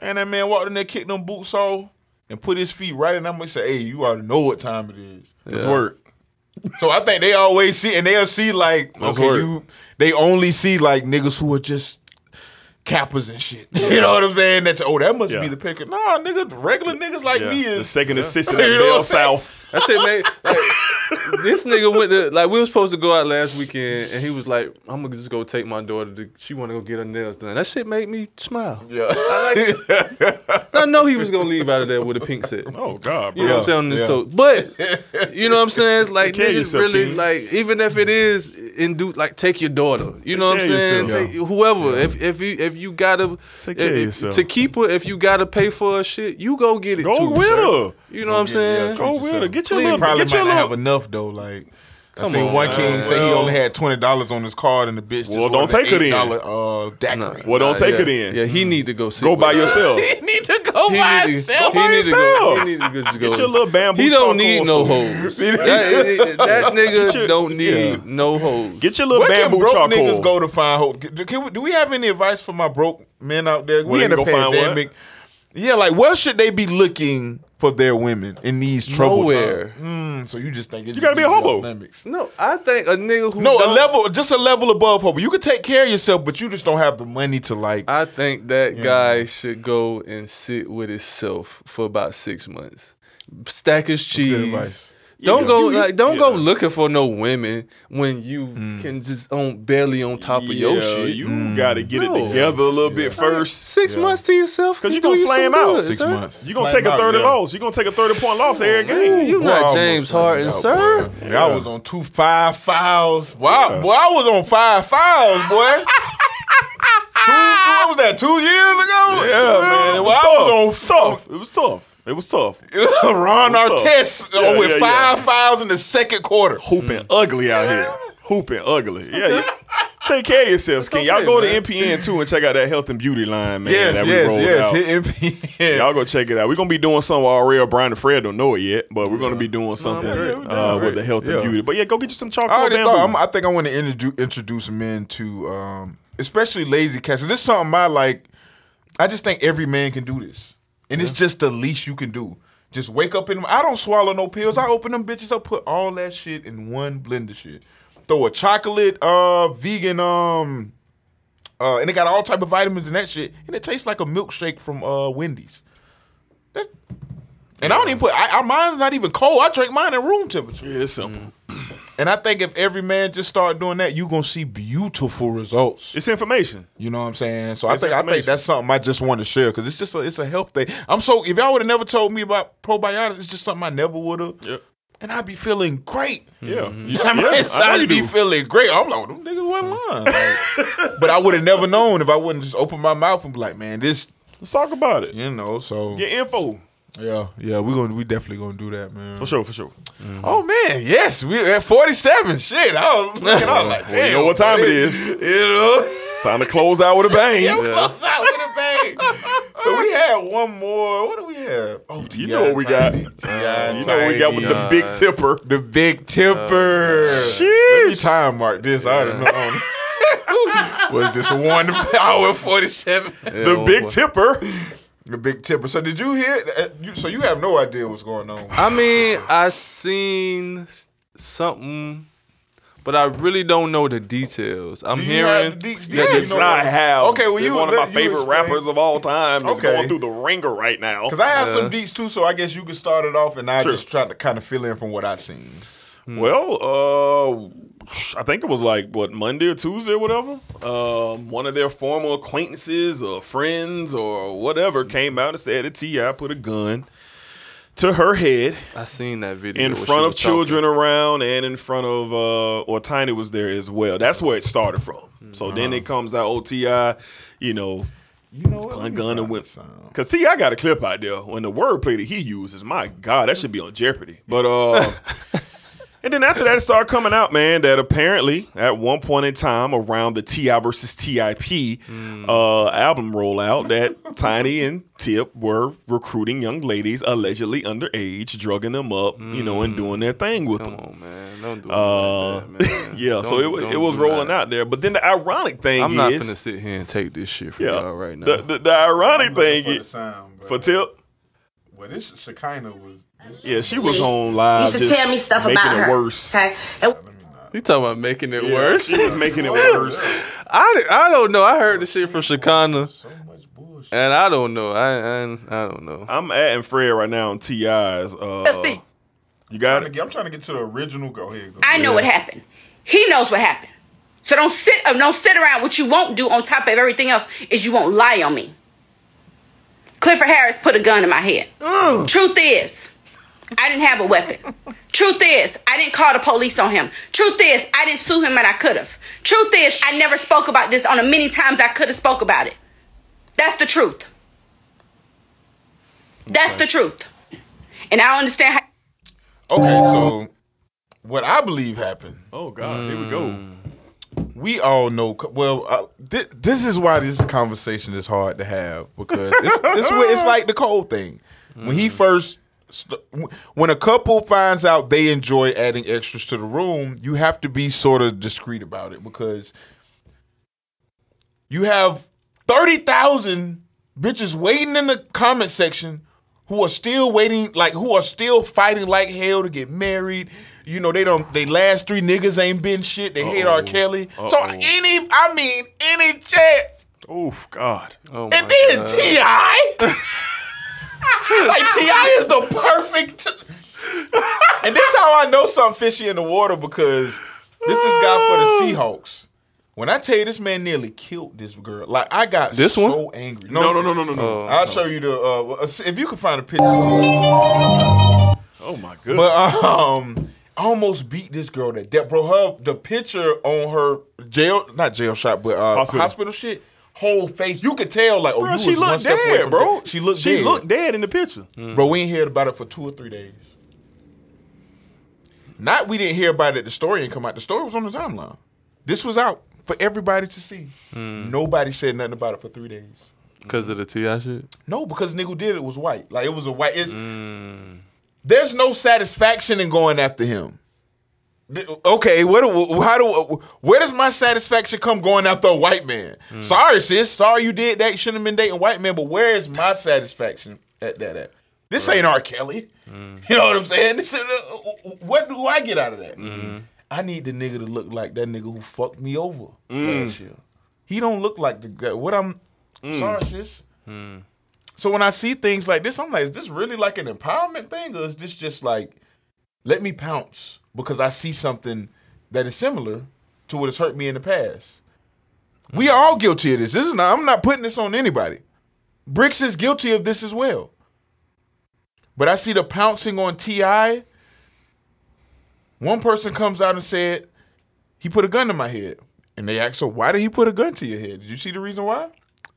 and that man walked in there, kicked them boots off, and put his feet right in them and say, "Hey, you already know what time it is." It's work. So I think they always see, and they'll see like, That's okay, you. They only see like niggas who are just cappers and shit. You know what I'm saying? That's oh, that must Yeah. be the picker. Nah, nigga, regular niggas like Yeah. me is The second assistant You at Bell? South. That shit made like this nigga went to like we were supposed to go out last weekend and he was like, I'm gonna just go take my daughter to she wanna go get her nails done. That shit made me smile. Yeah. I, like, I know he was gonna leave out of there with a pink set. Oh God, You know what I'm saying on this yeah. tote. But you know what I'm saying? It's like Take care of niggas yourself, really King. like even if it is induce like take your daughter. You know what I'm saying? yourself. Take, whoever. If if you if you gotta Take care of if- yourself. to keep her, if you gotta pay for her shit, you go get it Go too. with sir. her. You know what I'm saying? Go with her. Get your Please, little. Probably Get might your not have enough though. Like I Come seen on, one man. king say he Well- only had twenty dollars on his card, and the bitch. Just Well, don't wanted take it an in. $8, Uh, daiquiri. Well, don't Nah, take yeah. it in. Yeah, he need to go sit Go by yourself. He need to go He by need to, himself. he need to go. yourself. He need to just go. Get your little bamboo He don't need no somewhere. hoes. that, that nigga your- don't need yeah. no hoes. Get your little Where can bamboo broke charcoal. niggas go to find hope? Can, can we, do we have any advice for my broke men out there? Where we they in a can go find what? pandemic. Yeah, like where should they be looking for their women in these troubled Nowhere. times? Mm, so you just think it's You gotta be a hobo. Olympics. No, I think a nigga who No, a don't- level, just a level above hobo. You can take care of yourself, but you just don't have the money to like. I think that guy should go and sit with himself for about six months. Stack his good cheese. advice. Don't Yeah. go You- like don't go looking for no women when you mm. can just on barely on top of your shit. You gotta get it together a little bit first. Six months to yourself because you gonna do flame out. good, Six sir. months. You gonna Flame take a out, thirty yeah. loss. You gonna take a thirty point loss every game. You Boy, not I James Harden, out, sir. boy. I was on two five fouls. Wow, boy, I was on five fouls, boy. two, what was that? Two years ago? Yeah, man. It was Well, tough. I was tough. It was tough. It was tough. on Ron What's up? Artest Yeah, with yeah, yeah. five fouls in the second quarter. Hooping ugly out here. Hooping ugly. Yeah. You, take care of yourselves, King. Y'all go man. to NPN too and check out that health and beauty line, man. Yes, that we yes, rolled yes. out. Hit NPN. Y'all go check it out. We're gonna be doing something with Ariel, Brian, and Fred don't know it yet, but we're gonna be doing something great. uh, with the health and beauty. But yeah, go get you some I chocolate already bamboo. thought. I'm, I think I want to introduce introduce men to, um, especially lazy cats. This is something I like. I just think every man can do this, and it's just the least you can do. Just wake up in. I don't swallow no pills. I open them bitches up, put all that shit in one blender. Shit. Throw a chocolate, uh, vegan, um, uh, and it got all type of vitamins in that shit, and it tastes like a milkshake from uh Wendy's. That's, and I don't even put. I, I, mine's not even cold. I drink mine at room temperature. yeah, it's simple. And I think if every man just start doing that, you're gonna see beautiful results. It's information. You know what I'm saying? So I think I think that's something I just want to share because it's just a, it's a health thing. I'm so if y'all would have never told me about probiotics, it's just something I never would have. Yep. And I'd be feeling great. Yeah. I yeah, I inside you be do. feeling great. I'm like, them niggas wasn't lying. Like, but I would have never known if I wouldn't just open my mouth and be like, man, this, Let's talk about it. you know. So Get info. Yeah, yeah, we gonna we definitely gonna do that, man. For sure, for sure. Mm-hmm. Oh man, yes, we at 47. Shit, I was looking, I was like, damn. Well, you know what time it is? buddy. You know, It's time to close out with a bang. yeah, close out with a bang. so we had one more. What do we have? Oh, You know what we got. You know what we got with the big uh, tipper. the big tipper. Let me time mark this. I don't know. Was this one hour forty seven? The big tipper. The big tipper. So did you hear? uh, So you have no idea what's going on. I mean, I seen something, but I really don't know the details. I'm hearing that Yeah, the- you Yes, know- I have. Okay, well, you- one of my favorite explain. rappers of all time. Is Okay. going through the ringer right now. Because I have some deets too, so I guess you could start it off, and I Sure. just try to kind of fill in from what I've seen. Well, uh, I think it was like what Monday or Tuesday or whatever. Um, one of their former acquaintances or friends or whatever came out and said that T.I. put a gun to her head I seen that video in front of was talking. children around and in front of uh, or Tiny was there as well. That's where it started from. So then it comes out OTI, you know, You know what? gun Let me gun and find whip. the sound. Cause T, I got a clip out there when the wordplay that he uses. My God, that should be on Jeopardy. But uh, and then after that, it started coming out, man, that apparently at one point in time around the T.I. versus Tip uh, album rollout, that Tiny and Tip were recruiting young ladies allegedly underage, drugging them up, you know, and doing their thing with Come them. on, man. Don't do Uh, like that, man. yeah, so Don't- it, it was rolling that. out there. But then the ironic thing is I'm not gonna sit here and take this shit from yeah, y'all right now. the, the, the ironic thing For the is, sound, for Tip, Well, this Shekinah was. Yeah, she was on live. used to tell me stuff making about it her. worse. Okay, and Let me not. You talking about making it Yeah, worse? She was making it worse. I, I don't know. I heard the shit from Shekinah. So much bullshit. And I don't know. I I, I don't know. I'm adding Fred right now on T.I.'s. Uh, you got I'm trying, to it. I'm trying to get to the original. Go ahead. Go. I know what happened. He knows what happened. So don't sit uh, don't sit around. What you won't do on top of everything else is you won't lie on me. Clifford Harris put a gun in my head. Truth is, I didn't have a weapon. Truth is, I didn't call the police on him. Truth is, I didn't sue him and I could have. Truth is, I never spoke about this on the many times I could have spoke about it. That's the truth. That's the truth. And I don't understand how Okay, so what I believe happened. Oh God, here we go. we all know. Well, uh, thi- this is why this conversation is hard to have because it's it's, where- it's like the cold thing. When he first, st- when a couple finds out they enjoy adding extras to the room, you have to be sort of discreet about it because you have thirty thousand bitches waiting in the comment section who are still waiting, like who are still fighting like hell to get married. You know, they don't. They last three niggas ain't been shit. They hate R. Kelly. So Uh-oh. any, I mean, any chance. Oof, God. Oh And then T.I., like Ti is the perfect. and this how I know something fishy in the water because this this guy for the Seahawks. When I tell you this man nearly killed this girl, like I got This so one? angry. No, no, no, no, no, no. I'll show you the uh, if you can find a picture. oh my goodness. But um, I almost beat this girl to death, bro. Her the picture on her jail, not jail shot, but uh, Hospital. hospital. shit. Whole face, you could tell like, oh, Bro, you she was one looked step away dead, from bro. death. She looked She dead. looked dead in the picture. Mm. Bro, we ain't heard about it for two or three days. Not we didn't hear about it. The story didn't come out. The story was on the timeline. This was out for everybody to see. Mm. Nobody said nothing about it for three days. Because of the T.I. shit. No, because nigga who did it was white. Like it was a white. It's, mm. There's no satisfaction in going after him. Okay, what? do- How do? Where does my satisfaction come going after a white man? Hmm. Sorry, sis. Sorry you did that. You shouldn't have been dating white men. But where is my satisfaction at that? At this ain't R. Kelly. Hmm. You know what I'm saying? This is, uh, what do I get out of that? Hmm. I need the nigga to look like that nigga who fucked me over last year. He don't look like the guy. What I'm sorry, sis. So when I see things like this, I'm like, is this really like an empowerment thing, or is this just like, let me pounce because I see something that is similar to what has hurt me in the past? We are all guilty of this. This is not. I'm not putting this on anybody. Bricks is guilty of this as well. But I see the pouncing on Ti. One person comes out and said he put a gun to my head, and they asked, "So why did he put a gun to your head? Did you see the reason why?"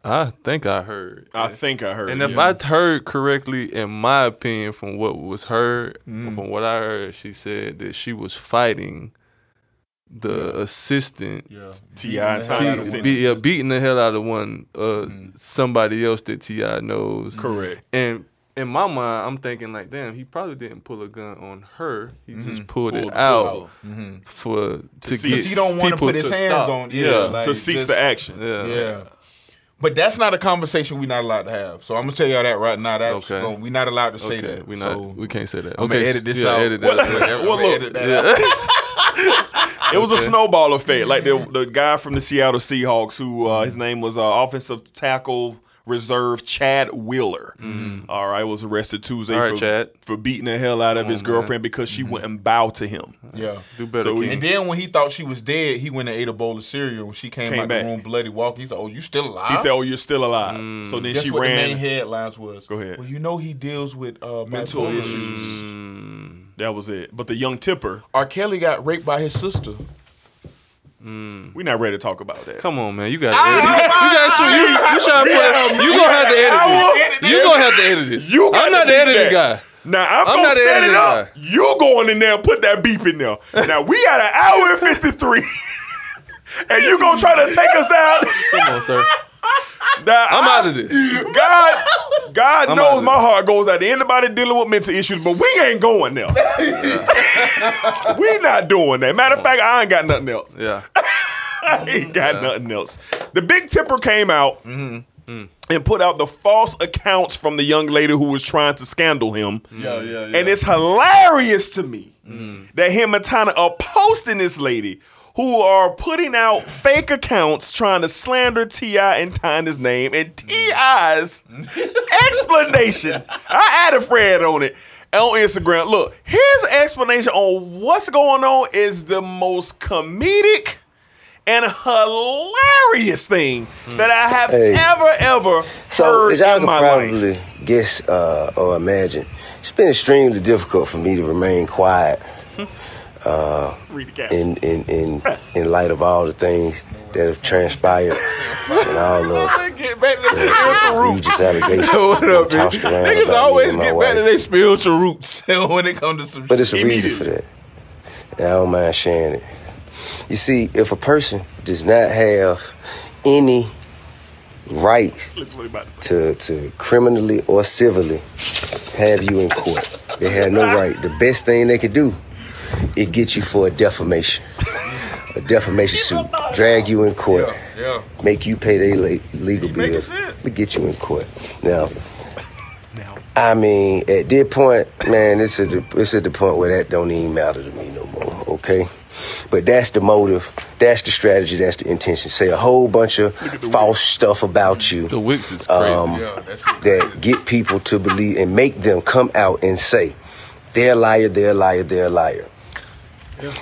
I think I heard. I think I heard. And if yeah. I heard correctly, in my opinion, from what was heard, Mm. from what I heard, she said that she was fighting the assistant, T.I. T- be, yeah, beating the hell out of one uh, somebody else that T.I. knows. Correct. And in my mind, I'm thinking like, damn, he probably didn't pull a gun on her. He just pulled, Pulled it the out pistol. for to, see- get he don't wanna people put his to hands stop. on- yeah, yeah, like- to cease just- the action. yeah, Yeah. But that's not a conversation we're not allowed to have. So I'm gonna tell y'all that right now. That's Okay. we're not allowed to say Okay, that. we not. So we can't say that. I'm okay, gonna edit this yeah, out. Edit that. I'm Well, look, edit that out. yeah. It was a snowball effect. Like the the guy from the Seattle Seahawks, who uh, his name was uh, offensive tackle reserve Chad Wheeler. All right, was arrested Tuesday Mm-hmm. All right, for, Chad. for beating the hell out of his girlfriend because she wouldn't bow to him. Yeah. Do better. So we- King. And then when he thought she was dead, he went and ate a bowl of cereal. When she came, Came out back. the room bloody walking, he said, "Oh, you still alive?" He said, "Oh, you're still alive." So then Guess she what ran. the main headlines was? Go ahead. Well, you know he deals with uh, mental bipolar issues. That was it. But the young tipper, R. Kelly got raped by his sister. Mm. we're not ready to talk about that. Come on, man. You got ah, to edit. Ah, you got to. Ah, you, you trying to put. it. You gonna have to edit this. You gonna have to edit this. You I'm not the editing that. guy. Now I'm, I'm gonna not the set it up. guy. You going in there and put that beep in there. Now we got an hour and fifty three, and you gonna try to take us down? Come on, sir. I'm I- out of this. God, God I'm knows my heart goes out to anybody dealing with mental issues, but we ain't going there. we not doing that. Matter of fact, I ain't got nothing else. Yeah. I ain't got nothing else. The big tipper came out Mm-hmm. and put out the false accounts from the young lady who was trying to scandal him. Yeah, yeah, yeah. And it's hilarious to me that him and Tana are posting this lady who are putting out fake accounts trying to slander T.I. and Tana's name and T.I.'s explanation. I added Fred on it on Instagram. Look, his explanation on what's going on is the most comedic and hilarious thing that I have Hey. ever, ever So, heard as y'all in can my life. guess uh, or imagine, it's been extremely difficult for me to remain quiet uh, Read the in, in, in, in light of all the things that have transpired and all the Get back to the spiritual roots. allegations What up, that man? tossed around Niggas always get back to their spiritual roots when it comes to some But it's a reason for that. And I don't mind sharing it. You see, if a person does not have any right Listen what he about to to, to criminally or civilly have you in court, they have no right. The best thing they could do is gets you for a defamation. A defamation suit. Drag you in court. Yeah. Make you pay their le- legal making bills. sense. To get you in court. Now, I mean, at this point, man, it's at the it's at the point where that don't even matter to me no more. Okay, but that's the motive, that's the strategy, that's the intention. Say a whole bunch of false stuff about you The Wix is crazy. Um, Yeah, that's that get people to believe and make them come out and say, "They're a liar, they're a liar, they're a liar."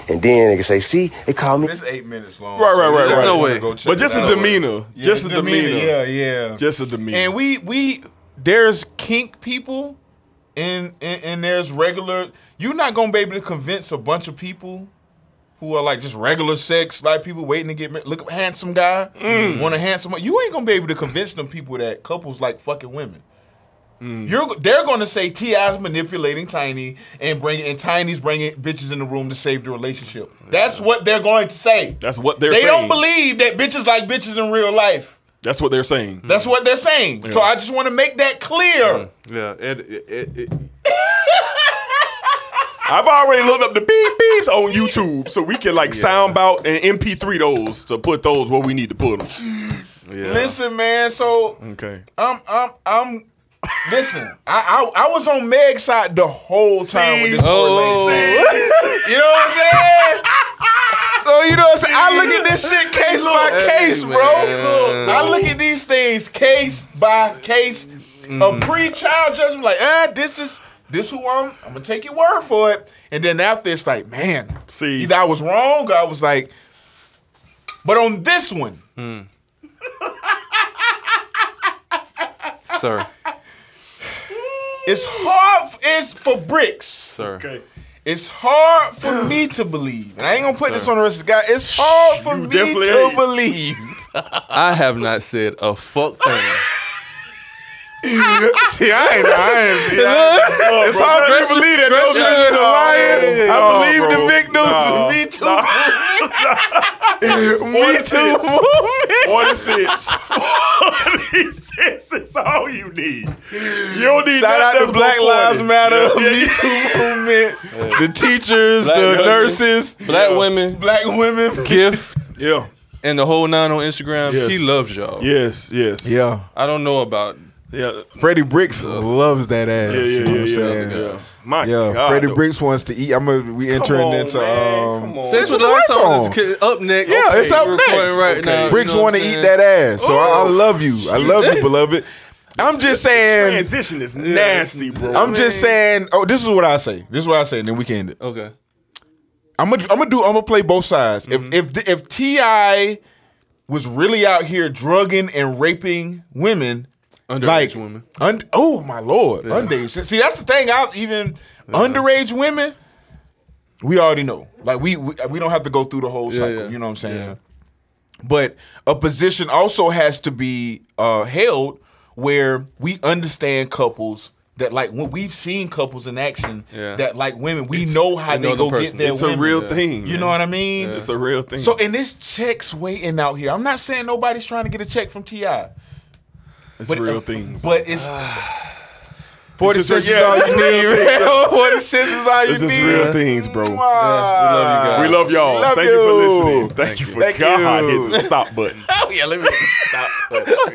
And then they can say, "See, they call me." It's eight minutes long. Right, right, right, you right. No way. go check But just a demeanor. Yeah, just a demeanor. Yeah, yeah. Just a demeanor. And we we there's kink people and, and and there's regular you're not gonna be able to convince a bunch of people who are like just regular sex like people waiting to get married. Look handsome guy, Mm. want a handsome you ain't gonna be able to convince them people that couples like fucking women. Mm. You're they're gonna say T.I.'s manipulating Tiny and bringing and Tiny's bringing bitches in the room to save the relationship. That's what they're going to say. That's what they're they saying. don't believe that bitches like bitches in real life. That's what they're saying. That's what they're saying. So I just want to make that clear. yeah, it, it, it, it, I've already looked up the beep beeps on YouTube, so we can like sound out and MP3 those to put those where we need to put them. yeah. Listen, man. So Okay. I'm I'm I'm listen. I I, I was on Meg's side the whole time with this Oh. poor lady. You know what I'm saying? So you know what I'm saying? I look at this shit case by case, bro. Look, I look at these things case by case. A pre-child judgment, like, ah, this is this who I'm. I'm gonna take your word for it. And then after it's like, man, See. either I was wrong or I was like, but on this one, sir, it's hard. It's for bricks. sir. Okay. It's hard for me to believe, and I ain't gonna put this on the rest of the guy. It's hard for You me to ain't. believe. I have not said a fuck thing. See, I ain't. I ain't. See, I ain't it's bro, hard for me to believe that those that niggas are lying. I believe the victims. No. Me too. Me too. 46. 46 is all you need. You don't need Shout out to Black Lives Matter, Yeah, Me. Too movement, the teachers, Black the nurses. nurses, Black women, black women. gift, Yeah. and the whole nine on Instagram. Yes. He loves y'all. Yes, yes. Yeah, I don't know about. Yeah. Freddie Bricks loves that ass. Yeah, yeah, you know yeah, what I'm yeah, saying? yeah. My Yeah, God. Freddie though. Bricks wants to eat. I'm gonna we entering on, into man. um Come on. Sex the the Lights Lights on On. up next. Yeah, it's up We're next. right Okay. now. Bricks you know want to eat that ass. So I, I love you. I love you, beloved. I'm just saying. Transition is nasty, bro. I'm just saying. Oh, this is what I say. This is what I say, and then we can end it. Okay. I'm gonna, I'm gonna do. I'm gonna play both sides. Mm-hmm. If if if T.I. was really out here drugging and raping women, Underage like women. Un, oh my lord, underage. See, that's the thing. I even underage women. We already know. Like we, we we don't have to go through the whole cycle. yeah. You know what I'm saying? Yeah. But a position also has to be uh, held where we understand couples that like when we've seen couples in action Yeah. that like women, we know how we they know the go get person. their it's a real Yeah. thing. You man. know what I mean? It's a real thing. So and this check's waiting out here. I'm not saying nobody's trying to get a check from Ti. It's But real uh, things. But it's forty It's just- cents is yeah, all you real need, things. man. Forty cents is all you It's just real things, bro. we love you guys. We love y'all. Love Thank you. for listening. Thank, you for Thank God you. Oh, hit the stop button. Oh yeah, let me stop.